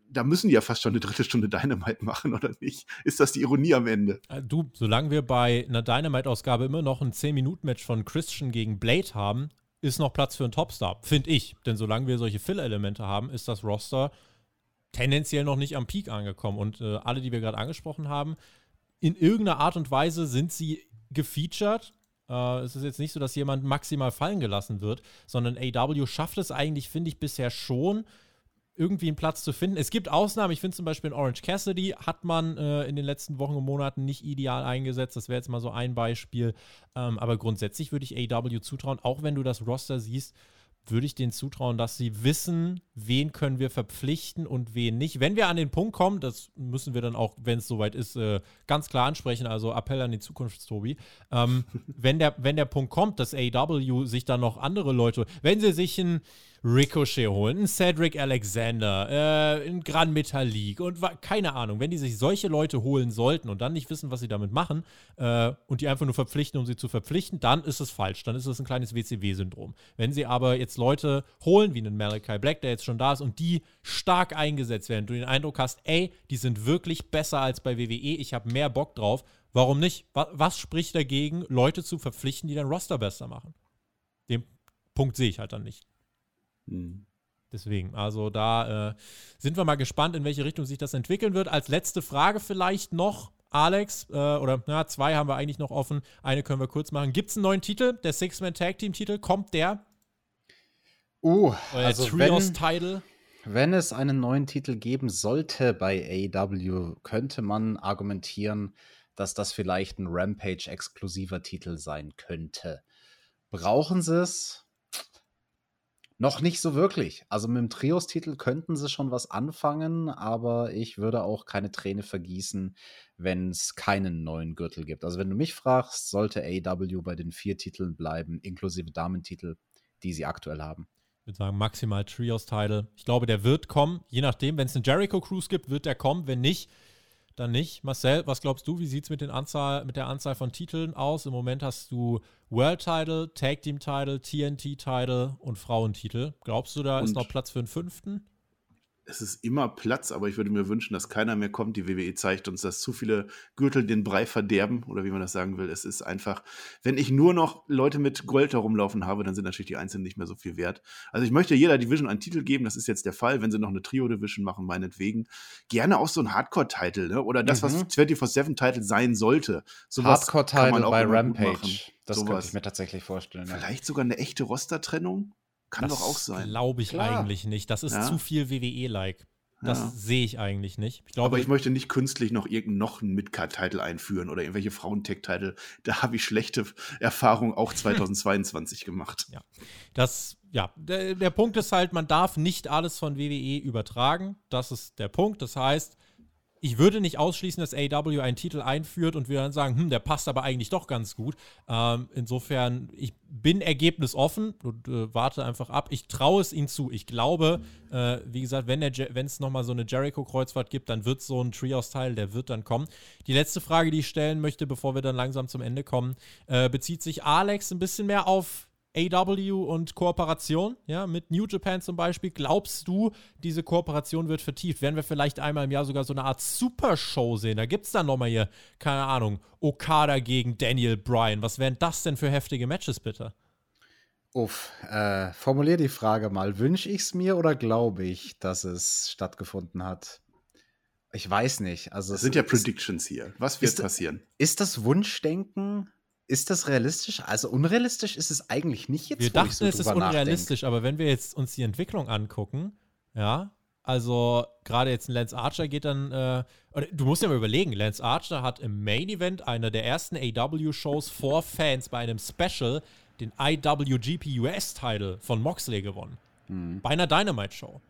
Da, müssen die ja fast schon eine dritte Stunde Dynamite machen, oder nicht? Ist das die Ironie am Ende? Äh, du, solange wir bei einer Dynamite-Ausgabe immer noch ein 10-Minuten-Match von Christian gegen Blade haben, ist noch Platz für einen Topstar, finde ich. Denn solange wir solche Fill-Elemente haben, ist das Roster tendenziell noch nicht am Peak angekommen. Und äh, alle, die wir gerade angesprochen haben, in irgendeiner Art und Weise sind sie gefeatured. Äh, es ist jetzt nicht so, dass jemand maximal fallen gelassen wird, sondern AW schafft es eigentlich, finde ich, bisher schon, irgendwie einen Platz zu finden. Es gibt Ausnahmen. Ich finde zum Beispiel in Orange Cassidy hat man äh, in den letzten Wochen und Monaten nicht ideal eingesetzt. Das wäre jetzt mal so ein Beispiel. Ähm, aber grundsätzlich würde ich AW zutrauen, auch wenn du das Roster siehst, würde ich denen zutrauen, dass sie wissen, wen können wir verpflichten und wen nicht. Wenn wir an den Punkt kommen, das müssen wir dann auch, wenn es soweit ist, äh, ganz klar ansprechen, also Appell an die Zukunft, Tobi. Ähm, <laughs> wenn, der, wenn der Punkt kommt, dass AW sich dann noch andere Leute, wenn sie sich ein Ricochet holen, einen Cedric Alexander, äh, einen Gran Metalik und keine Ahnung, wenn die sich solche Leute holen sollten und dann nicht wissen, was sie damit machen äh, und die einfach nur verpflichten, um sie zu verpflichten, dann ist es falsch. Dann ist es ein kleines WCW-Syndrom. Wenn sie aber jetzt Leute holen, wie einen Malachi Black, der jetzt schon da ist und die stark eingesetzt werden, du den Eindruck hast, ey, die sind wirklich besser als bei WWE, ich habe mehr Bock drauf, warum nicht? Was, was spricht dagegen, Leute zu verpflichten, die dein Roster besser machen? Den Punkt sehe ich halt dann nicht. Mhm. Deswegen, also da äh, sind wir mal gespannt, in welche Richtung sich das entwickeln wird. Als letzte Frage vielleicht noch, Alex, äh, oder na, zwei haben wir eigentlich noch offen. Eine können wir kurz machen. Gibt es einen neuen Titel? Der Six-Man-Tag-Team-Titel? Kommt der? Uh, Euer also Trios-Title? Wenn, wenn es einen neuen Titel geben sollte bei AW, könnte man argumentieren, dass das vielleicht ein Rampage-exklusiver Titel sein könnte. Brauchen sie es? Noch nicht so wirklich. Also mit dem Trios-Titel könnten sie schon was anfangen, aber ich würde auch keine Träne vergießen, wenn es keinen neuen Gürtel gibt. Also wenn du mich fragst, sollte AW bei den vier Titeln bleiben, inklusive Damentitel, die sie aktuell haben. Ich würde sagen, maximal Trios-Title. Ich glaube, der wird kommen. Je nachdem, wenn es einen Jericho-Cruise gibt, wird der kommen. Wenn nicht, dann nicht. Marcel, was glaubst du, wie sieht es mit, Anzahl, mit der Anzahl von Titeln aus? Im Moment hast du World Title, Tag Team Title, TNT Title und Frauentitel. Glaubst du, da und ist noch Platz für einen fünften? Es ist immer Platz, aber ich würde mir wünschen, dass keiner mehr kommt. Die WWE zeigt uns, dass zu viele Gürtel den Brei verderben oder wie man das sagen will. Es ist einfach, wenn ich nur noch Leute mit Gold herumlaufen habe, dann sind natürlich die Einzelnen nicht mehr so viel wert. Also ich möchte jeder Division einen Titel geben, das ist jetzt der Fall. Wenn sie noch eine Trio-Division machen, meinetwegen. Gerne auch so ein Hardcore-Title, ne? oder das, mhm. was 24-7-Title sein sollte. Hardcore-Title bei Rampage. Das Sowas. könnte ich mir tatsächlich vorstellen. Vielleicht ja. sogar eine echte Roster-Trennung? Kann das doch auch sein. Glaube ich Klar. eigentlich nicht. Das ist ja. zu viel WWE-like. Das ja. sehe ich eigentlich nicht. Ich glaube, Aber ich möchte nicht künstlich noch irgendeinen noch einen Midcard-Title einführen oder irgendwelche Frauentech-Title. Da habe ich schlechte Erfahrungen auch <laughs> 2022 gemacht. Ja. Das, ja, der, der Punkt ist halt, man darf nicht alles von WWE übertragen. Das ist der Punkt. Das heißt, ich würde nicht ausschließen, dass AW einen Titel einführt und wir dann sagen, hm, der passt aber eigentlich doch ganz gut. Ähm, insofern, ich bin ergebnisoffen und äh, warte einfach ab. Ich traue es ihnen zu. Ich glaube, äh, wie gesagt, wenn es nochmal so eine Jericho-Kreuzfahrt gibt, dann wird so ein Trios-Teil, der wird dann kommen. Die letzte Frage, die ich stellen möchte, bevor wir dann langsam zum Ende kommen, äh, bezieht sich Alex ein bisschen mehr auf AW und Kooperation, ja, mit New Japan zum Beispiel. Glaubst du, diese Kooperation wird vertieft? Werden wir vielleicht einmal im Jahr sogar so eine Art Super-Show sehen? Da gibt es dann nochmal hier, keine Ahnung, Okada gegen Daniel Bryan. Was wären das denn für heftige Matches, bitte? Uff, äh, formulier die Frage mal. Wünsche ich es mir oder glaube ich, dass es stattgefunden hat? Ich weiß nicht. Also das sind ja Predictions hier. Was wird ist, passieren? Ist das Wunschdenken? Ist das realistisch? Also unrealistisch ist es eigentlich nicht jetzt. Wir dachten, so es ist unrealistisch, nachdenke. aber wenn wir jetzt uns die Entwicklung angucken, ja, also gerade jetzt ein Lance Archer geht dann, äh, du musst ja mal überlegen, Lance Archer hat im Main Event einer der ersten AW-Shows vor Fans bei einem Special den IWGP US-Title von Moxley gewonnen. Mhm. Bei einer Dynamite-Show.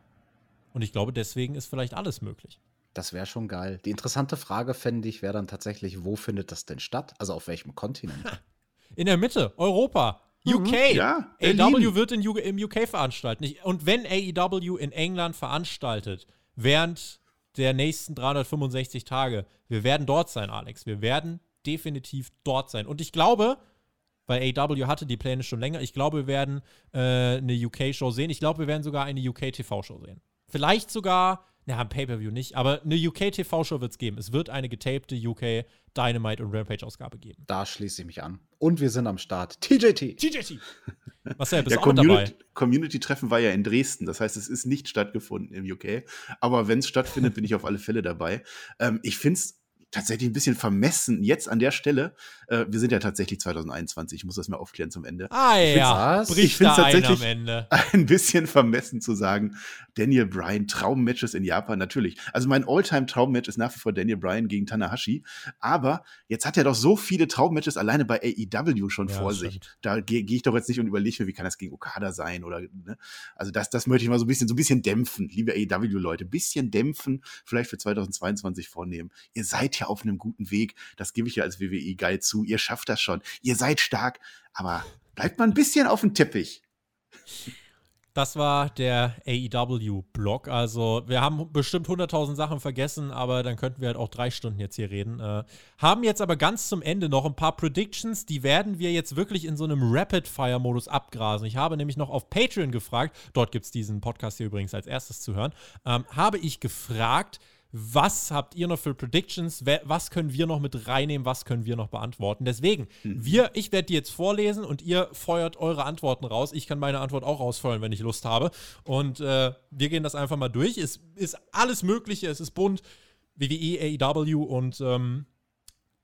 Und ich glaube, deswegen ist vielleicht alles möglich. Das wäre schon geil. Die interessante Frage fände ich wäre dann tatsächlich, wo findet das denn statt? Also auf welchem Kontinent? <laughs> In der Mitte, Europa. UK. Mhm, ja, AEW wird in U im UK veranstalten. Und wenn AEW in England veranstaltet, während der nächsten 365 Tage, wir werden dort sein, Alex. Wir werden definitiv dort sein. Und ich glaube, weil AEW hatte die Pläne schon länger, ich glaube, wir werden äh, eine UK-Show sehen. Ich glaube, wir werden sogar eine UK-TV-Show sehen. Vielleicht sogar ja, ein Pay-Per-View nicht, aber eine UK-TV-Show wird es geben. Es wird eine getapte UK Dynamite und Rampage-Ausgabe geben. Da schließe ich mich an. Und wir sind am Start. TJT. TJT. Was ja, bist ja, Community, Community-Treffen war ja in Dresden. Das heißt, es ist nicht stattgefunden im UK. Aber wenn es stattfindet, bin ich auf alle Fälle dabei. Ähm, ich finde es tatsächlich ein bisschen vermessen jetzt an der Stelle. Äh, wir sind ja tatsächlich 2021, ich muss das mal aufklären zum Ende. Ah ja, ich finde es tatsächlich <laughs> ein bisschen vermessen zu sagen, Daniel Bryan, Traummatches in Japan, natürlich. Also mein Alltime traummatch ist nach wie vor Daniel Bryan gegen Tanahashi, aber jetzt hat er doch so viele Traummatches alleine bei AEW schon ja, vor sich. Da gehe geh ich doch jetzt nicht und überlege mir, wie kann das gegen Okada sein oder, ne? Also das, das möchte ich mal so ein bisschen, so ein bisschen dämpfen, liebe AEW-Leute, ein bisschen dämpfen, vielleicht für 2022 vornehmen. Ihr seid ja ja auf einem guten Weg. Das gebe ich ja als WWE-Guide zu. Ihr schafft das schon. Ihr seid stark. Aber bleibt mal ein bisschen auf dem Teppich. Das war der AEW-Blog. Also, wir haben bestimmt 100.000 Sachen vergessen, aber dann könnten wir halt auch drei Stunden jetzt hier reden. Äh, haben jetzt aber ganz zum Ende noch ein paar Predictions, die werden wir jetzt wirklich in so einem Rapid-Fire-Modus abgrasen. Ich habe nämlich noch auf Patreon gefragt, dort gibt es diesen Podcast hier übrigens als erstes zu hören, ähm, habe ich gefragt, was habt ihr noch für Predictions? Was können wir noch mit reinnehmen? Was können wir noch beantworten? Deswegen, mhm. wir, ich werde die jetzt vorlesen und ihr feuert eure Antworten raus. Ich kann meine Antwort auch rausfeuern, wenn ich Lust habe. Und äh, wir gehen das einfach mal durch. Es ist alles Mögliche, es ist bunt. WWE, AEW und ähm,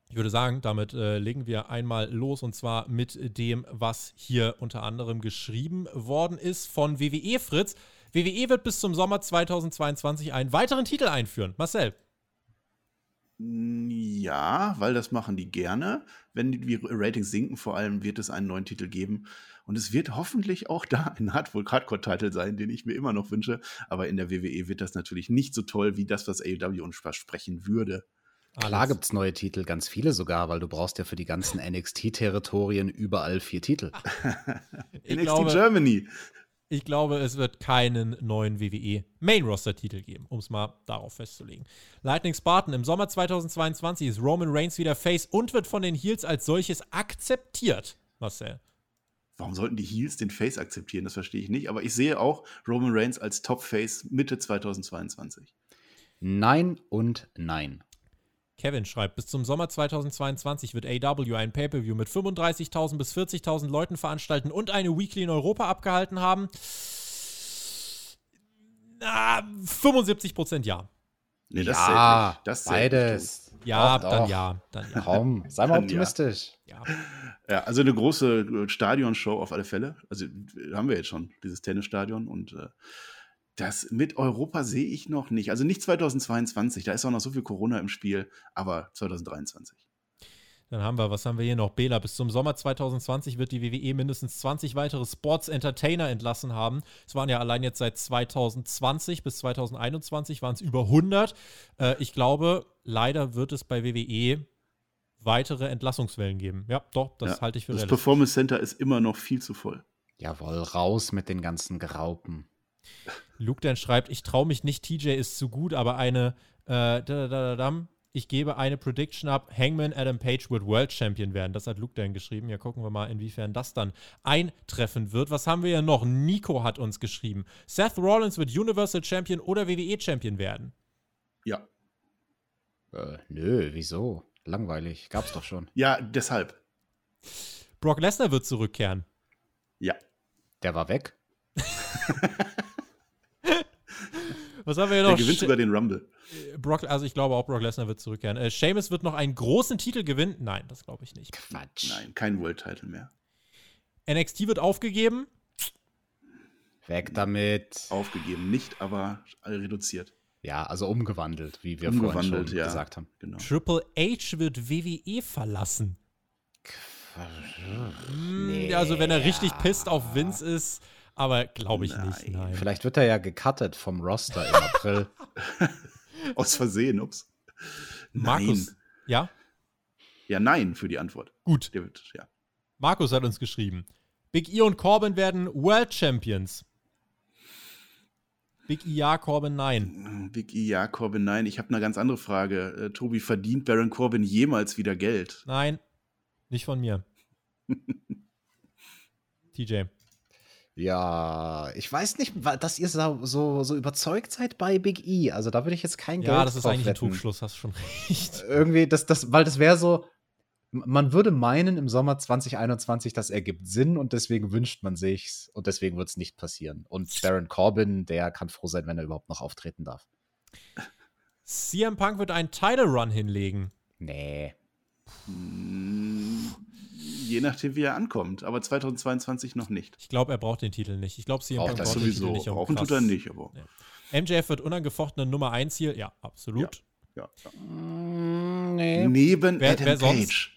ich würde sagen, damit äh, legen wir einmal los und zwar mit dem, was hier unter anderem geschrieben worden ist von WWE Fritz. WWE wird bis zum Sommer 2022 einen weiteren Titel einführen. Marcel. Ja, weil das machen die gerne. Wenn die Ratings sinken, vor allem wird es einen neuen Titel geben. Und es wird hoffentlich auch da ein Hardcore-Titel sein, den ich mir immer noch wünsche. Aber in der WWE wird das natürlich nicht so toll wie das, was AEW uns versprechen würde. Klar gibt es neue Titel, ganz viele sogar, weil du brauchst ja für die ganzen NXT-Territorien überall vier Titel. <laughs> NXT glaube, Germany. Ich glaube, es wird keinen neuen WWE Main Roster Titel geben, um es mal darauf festzulegen. Lightning Spartan im Sommer 2022 ist Roman Reigns wieder Face und wird von den Heels als solches akzeptiert. Marcel. Warum sollten die Heels den Face akzeptieren? Das verstehe ich nicht. Aber ich sehe auch Roman Reigns als Top-Face Mitte 2022. Nein und nein. Kevin schreibt, bis zum Sommer 2022 wird AW ein Pay-Per-View mit 35.000 bis 40.000 Leuten veranstalten und eine Weekly in Europa abgehalten haben. Na, 75 Prozent ja. Nee, das ja, zählt nicht. Das zählt beides. Ja, Doch, dann doch. ja. Dann ja. Komm, sei mal ja. optimistisch. ja. nicht. Ja, also eine große Stadionshow auf alle Fälle. Also haben wir jetzt schon, dieses Tennisstadion. Und äh, das mit Europa sehe ich noch nicht. Also nicht 2022, da ist auch noch so viel Corona im Spiel, aber 2023. Dann haben wir, was haben wir hier noch? Bela, bis zum Sommer 2020 wird die WWE mindestens 20 weitere Sports Entertainer entlassen haben. Es waren ja allein jetzt seit 2020 bis 2021 waren es über 100. Äh, ich glaube, leider wird es bei WWE weitere Entlassungswellen geben. Ja, doch, das Ja, halte ich für Das realistisch. Performance Center ist immer noch viel zu voll. Jawohl, raus mit den ganzen Graupen. Luke dann schreibt, ich traue mich nicht, TJ ist zu gut, aber eine, äh, da, da, da, da, ich gebe eine Prediction ab, Hangman Adam Page wird World Champion werden. Das hat Luke dann geschrieben. Ja, gucken wir mal, inwiefern das dann eintreffen wird. Was haben wir ja noch? Nico hat uns geschrieben. Seth Rollins wird Universal Champion oder WWE Champion werden. Ja. Äh, nö, wieso? Langweilig. Gab's doch schon. <laughs> Ja, deshalb. Brock Lesnar wird zurückkehren. Ja. Der war weg. <laughs> Was haben wir hier Der noch? gewinnt Sh- sogar den Rumble. Brock, also ich glaube auch, Brock Lesnar wird zurückkehren. Äh, Sheamus wird noch einen großen Titel gewinnen. Nein, das glaube ich nicht. Quatsch. Nein, kein World Title mehr. NXT wird aufgegeben. Weg damit. Aufgegeben, nicht, aber reduziert. Ja, also umgewandelt, wie wir Umgewandelt, vorhin schon ja. gesagt haben. Genau. Triple H wird WWE verlassen. Nee. Also wenn er richtig pisst auf Vince ist, aber glaube ich nicht. Nein. Nein. Vielleicht wird er ja gecuttet vom Roster im April. <laughs> Aus Versehen, ups. Markus, Nein. ja, Ja, nein für die Antwort. gut. Der wird, ja. Markus hat uns geschrieben. Big E und Corbin werden World Champions. Big E ja, Corbin nein. Big E, ja, Corbin, nein. Ich habe eine ganz andere Frage. Äh, Tobi, verdient Baron Corbin jemals wieder Geld? Nein, nicht von mir. <laughs> TJ. Ja, ich weiß nicht, dass ihr so, so, überzeugt seid bei Big E. Also da würde ich jetzt kein Geld Ja, das ist eigentlich ein wetten. Trugschluss, hast schon recht. <laughs> Irgendwie, das, das, weil das wäre so, man würde meinen im Sommer 2021, das ergibt Sinn und deswegen wünscht man sich's und deswegen wird es nicht passieren. Und Baron Corbin, der kann froh sein, wenn er überhaupt noch auftreten darf. <laughs> CM Punk wird einen Title Run hinlegen. Nee. Hm, je nachdem, wie er ankommt. Aber 2022 noch nicht. Ich glaube, er braucht den Titel nicht. Ich glaube, CM Braucht Punk braucht den Titel Sowieso. nicht. Brauchen tut er nicht, aber. Ja. MJF wird unangefochtene Nummer 1 hier. Ja, absolut. Ja. ja. Mm, nee. Neben Wer- Adam wer sonst? Page.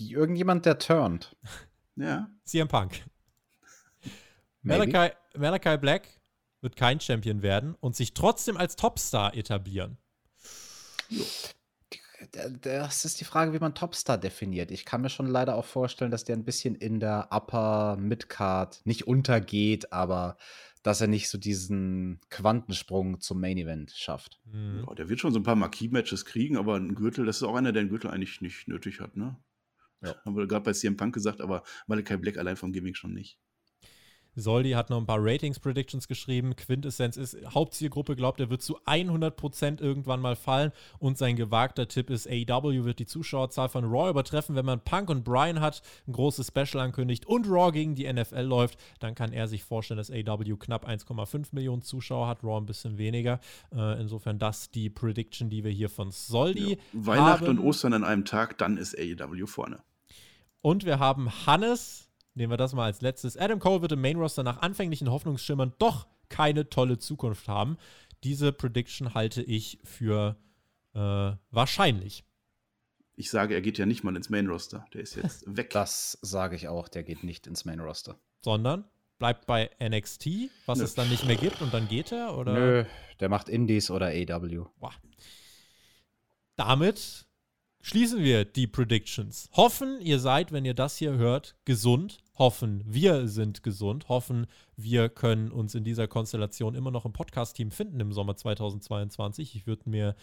Irgendjemand, der turnt. Ja. CM Punk. Malachi, Malachi Black wird kein Champion werden und sich trotzdem als Topstar etablieren. D- Das ist die Frage, wie man Topstar definiert. Ich kann mir schon leider auch vorstellen, dass der ein bisschen in der Upper Midcard nicht untergeht, aber dass er nicht so diesen Quantensprung zum Main Event schafft. Hm. Ja, der wird schon so ein paar Marquis-Matches kriegen, aber ein Gürtel, das ist auch einer, der einen Gürtel eigentlich nicht nötig hat, ne? Ja. Haben wir gerade bei CM Punk gesagt, aber Malachi Black allein vom Gimmick schon nicht. Soldi hat noch ein paar Ratings-Predictions geschrieben. Quintessenz ist, Hauptzielgruppe glaubt, er wird zu 100% irgendwann mal fallen. Und sein gewagter Tipp ist, AEW wird die Zuschauerzahl von Raw übertreffen. Wenn man Punk und Bryan hat, ein großes Special ankündigt und Raw gegen die NFL läuft, dann kann er sich vorstellen, dass AEW knapp 1,5 Millionen Zuschauer hat, Raw ein bisschen weniger. Äh, insofern das die Prediction, die wir hier von Soldi Ja. Weihnachten haben. und Ostern an einem Tag, dann ist AEW vorne. Und wir haben Hannes, nehmen wir das mal als letztes. Adam Cole wird im Main Roster nach anfänglichen Hoffnungsschimmern doch keine tolle Zukunft haben. Diese Prediction halte ich für äh, wahrscheinlich. Ich sage, er geht ja nicht mal ins Main Roster. Der ist jetzt <laughs> weg. Das sage ich auch, der geht nicht ins Main Roster. Sondern bleibt bei NXT, was Nö. es dann nicht mehr gibt und dann geht er? Oder? Nö, der macht Indies oder AW. Boah. Damit schließen wir die Predictions. Hoffen, ihr seid, wenn ihr das hier hört, gesund. Hoffen, wir sind gesund. Hoffen, wir können uns in dieser Konstellation immer noch im Podcast-Team finden im Sommer 2022. Ich würde mir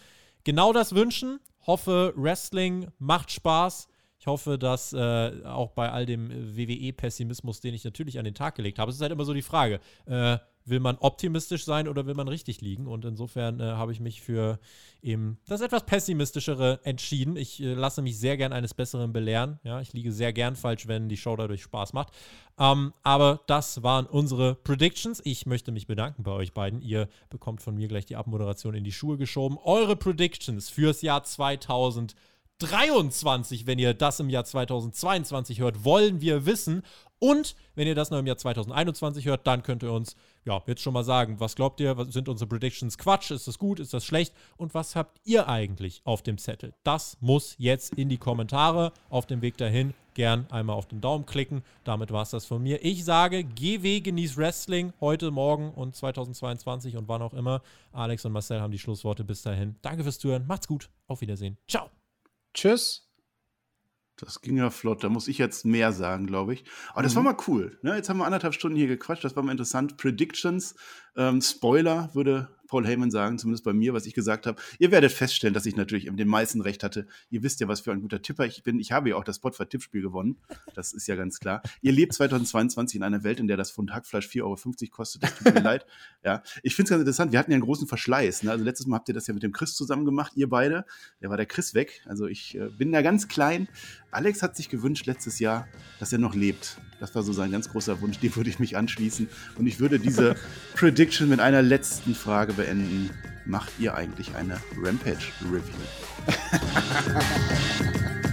genau das wünschen. Hoffe, Wrestling macht Spaß. Ich hoffe, dass äh, auch bei all dem WWE-Pessimismus, den ich natürlich an den Tag gelegt habe, es ist halt immer so die Frage, äh, will man optimistisch sein oder will man richtig liegen? Und insofern äh, habe ich mich für eben das etwas pessimistischere entschieden. Ich äh, lasse mich sehr gern eines Besseren belehren. Ja, ich liege sehr gern falsch, wenn die Show dadurch Spaß macht. Ähm, aber das waren unsere Predictions. Ich möchte mich bedanken bei euch beiden. Ihr bekommt von mir gleich die Abmoderation in die Schuhe geschoben. Eure Predictions fürs Jahr 2000. 23, wenn ihr das im Jahr 2022 hört, wollen wir wissen. Und wenn ihr das noch im Jahr 2021 hört, dann könnt ihr uns ja jetzt schon mal sagen, was glaubt ihr, was sind unsere Predictions Quatsch, ist das gut, ist das schlecht und was habt ihr eigentlich auf dem Zettel? Das muss jetzt in die Kommentare auf dem Weg dahin. Gern einmal auf den Daumen klicken. Damit war es das von mir. Ich sage, GW genießt Wrestling heute, morgen und 2022 und wann auch immer. Alex und Marcel haben die Schlussworte bis dahin. Danke fürs Zuhören. Macht's gut. Auf Wiedersehen. Ciao. Tschüss. Das ging ja flott. Da muss ich jetzt mehr sagen, glaube ich. Aber das war Mhm. mal cool. Ne? Jetzt haben wir anderthalb Stunden hier gequatscht. Das war mal interessant. Predictions, ähm, Spoiler, würde Paul Heyman sagen, zumindest bei mir, was ich gesagt habe. Ihr werdet feststellen, dass ich natürlich den meisten recht hatte. Ihr wisst ja, was für ein guter Tipper ich bin. Ich habe ja auch das Spotify-Tippspiel gewonnen. Das ist ja ganz klar. Ihr lebt 2022 in einer Welt, in der das Pfund Hackfleisch 4,50 Euro kostet. Das tut mir <laughs> leid. Ja, ich finde es ganz interessant. Wir hatten ja einen großen Verschleiß. Ne? Also letztes Mal habt ihr das ja mit dem Chris zusammen gemacht, ihr beide. Der war der Chris weg. Also ich äh, bin da ganz klein. Alex hat sich gewünscht letztes Jahr, dass er noch lebt. Das war so sein ganz großer Wunsch. Dem würde ich mich anschließen. Und ich würde diese <laughs> Prediction mit einer letzten Frage beenden. Macht ihr eigentlich eine Rampage-Review? <laughs>